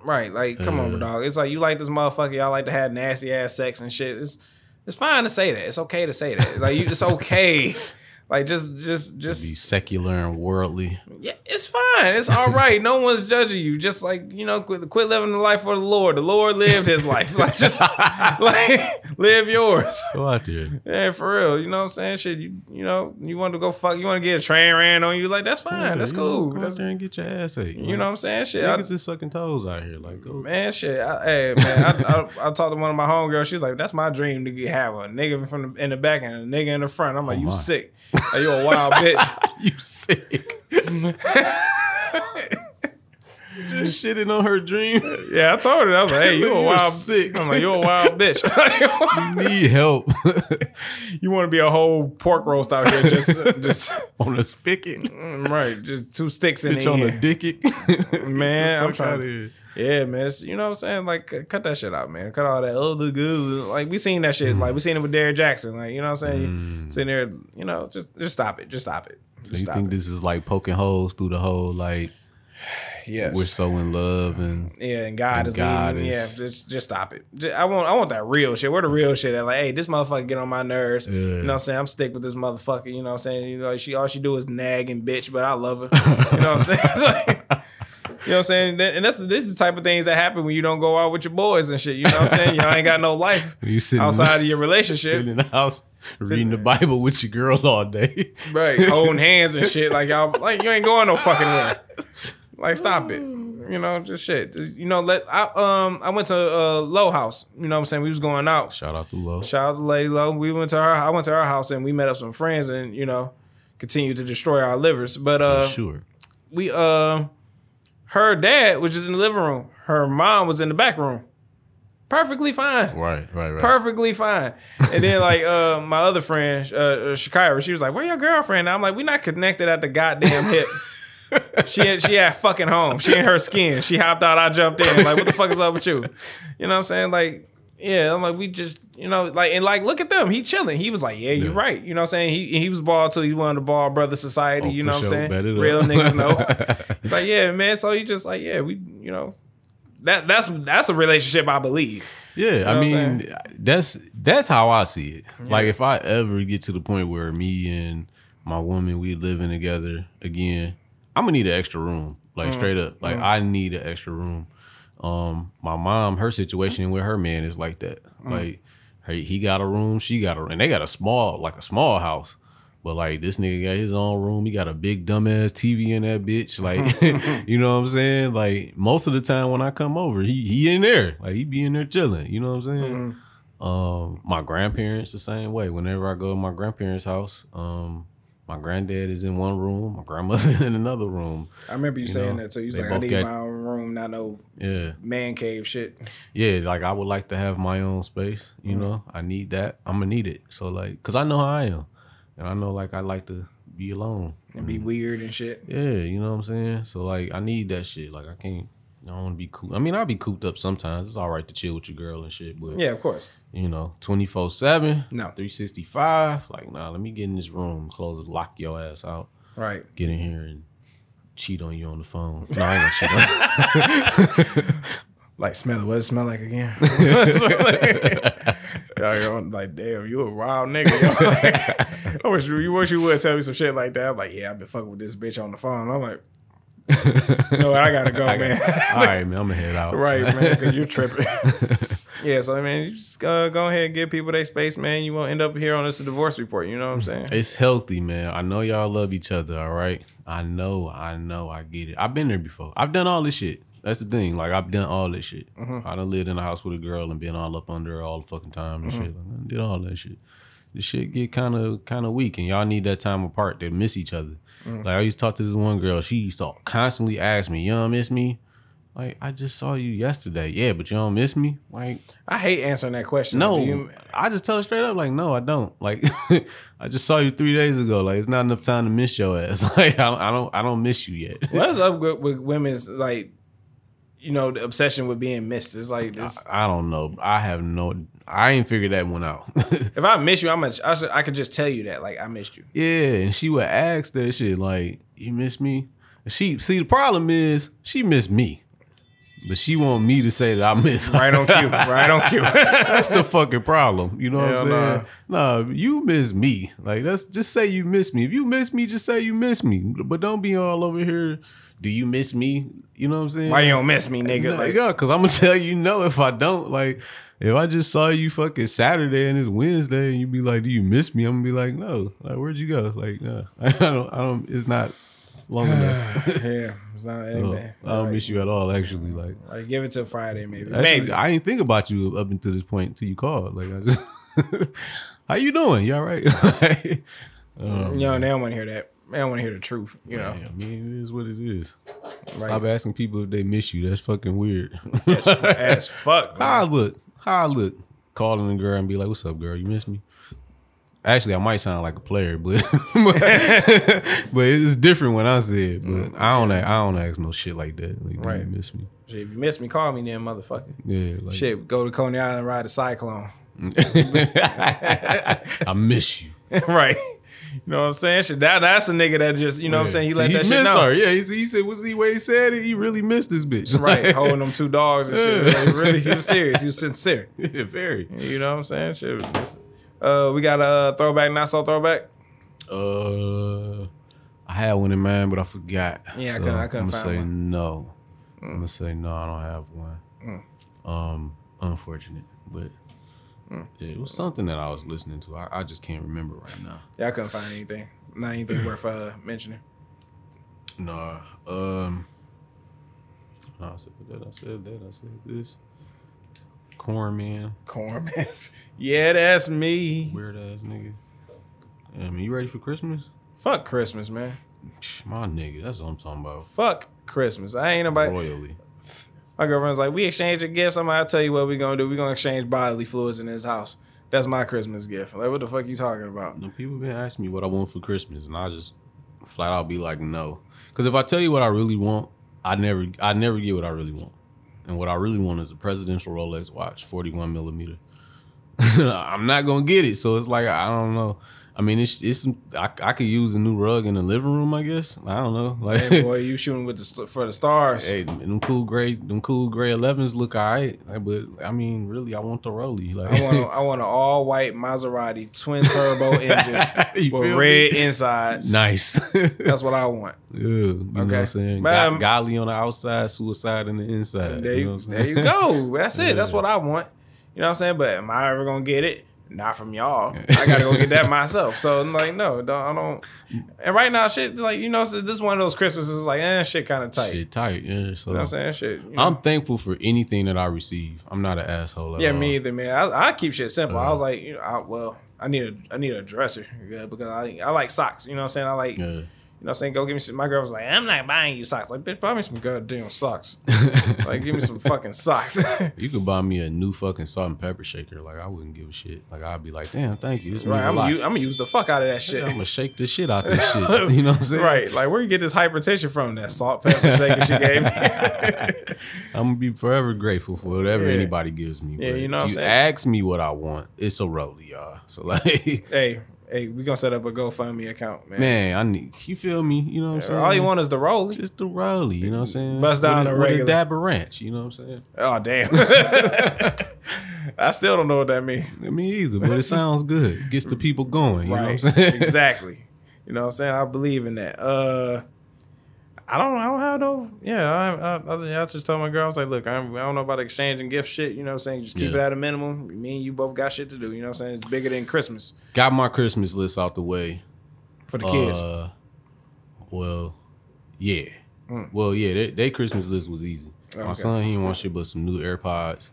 Right, like, come on, Uh. dog. It's like you like this motherfucker. Y'all like to have nasty ass sex and shit. It's it's fine to say that. It's okay to say that. Like, you, it's okay. Like, just just just Be secular and worldly. yeah, it's fine. It's all right. no one's judging you. Just like you know, quit, quit living the life for the Lord. The Lord lived His life. Like just like live yours. Go out there. Yeah, for real. You know what I'm saying? Shit, you you know, you want to go fuck, you want to get a train ran on you, like that's fine. that's Yeah, you cool. Go out That's, there and get your ass ate. you know what I'm saying? Shit, I, niggas is sucking toes out here. Like, go. man, shit. I, hey, man, I, I, I talked to one of my homegirls. She's like, "That's my dream to get, have a nigga from the, in the back and a nigga in the front." I'm like, oh "You Oh, my. sick? Like, you a wild bitch?" you sick. Just shitting on her dream. Yeah, I told her. I was like, "Hey, you a wild sick. I'm like, "You a wild bitch." You need help you want to be a whole pork roast out here, just just on a spigot. mm, right, just two sticks in it. Bitch the on a dicket. Man, I'm Fuck trying outta to. here. Yeah, man. It's, you know what I'm saying? Like, cut that shit out, man. Cut all that. Oh, the good. Like, we seen that shit. Mm. Like, we seen it with Derrick Jackson. Like, you know what I'm saying? Mm. Sitting there, you know, just just stop it. Just stop it. Just You stop think it. this is like poking holes through the whole like yes. we're so in love and yeah, and God and is God leading. is- Yeah, just just stop it. Ju- I want I want that real shit. Where the real shit at? Like, hey, this motherfucker get on my nerves. You know what I'm saying? I'm stick with this motherfucker. You know what I'm saying? You know, she all she do is nag and bitch, but I love her. you know what I'm saying? You know what I'm saying? And that's this is the type of things that happen when you don't go out with your boys and shit. You know what I'm saying? Y'all ain't got no life you sitting outside of your relationship. sitting in the house reading the Bible with your girl all day. Right, holding hands and shit. Like y'all, like you ain't going no fucking where. Like stop it. You know, just shit. Just, you know, let I um I went to uh Low House. You know what I'm saying? We was going out. Shout out to Low. Shout out to Lady Low. We went to her. I went to her house and we met up some friends and you know continued to destroy our livers. But uh, For sure. we uh, her dad was just in the living room. Her mom was in the back room. Perfectly fine. Right, right, right. Perfectly fine. And then like uh my other friend, uh, uh Shakira, she was like, Where your girlfriend? I'm like, we not connected at the goddamn hip. she had, she had fucking home. She in her skin. She hopped out, I jumped in. Like, what the fuck is up with you? You know what I'm saying? Like, yeah, I'm like, we just, you know, like, and like, look at them. He chilling. He was like, yeah, you're Yeah. right. You know what I'm saying? He he was ball too. He won the ball brother society. Oh, you know what I'm saying? Bet it up. Real niggas know. He's like, yeah, man. So he just like, yeah, we, you know, that that's that's a relationship I believe. Yeah, I what I'm mean that's that's how I see it. Like if I ever get to the point where me and my woman we living together again, I'm gonna need an extra room. Like Mm-hmm. straight up. Like I need an extra room. Um my mom, her situation with her man is like that. Mm. Like her, he got a room, she got a and they got a small like a small house. But like this nigga got his own room. He got a big dumbass TV in that bitch. Like, you know what I'm saying? Like most of the time when I come over, he he in there. Like he be in there chilling. You know what I'm saying? Um, my grandparents the same way. Whenever I go to my grandparents' house, um, my granddad is in one room, my grandmother's in another room. I remember you, You saying know, that So You like, I need got- my own room, not no Yeah. man cave shit. Yeah, like I would like to have my own space. Mm-hmm. You know, I need that. I'm gonna need it. So like, cause I know how I am, and I know like I like to be alone. And be weird and shit. Yeah, you know what I'm saying. So like, I need that shit. Like I can't. I don't want to be cool. I mean, I'll be cooped up sometimes. It's all right to chill with your girl and shit, but Yeah, of course. you know, 24 7, No. 365. Like, nah, let me get in this room, close it, lock your ass out, Right. get in here and cheat on you on the phone. No, I ain't gonna cheat on Like smell it. What does it smell like again? I'm like, damn, you a wild nigga. Yo. I wish you, you wish you would tell me some shit like that. I'm like, yeah, I've been fucking with this bitch on the phone. I'm like, no, I gotta go, I man. got- all right, man, I'm gonna head out. right, man, because you're tripping. yeah, so I mean, you just uh, go ahead and give people their space, man. You won't end up here on this divorce report. You know what I'm saying? It's healthy, man. I know y'all love each other, all right? I know, I know, I get it. I've been there before. I've done all this shit. That's the thing. Like I've done all this shit. I done lived in a house with a girl and been all up under her all the fucking time and shit. Like, I did all that shit. The shit get kind of kind of weak, and y'all need that time apart to miss each other. Mm-hmm. Like I used to talk to this one girl. She used to constantly ask me, "You don't miss me?" Like I just saw you yesterday. Yeah, but you don't miss me. Like I hate answering that question. no, you- I just tell her straight up, like, no, I don't. Like, I just saw you three days ago. Like, it's not enough time to miss your ass. Like, I, I don't, I don't miss you yet. What's up with, with women's like, you know, the obsession with being missed? It's like this. I don't know. I have no. I ain't figured that one out. If I miss you, I'm a, I, should, I could just tell you that, like, I missed you. yeah, and she would ask that shit, like, you miss me? She see the problem is she missed me, but she want me to say that I miss her. Right on cue. right on cue. That's the fucking problem. You know what I'm Hell saying? Nah. you miss me. Like that's just say you miss me. If you miss me, just say you miss me. But don't be all over here. Do you miss me? You know what I'm saying? Why you don't miss me, nigga? Like, Like, yeah, because I'm gonna tell you no if I don't. Like, if I just saw you fucking Saturday and it's Wednesday and you be like, "Do you miss me?" I'm gonna be like, "No." Like, where'd you go? Like, no, I don't. I don't. It's not long enough. yeah, it's not. Hey, So, man. I don't Like, miss you at all. Actually, like, like, give it till Friday, maybe. Actually, maybe. I didn't think about you up until this point until you called. Like I just How you doing? You all right? you um, know, they don't want to hear that. They don't want to hear the truth. You know, Yeah, I mean, it is what it is. right? Stop asking people if they miss you. That's fucking weird. as, as fuck. How I look? How I look? Calling a girl and be like, "What's up, girl? You miss me?" Actually, I might sound like a player, but but it's different when I say it. But mm, I don't act, I don't ask no shit like that. Like, Right. you miss me? Shit, if you miss me, call me then, motherfucker. Yeah, like Shit, go to Coney Island, ride a cyclone. I miss you. right. You know what I'm saying? Shit, that, that's a nigga that just, you know what I'm saying? He See, let that shit know. her. Yeah, he, said- he said, "What's the way he said it? He really missed this bitch." Right, holding them two dogs and shit. Yeah. Like, really, he was serious. He was sincere. yeah, very. You know what I'm saying? Shit. Uh, we got a throwback, not so throwback. Uh, I had one in mind, but I forgot. Yeah, I couldn't- I couldn't I'm gonna find say one. Mm. no. I'm gonna say no. I don't have one. Um, unfortunate, but Mm. yeah, it was something that I was listening to. I, I just can't remember right now. Yeah, I couldn't find anything. Not anything worth uh, mentioning. Nah. Um. I said that. I said that. I said this. Corn man, Corn, man. yeah, that's me. weird ass nigga. I mean, you ready for Christmas? Fuck Christmas, man. My nigga, that's what I'm talking about. Fuck Christmas. I ain't nobody. Royally. My girlfriend's like, we exchange a gift. I'm like, I'll tell you what we're gonna do. We're gonna exchange bodily fluids in his house. That's my Christmas gift. Like, what the fuck you talking about? No, people been asking me what I want for Christmas, and I just flat out be like, no. Because if I tell you what I really want, I never, I never get what I really want. And what I really want is a presidential Rolex watch, 41 millimeter. I'm not gonna get it, so it's like I don't know. I mean, it's it's I, I could use a new rug in the living room, I guess. I don't know. Like, Hey, boy, you shooting with the for the stars. Hey, them cool gray, them cool gray 11s look alright, but I mean, really, I want the Rolly. Like, I want a, I want an all white Maserati twin turbo engines with red me? insides. nice. That's what I want. Yeah, you know what I'm saying? Go- Golly on the outside, suicide in the inside. There you, you, know what I'm there you go. That's it. That's what I want. You know what I'm saying? But am I ever gonna get it? Not from y'all. I gotta go get that myself. So I'm like, no, don't, I don't. And right now, shit, like you know, so this is one of those Christmases, like, eh, shit, kind of tight. Shit tight, yeah. So You know I'm saying? Shit. you know. I'm thankful for anything that I receive. I'm not an asshole. Yeah, all. me either, man. I, I keep shit simple. Uh-huh. I was like, you know, I, well, I need a I need a dresser yeah, because I I like socks. You know what I'm saying? I like. Yeah. You know what I'm saying? Go give me some. My girl was like, I'm not buying you socks. Like, bitch, buy me some goddamn socks. like, give me some fucking socks. You could buy me a new fucking salt and pepper shaker. Like I wouldn't give a shit. Like I'd be like, damn, thank you. This right. I'm gonna, use, I'm gonna use the fuck out of that shit. I'm gonna shake the shit out of this shit. You know what I'm saying? Right. Like, where you get this hypertension from? That salt, pepper shaker she gave me. I'm gonna be forever grateful for whatever Yeah. anybody gives me. Yeah, you know what if I'm you saying? ask me what I want, it's a rollie, y'all. So like, hey, hey, we gonna set up a GoFundMe account, man. man, I need you feel me. You know what I'm saying? All you want is the rollie. just the rollie. You know what I'm saying? Bust down with the a, with a regular. ranch. You know what I'm saying? Oh damn. I still don't know what that means. Me either, but it sounds good. Gets the people going. You right. know what I'm saying? exactly. You know what I'm saying? I believe in that. Uh I don't. I don't have no. Yeah, I, I, I, I just told my girl. I was like, "Look, I'm, I don't know about exchanging gift shit. You know what I'm saying? Just keep Yeah. it at a minimum. Me and you both got shit to do. You know what I'm saying? It's bigger than Christmas Got my Christmas list out the way. for the kids. Uh, well, yeah. Well, yeah, they, they Christmas list was easy. My Mm. Okay. son, he didn't want shit but some new AirPods,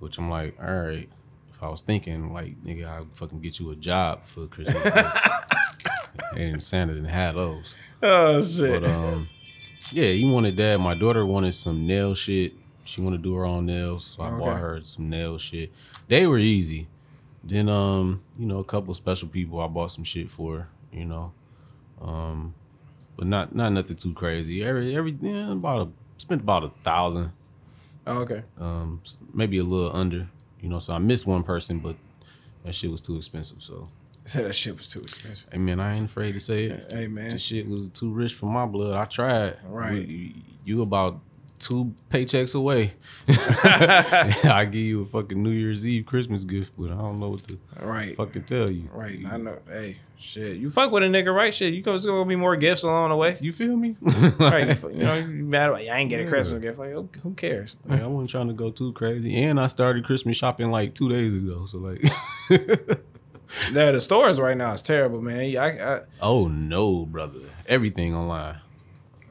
which I'm like, all right. If I was thinking, like, nigga, I'll fucking get you a job for Christmas. and Santa didn't have those. oh shit. But, um, yeah, he wanted that. My daughter wanted some nail shit. She wanted to do her own nails, so I Okay. bought her some nail shit. They were easy. Then, um, you know, a couple special people I bought some shit for, you know, um, but not not nothing too crazy. Every every yeah, about a, spent about a thousand, oh, okay. um, maybe a little under, you know. So I missed one person, but that shit was too expensive. So, Said that shit was too expensive. hey man, I ain't afraid to say it. Hey man. This shit was too rich for my blood. I tried. Right. You, you about two paychecks away. I give you a fucking New Year's Eve Christmas gift, but I don't know what to Right. fucking tell you. Right. I know. Hey, shit. You fuck with a nigga, right? Shit. You go. It's gonna be more gifts along the way. You feel me? right. You, you know. You mad about? I ain't get a Christmas gift. Like, who- who cares? Like, I wasn't trying to go too crazy, and I started Christmas shopping like two days ago. So like, The, the stores right now is terrible, man. I, I, oh no, brother, everything online,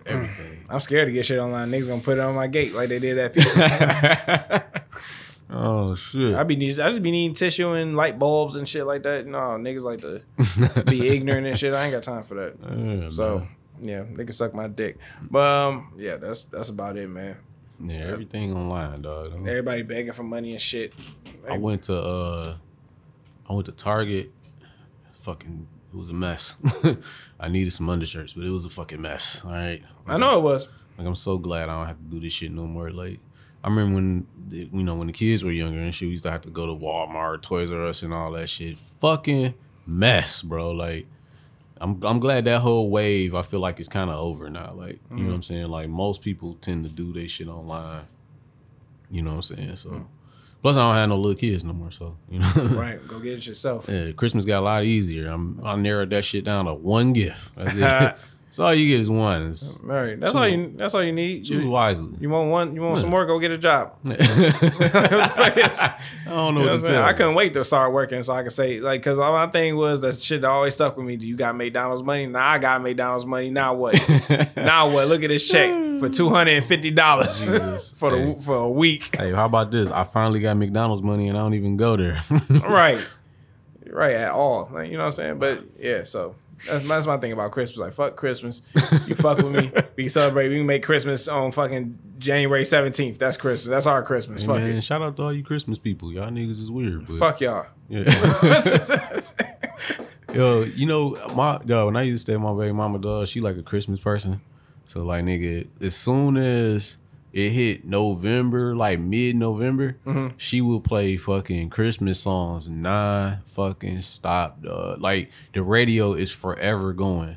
everything. I'm scared to get shit online. Niggas gonna put it on my gate like they did that pizza. oh shit. I be need, I just be needing tissue and light bulbs and shit like that. No, niggas like to be ignorant and shit. I ain't got time for that. Yeah, So man. yeah, they can suck my dick. But um, yeah, that's that's about it, man. yeah, everything online, dog. Everybody begging for money and shit. I went to uh I went to Target. Fucking it was a mess. I needed some undershirts, but it was a fucking mess. All right. I know it was. Like I'm so glad I don't have to do this shit no more. Like I remember when the, you know when the kids were younger and shit, we used to have to go to Walmart, Toys R Us, and all that shit. Fucking mess, bro. Like I'm I'm glad that whole wave I feel like it's kind of over now. Like you know what mm. I'm saying. Like most people tend to do their shit online. You know what I'm saying. So plus I don't have no little kids no more. So you know. Right. Go get it yourself. Yeah, Christmas got a lot easier. I'm I narrowed that shit down to one gift. That's so all you get is one. It's, Right. That's all you. That's all you need. choose You, wisely. you want one? You want some more? Go get a job. I don't know You know what what I'm to saying? tell. I couldn't wait to start working so I could say like because all my thing was that shit that always stuck with me. Do you got McDonald's money? Now I got McDonald's money. Now what? now what? Look at this check for two hundred and fifty dollars for the Hey. for a week. Hey, how about this? I finally got McDonald's money and I don't even go there. right, right at all. Like, you know what I'm saying? But yeah, so. That's, that's my thing about Christmas. Like, fuck Christmas. You fuck with me. We can celebrate. We can make Christmas on fucking January 17th. That's Christmas. That's our Christmas. Fuck Man, it. shout out to all you Christmas people. Y'all niggas is weird. But Fuck y'all. Yeah. yo, you know, my yo, when I used to stay at my baby mama dog, she like a Christmas person. So like nigga, as soon as it hit November, like mid November, mm-hmm. she will play fucking Christmas songs non fucking stop, dog. Like the radio is forever going.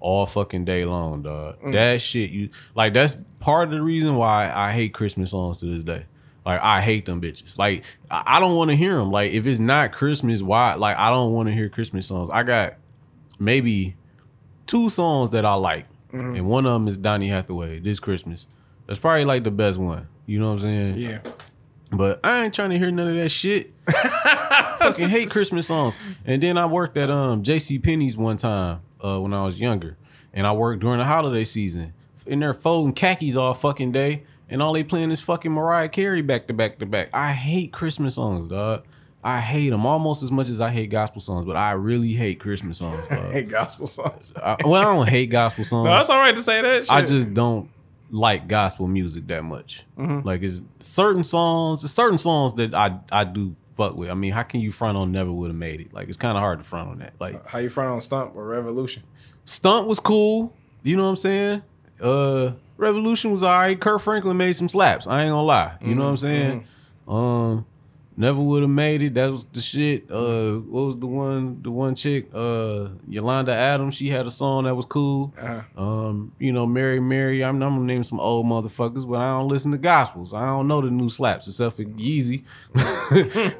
All fucking day long, dog. Mm. That shit you like that's part of the reason why I hate Christmas songs to this day. Like I hate them bitches. Like I I don't want to hear them. Like if it's not Christmas, why? Like I don't want to hear Christmas songs. I got maybe two songs that I like, mm-hmm. and one of them is Donny Hathaway. This Christmas, that's probably like the best one. You know what I'm saying? Yeah. But I ain't trying to hear none of that shit. fucking hate Christmas songs. And then I worked at um JC Penney's one time uh, when I was younger. And I worked during the holiday season. In there folding khakis all fucking day. And all they playing is fucking Mariah Carey back to back to back. I hate Christmas songs, dog. I hate them almost as much as I hate gospel songs, but I really hate Christmas songs. Dog. Hey, gospel songs. I, well, I don't hate gospel songs. No, that's all right to say that. Shit. I just don't like gospel music that much. Mm-hmm. Like it's certain songs, there's certain songs that I I do fuck with. I mean, how can you front on Never Would Have Made It? Like it's kind of hard to front on that. Like how you front on Stomp or Revolution. Stomp was cool. You know what I'm saying? Uh Revolution was alright. Kirk Franklin made some slaps. I ain't gonna lie. You know what I'm saying? Um Never would have made it. That was the shit. Uh what was the one the one chick? Uh Yolanda Adams, she had a song that was cool. Um, you know, Mary Mary. I'm, I'm gonna name some old motherfuckers, but I don't listen to gospels. I don't know the new slaps except for Yeezy.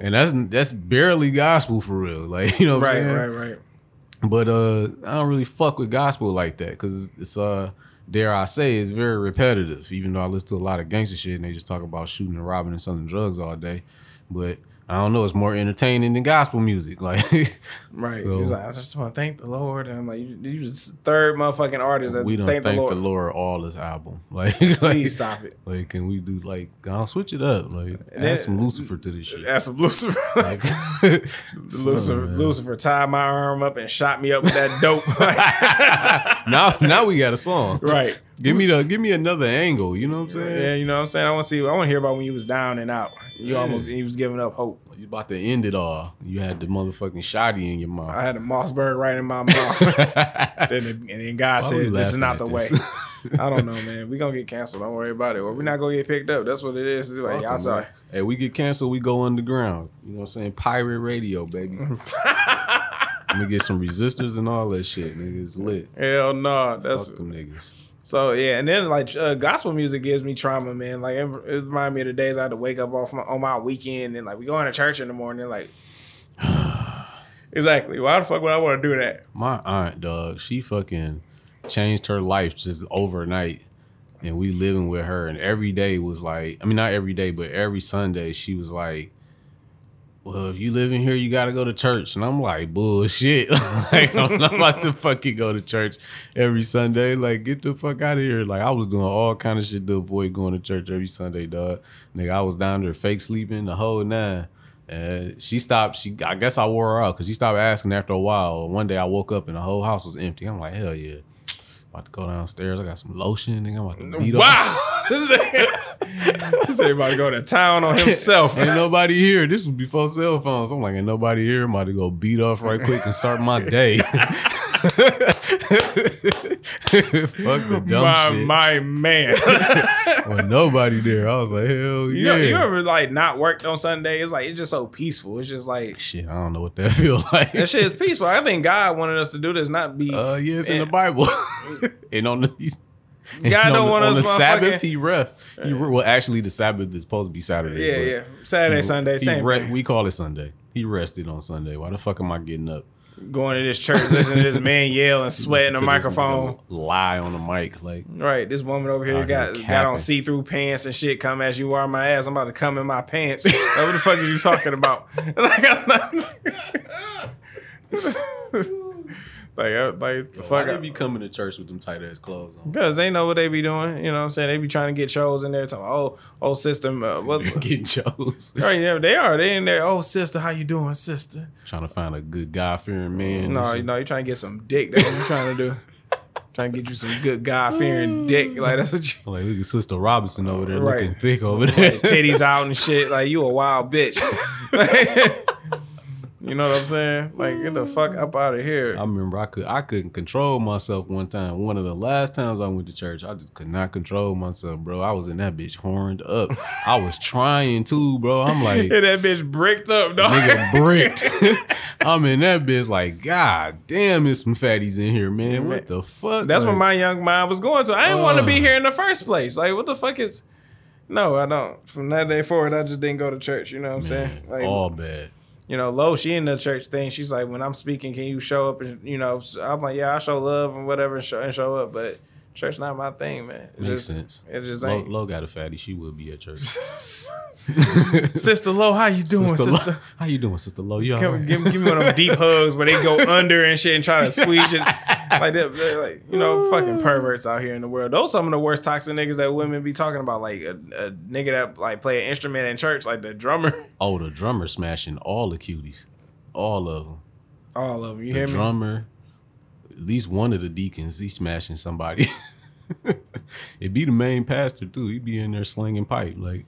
and that's that's barely gospel for real. Like, you know what I'm Right, saying? right, right. But uh, I don't really fuck with gospel like that because it's uh, dare I say, it's very repetitive. Even though I listen to a lot of gangster shit and they just talk about shooting and robbing and selling drugs all day, but I don't know, it's more entertaining than gospel music. Like Right. So- He's like, I just want to thank the Lord. And I'm like, you, you just third motherfucking artist that we don't thank, thank, the Lord. the Lord all this album. Like, like, Please stop it. like, can we do like? I'll switch it up. Like, then- add some Lucifer to this shit. Add some Lucifer. Like, Lucifer, man. Lucifer tied my arm up and shot me up with that dope. now, now we got a song. right. Give me the, give me another angle. You know what I'm saying? Yeah, you know what I'm saying? I want to see, I want to hear about when you was down and out. You Yeah. almost, he was giving up hope. You about to end it all. You had the motherfucking shotty in your mouth. I had a Mossberg right in my mouth. then, and then God Why said, "This is not the this? way." I don't know, man. We gonna get canceled. Don't worry about it. Or we're not gonna get picked up. That's what it is. It's like y'all sorry. Hey, we get canceled, we go underground. You know what I'm saying? Pirate radio, baby. Let me get some resistors and all that shit, nigga. It's lit. Hell no. That's Fuck them niggas. So yeah. And then like uh, gospel music gives me trauma, man. Like it, it reminds me of the days I had to wake up off my, on my weekend and like we going to church in the morning. Like exactly. Why the fuck would I want to do that? My aunt, dog, she fucking changed her life just overnight. And we living with her, and every day was like, I mean, not every day, but every Sunday, she was like, well, if you live in here, you got to go to church. And I'm like, bullshit. like, I'm not about to fucking go to church every Sunday. Like, get the fuck out of here. Like, I was doing all kind of shit to avoid going to church every Sunday, dog. Nigga, I was down there fake sleeping the whole nine. And she stopped. She, I guess I wore her out because she stopped asking after a while. One day I woke up and the whole house was empty. I'm like, hell yeah. About to go downstairs. I got some lotion. Nigga, I'm about to beat up. Wow. this is this everybody to go to town on himself. Ain't nobody here. This was before cell phones. I'm like, ain't nobody here. I'm about to go beat off right quick and start my day. Fuck the dumb my shit. my man. When nobody there, I was like, hell You, yeah. ever, you ever like not worked on Sunday? It's like it's just so peaceful. It's just like shit, I don't know what that feel like. that shit is peaceful. I think God wanted us to do this, not be. Uh, yeah, it's in the Bible. and on the God don't the, want on us the motherfucking- Sabbath. He ref. He re- well, actually, the Sabbath is supposed to be Saturday. yeah, yeah. Saturday, Sunday, he same. re- thing. we call it Sunday. He rested on Sunday. Why the fuck am I getting up? Going to this church, listening to this man yell and sweat in the Listen to this microphone. Lie on the mic. Like, Right, this woman over here got got on see through pants and shit. Come as you are, my ass. I'm about to come in my pants. like, what the fuck are you talking about? like, I'm not- like, I- like the why fuck. they I- be coming to church with them tight ass clothes on? Because they know what they be doing. You know what I'm saying? They be trying to get shows in there. Talking, oh, oh, sister. Uh, what, Getting chose. right, yeah, they are. They in there. Oh, sister, how you doing, sister? Trying to find a good God fearing man. No, you know, you trying to get some dick. That's what you trying to do. trying to get you some good God fearing dick. Like, that's what you. Like, look at Sister Robinson over there Right. looking thick over there. titties out and shit. Like you a wild bitch. You know what I'm saying? Like get the fuck up out of here. I remember I could I couldn't control myself one time. One of the last times I went to church, I just could not control myself, bro. I was in that bitch horned up. I was trying to, bro. I'm like, And that bitch bricked up, dog. nigga bricked. I'm in that bitch like, God damn, there's some fatties in here, man. What the fuck? That's like, what my young mind was going to. I didn't want to be uh. here in the first place. Like what the fuck is? No, I don't. From that day forward, I just didn't go to church. You know what I'm saying? Like all bad. You know, Lo, she in the church thing. She's like, when I'm speaking, can you show up? And you know, I'm like, yeah, I show love and whatever, and show, and show up. But church not my thing, man. It Makes just, sense. It just ain't. Lo got a fatty. She would be at church. Sister Lo, how you doing, Sister sister? Lo, how you doing, Sister Lo? You all Give, right? give, give me one of them deep hugs where they go under and shit and try to squeeze it. Like they're, they're like, you know, fucking perverts out here in the world. Those some of the worst toxic niggas that women be talking about. Like a, a nigga that like play an instrument in church, like the drummer. Oh, the drummer smashing all the cuties, all of them. All of them. You The hear me? drummer, at least one of the deacons, he's smashing somebody. it be the main pastor too. He be in there slinging pipe like.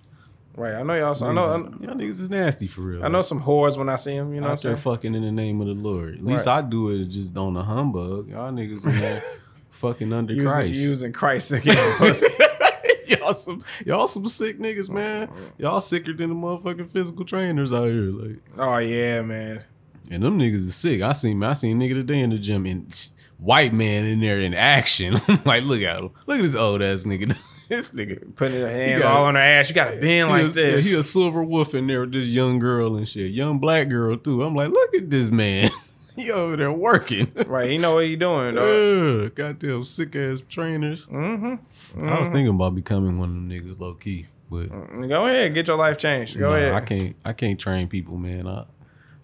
Right. I know y'all. I know. I know, y'all niggas is nasty for real. I know some whores when I see them. You know what I'm out there saying? fucking in the name of the Lord. At least Right. I do it just on the humbug. Y'all niggas in there fucking under Using, Christ. using Christ against some pussy. y'all some y'all some sick niggas, man. Uh-huh. Y'all sicker than the motherfucking physical trainers out here. Like oh yeah, man. and them niggas is sick. I seen I seen a nigga today in the gym and s- white man in there in action. I'm like, look at him. Look at this old ass nigga. this nigga. Putting his hands got- all on her ass. You got to bend like a- this. He a silver wolf in there with this young girl and shit. Young black girl too. I'm like, look at this man. he over there working. right. He know what he doing. Dog. Ugh, goddamn sick ass trainers. Mm-hmm. I was thinking about becoming one of them niggas low key, but Go ahead, get your life changed. Go nah, ahead. I can't. I can't train people, man. I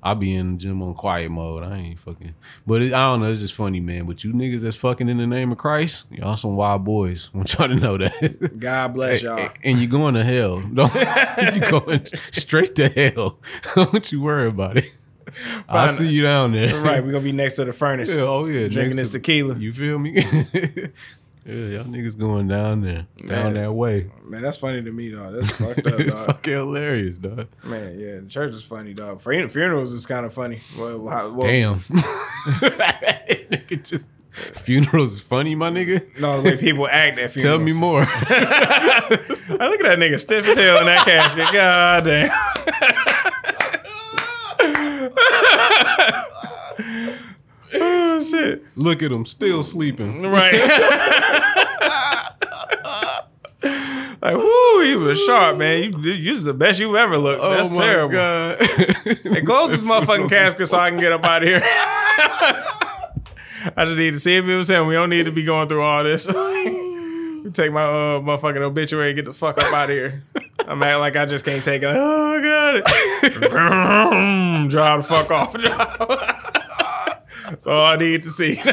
I be in the gym on quiet mode. I ain't fucking. But it, I don't know. It's just funny, man. But you niggas that's fucking in the name of Christ, y'all some wild boys. I want y'all to know that. God bless y'all. And you going to hell. Don't you going straight to hell. Don't you worry about it. I'll see you down there. Right, we're gonna be next to the furnace. Yeah, oh yeah. Drinking next this tequila. You feel me? Yeah, y'all niggas going down there, down that way. Man, that's funny to me, dog. That's fucked up, it's dog. fucking hilarious, dog. Man, yeah, the church is funny, dog. Fun- Funerals is kind of funny. Well, how, well, Damn. Nigga just funerals is funny, my nigga. No, the way people act at funerals. Tell me more. I look at that nigga stiff as hell in that casket. God damn. Oh shit. Look at him, still sleeping. Right. like, whoo, he was sharp, man. You, you was the best you've ever looked. That's oh my terrible. God. Hey, close this motherfucking casket so I can get up out of here. I just need to see if it was him. We don't need to be going through all this. Take my uh, motherfucking obituary and get the fuck up out of here. I'm acting like I just can't take it. Oh, I got it. Drive the fuck off. That's all I need to see.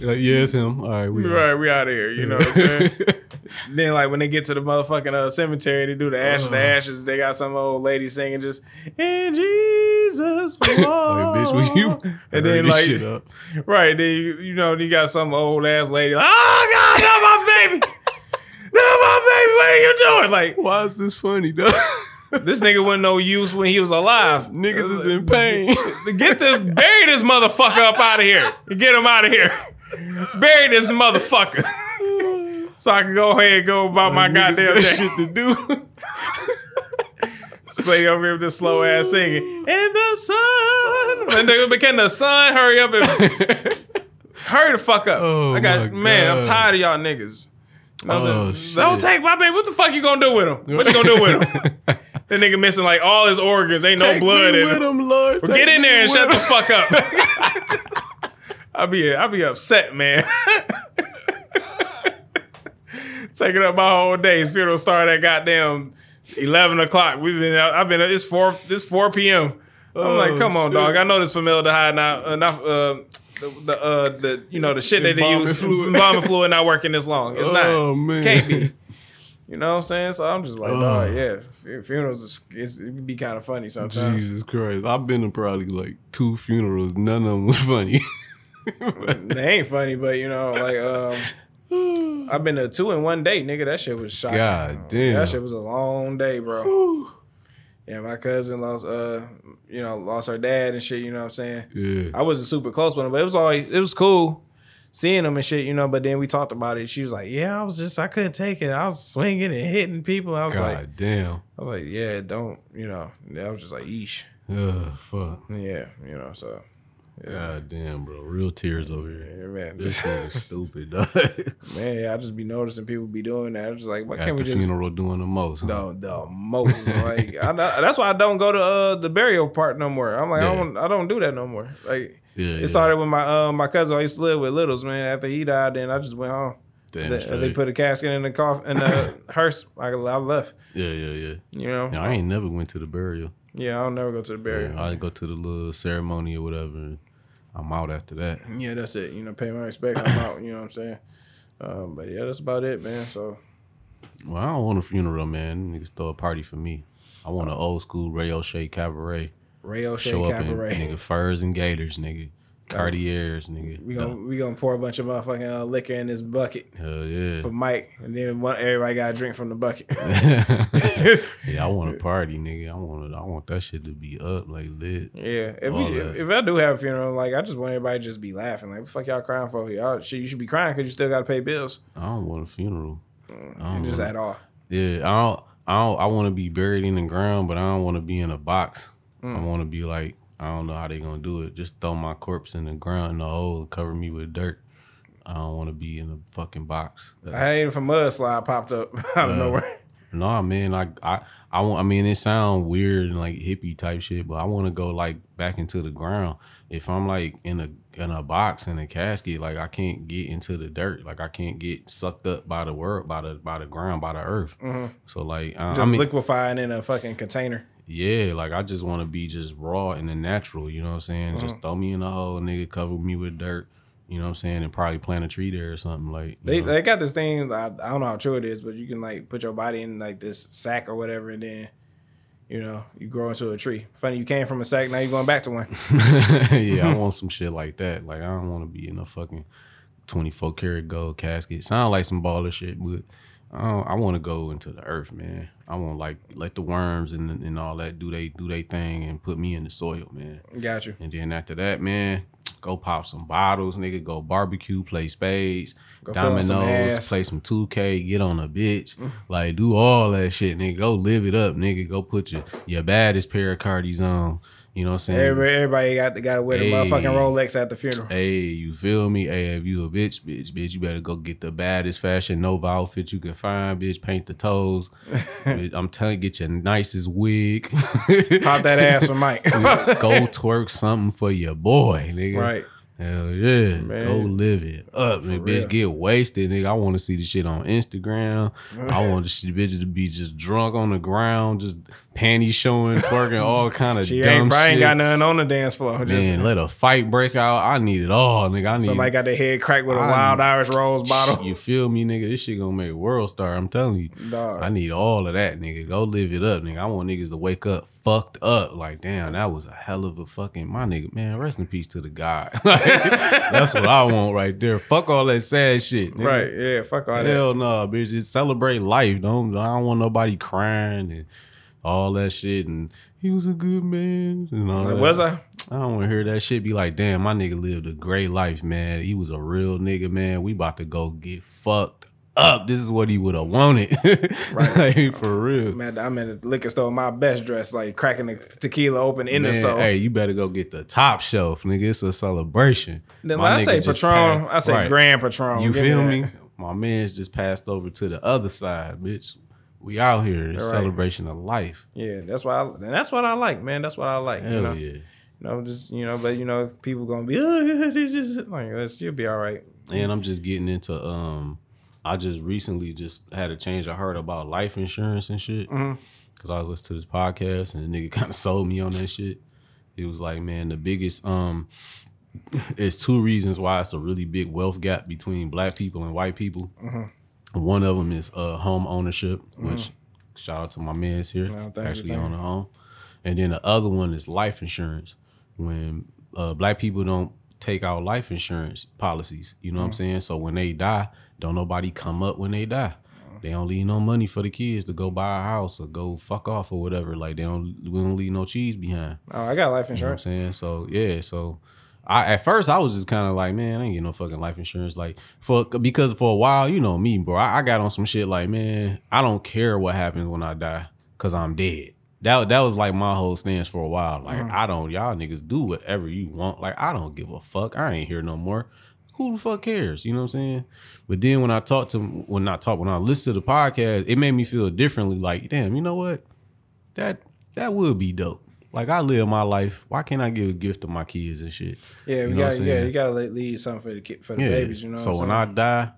Like, yeah, it's him. All right, we right, we out of here. You know what I'm saying? then, like, when they get to the motherfucking uh, cemetery, they do the ash of the ashes. They got some old lady singing just, in Jesus. Like, bitch, will you? And then, like, shit up. Right, then you, you know you got some old ass lady. Like, oh God, not my baby, not my baby. What are you doing? Like Why is this funny, dog? This nigga wasn't no use when he was alive. Niggas is in pain. Get this, bury this motherfucker up out of here. Get him out of here. Bury this motherfucker. So I can go ahead and go about my Niggas goddamn shit to do. This lady over here with this slow ass singing. In the sun. And they became the sun. Hurry up and hurry the fuck up. Oh, I got my man, I'm tired of y'all niggas. You I'm Oh, saying? Don't take my baby. What the fuck you gonna do with him? What you gonna do with him? That nigga missing like all his organs. Ain't no blood in with him. him, Lord. Get in there and shut the fuck up. I'll be I'll be upset, man. Taking up my whole day. Funeral start at goddamn eleven o'clock. We've been out. I've been. It's four. This four p.m. I'm like, come on, dog. I know this formaldehyde now. Enough. Uh, the, the uh the you know the shit that they use fluid. embalming fluid not working this long. It's Oh, not. man. Can't be. You know what I'm saying? So I'm just like, Oh. yeah. Funerals is it's, it can be kind of funny sometimes. Jesus Christ. I've been to probably like two funerals. None of them was funny. They ain't funny, but you know, like um, I've been to two in one day, nigga. That shit was shocking. God damn. That shit was a long day, bro. Yeah, my cousin lost, uh, you know, lost her dad and shit. You know what I'm saying? yeah. I wasn't super close with him, but it was always it was cool seeing them and shit. You know, but then we talked about it. She was like, "Yeah, I was just I couldn't take it. I was swinging and hitting people." I was God like, damn. I was like, "Yeah, don't." You know, I was just like, "Eesh." Ugh, fuck. Yeah, you know, so God damn, bro. Real tears over here. yeah, man, This is stupid, dog. man, I just be noticing people be doing that. I'm just like, why At can't we just funeral doing the most. Huh? the the most like I, that's why I don't go to uh, the burial part no more. I'm like I don't I don't do that no more. Like Yeah, it yeah. started with my um my cousin I used to live with, Littles man. After he died, then I just went home. Damn They, they put a casket in the coffin in the hearse. I, I left. Yeah, yeah, yeah. You know. Yeah, I ain't never went to the burial. Yeah, I'll never go to the burial. I go to the little ceremony or whatever. And I'm out after that. Yeah, that's it. You know, pay my respects. I'm out. You know what I'm saying? Um, but yeah, that's about it, man. So Well, I don't want a funeral, man. Niggas throw a party for me. I want an old school Ray O'Shea cabaret. Ray O'Shea Show up in Cabaret. nigga furs and gators, nigga. Cartiers, nigga. We gonna we gonna pour a bunch of motherfucking uh, liquor in this bucket Hell yeah. for Mike, and then one, everybody got to drink from the bucket. yeah, I want a party, nigga. I want. I want that shit to be up, like lit. yeah, if you, that. if I do have a funeral, like I just want everybody to just be laughing. Like, what the fuck y'all crying for? Y'all shit, you should be crying because you still got to pay bills. I don't want a funeral. Don't Just want- at all. Yeah, I don't. I don't. I want to be buried in the ground, but I don't want to be in a box. I Mm. want to be like I don't know how they're gonna do it. Just throw my corpse in the ground in the hole and cover me with dirt. I don't want to be in a fucking box. I hate if a mudslide popped up out of nowhere. No, man, like I, I want. I mean, it sounds weird and like hippie type shit, but I want to go like back into the ground. If I'm like in a in a box in a casket, like I can't get into the dirt. Like I can't get sucked up by the world, by the by the ground, by the earth. So like, I, Just I mean, liquefying in a fucking container. Yeah, like I just want to be just raw and the natural. You know what I'm saying? Mm. Just throw me in a hole, nigga, cover me with dirt. You know what I'm saying? And probably plant a tree there or something like. They know? they got this thing. I, I don't know how true it is, but you can like put your body in like this sack or whatever, and then you know you grow into a tree. Funny, you came from a sack, now you're going back to one. yeah, I want some shit like that. Like I don't want to be in a fucking 24 karat gold casket. Sound like some baller shit, but Oh, I, I want to go into the earth, man. I want like let the worms and and all that do they do they thing and put me in the soil, man. Got you. And then after that, man, go pop some bottles, nigga. Go barbecue, play spades, Go dominoes, some play some 2K, get on a bitch. Mm. like, do all that shit, nigga. Go live it up, nigga. Go put your, your baddest pair of cardies on. You know what I'm saying? Everybody, everybody got got to wear the Hey. motherfucking Rolex at the funeral. Hey, you feel me? Hey, if you a bitch, bitch, bitch, you better go get the baddest fashion Nova outfit you can find, bitch. Paint the toes. Bitch, I'm telling you, get your nicest wig. Pop that ass for Mike. go twerk something for your boy, nigga. right. Hell yeah. Man. Go live it up. Man, real. bitch, get wasted, nigga. I want to see the shit on Instagram. I want the bitches to be just drunk on the ground, just panties showing, twerking, all kind of She dumb ain't shit. ain't got nothing on the dance floor. Just Man, let a fight break out. I need it all, nigga. I need somebody got their head cracked with a I- wild Irish rose bottle. You feel me, nigga? This shit gonna make a WorldStar. I'm telling you. Dog. I need all of that, nigga. Go live it up, nigga. I want niggas to wake up fucked up. Like, damn, that was a hell of a fucking my nigga. Man, rest in peace to the guy. That's what I want right there. Fuck all that sad shit. nigga. Right. Yeah. Fuck all that. Hell no, bitch. Just celebrate life. Don't I don't want nobody crying and all that shit. And he was a good man. And all Like, was I? I don't want to hear that shit. Be like, damn, my nigga lived a great life, man. He was a real nigga, man. We about to go get fucked up. This is what he would have wanted, Right. like, for real. Man, I'm in the liquor store, my best dress, like cracking the tequila open in the store. hey, you better go get the top shelf, nigga. It's a celebration. then My I say Patron, I say right. Grand Patron. You Give feel me? My man's just passed over to the other side, bitch. We out here. It's Right. celebration of life. Yeah, that's why. I, and that's what I like, man. That's what I like. Hell you know, yeah. you know, just you know, but you know, people gonna be, oh, just like, that's, you'll be all right. And I'm just getting into um I just recently just had a change of heart about life insurance and shit. Mhm. Cause I was listening to this podcast and the nigga kind of sold me on that shit. He was like, man, the biggest um it's two reasons why it's a really big wealth gap between black people and white people. One of them is uh home ownership, which shout out to my man's here, thank you, actually thank on a home. And then the other one is life insurance. When uh, black people don't take out life insurance policies, you know what I'm saying? So when they die, don't nobody come up when they die. They don't leave no money for the kids to go buy a house or go fuck off or whatever. Like they don't, we don't leave no cheese behind. Oh, I got life You know what I'm insurance. saying? So yeah, so I at first I was just kind of like, man, I ain't getting no fucking life insurance. Like for because for a while, you know me, bro. I, I got on some shit like, man, I don't care what happens when I die, cause I'm dead. That that was like my whole stance for a while. Like mm-hmm. I don't, y'all niggas do whatever you want. Like I don't give a fuck. I ain't here no more. Who the fuck cares? You know what I'm saying? But then when I talked to when not talk when I listened to the podcast, it made me feel differently. Like, damn, you know what? That that would be dope. Like I live my life. Why can't I give a gift to my kids and shit? Yeah, we You what got yeah, you gotta leave something for the kid, for the Yeah. babies. You know. so when I die,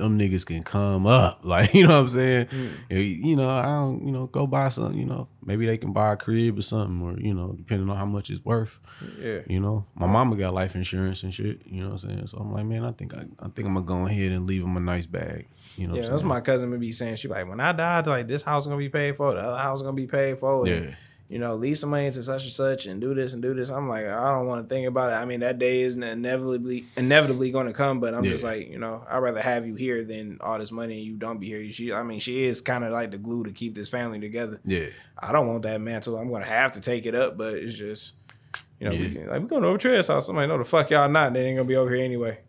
them niggas can come up. Like, you know what I'm saying? Mm. You- know, I don't, you know, go buy something, you know. Maybe they can buy a crib or something, or, you know, depending on how much it's worth. yeah. You know, my mama got life insurance and shit. You know what I'm saying? So I'm like, man, I think I, I think I'm gonna go ahead and leave them a nice bag. You know, Yeah, that's my cousin would be saying. She like, when I die, like this house is gonna be paid for, the other house is gonna be paid for. and, Yeah. You know, leave some money to such and such and do this and do this. I'm like, I don't want to think about it. I mean, that day is inevitably inevitably gonna come, but I'm just like, you know, I'd rather have you here than all this money and you don't be here. She I mean, she is kind of like the glue to keep this family together. Yeah. I don't want that mantle. I'm gonna have to take it up, but it's just you know, we, like we're going over to his house. like, know the fuck y'all not. They ain't gonna be over here anyway.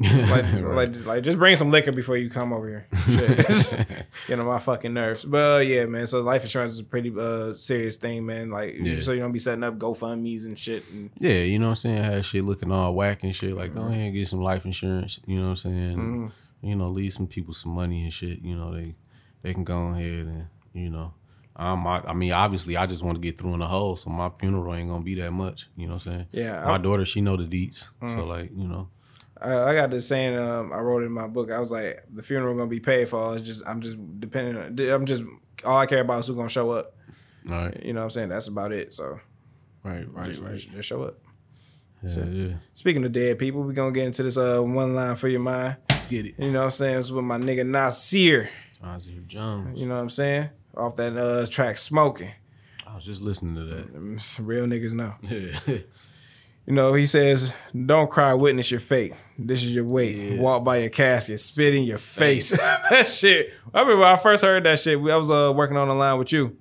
Like, Right. like, like, just bring some liquor before you come over here. Shit. Get on my fucking nerves. But uh, yeah, man. So life insurance is a pretty uh serious thing, man. Like, Yeah. so you don't be setting up GoFundmes and shit. And Yeah, you know what I'm saying? Have shit looking all whack and shit. Like, go ahead and get some life insurance. You know what I'm saying? You know, leave some people some money and shit. You know, they they can go ahead and you know. Um, I, I mean, obviously, I just want to get through in the hole, so my funeral ain't gonna be that much. You know what I'm saying? Yeah, my I- daughter, she know the deets, so like, you know, I, I got this saying. Um, I wrote it in my book. I was like, the funeral gonna be paid for. It's just, I'm just depending. on I'm just all I care about is who's gonna show up. all right, You know what I'm saying? That's about it. So right, right, just, right. just show up. Yeah, yeah. Speaking of dead people, we're gonna get into this uh one line for your mind. Let's get it. You know what I'm saying? It's with my nigga Nasir. Isaiah Jones. You know what I'm saying? Off that uh track smoking. I was just listening to that. Some real niggas know. Yeah. You know, he says, Don't cry, witness your fate. This is your weight. Walk by your casket, spit in your face. that shit. I remember when I first heard that shit, I was uh, working on the line with you.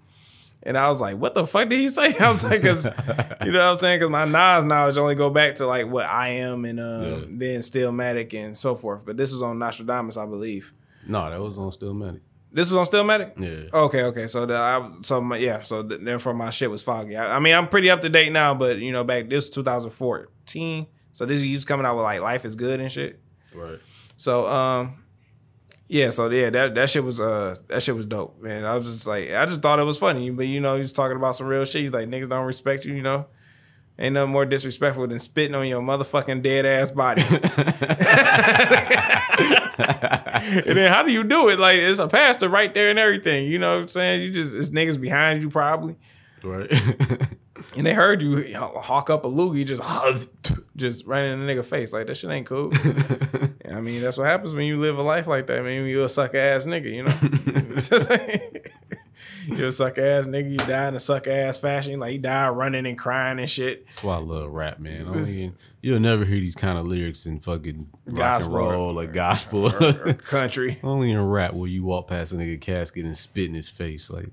And I was like, what the fuck did he say? I was like, cause you know what I'm saying? Cause my Nas knowledge only go back to like what I am and uh, Yeah. then Stillmatic and so forth. But this was on Nastradamus, I believe. no, that was on Stillmatic. This was on Stillmatic? Yeah. Okay, okay. So the I, so my, yeah, so th- therefore my shit was foggy. I, I mean, I'm pretty up to date now, but you know, back this was 2014. So this was coming out with like Life is Good and shit. Right. So um yeah, so yeah, that that shit was uh that shit was dope, man. I was just like I just thought it was funny, but you know, he was talking about some real shit. He's like niggas don't respect you, you know. Ain't nothing more disrespectful than spitting on your motherfucking dead ass body. and then how do you do it? Like it's a pastor right there and everything. You know what I'm saying? You just it's niggas behind you probably. Right. And they heard you hawk up a loogie, just just right in the nigga face. Like that shit ain't cool. I mean, that's what happens when you live a life like that. I mean, you a sucker ass nigga, you know. you a sucker ass nigga. You die in a sucker ass fashion. Like you die running and crying and shit. That's why I love rap, man. Was- mean, you'll never hear these kind of lyrics in fucking rock Gospel and or- roll or gospel. Or country. Only in rap will you walk past a nigga casket and spit in his face. Like,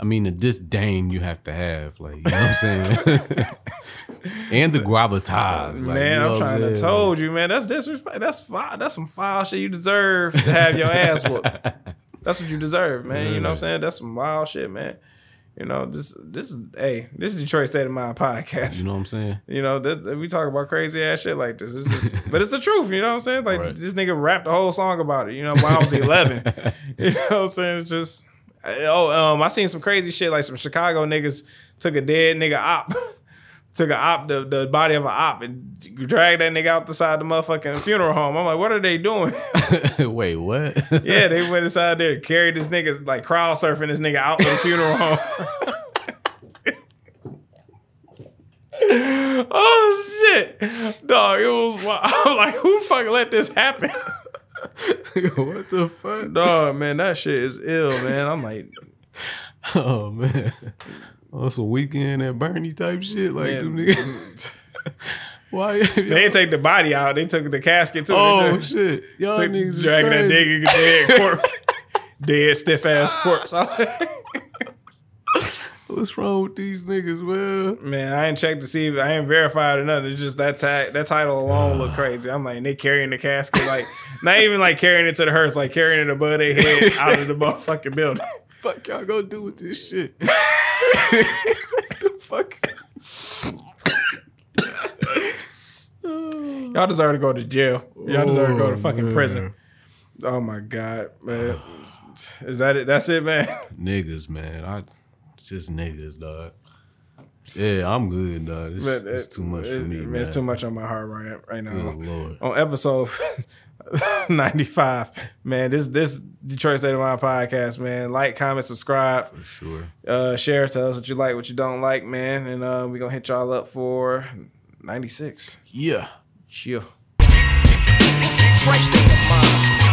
I mean, the disdain you have to have, like, you know what I'm saying? and the gravitas, like, man, you know I'm trying to told you, man. That's disrespect. That's foul. That's some foul shit. You deserve to have your ass whooped. That's what you deserve, man. You know what I'm saying? That's some wild shit, man. You know, this this is hey, this is Detroit State of Mind podcast. You know what I'm saying? You know, this, we talk about crazy ass shit like this. It's just, but it's the truth. You know what I'm saying? Like Right. this nigga rapped the whole song about it. You know, when I was 11. you know what I'm saying? It's just oh, um, I seen some crazy shit like some Chicago niggas took a dead nigga op. Took a op, the, the body of a op, and dragged that nigga out the side of the motherfucking funeral home. I'm like, what are they doing? Wait, what? yeah, they went inside there, carried this nigga, like crowd surfing this nigga out the funeral home. oh shit, dog! It was wild. I'm like, who fucking let this happen? what the fuck? dog, man, that shit is ill, man. I'm like, Oh man. Oh, some weekend at Bernie type shit. Like them man, niggas. Why? they didn't take the body out. They took the casket too. Oh just shit. Y'all took- niggas dragging that nigga dead corpse, dead stiff ass corpse. What's wrong with these niggas, man? Man, I ain't checked to see if I ain't verified or nothing. It's just that tag, that title alone look crazy. I'm like, and they carrying the casket, like not even like carrying it to the hearse, like carrying it above their head out of the motherfucking building. Fuck y'all gonna do with this shit? what the fuck? Y'all deserve to go to jail. Y'all deserve to go to fucking man. prison. Oh my god, man. Is that it? That's it, man. Niggas, man. I just niggas, dog. Yeah, I'm good, dog. It's, But it's too much for me, man, man. It's too much on my heart right right now. Good lord. On episode 95, man, this this Detroit State of Mind podcast, man. Like, comment, subscribe, For sure. uh, share. Tell us what you like, what you don't like, man. And uh, we gonna hit y'all up for 96. Yeah. Chill. Detroit state of mind.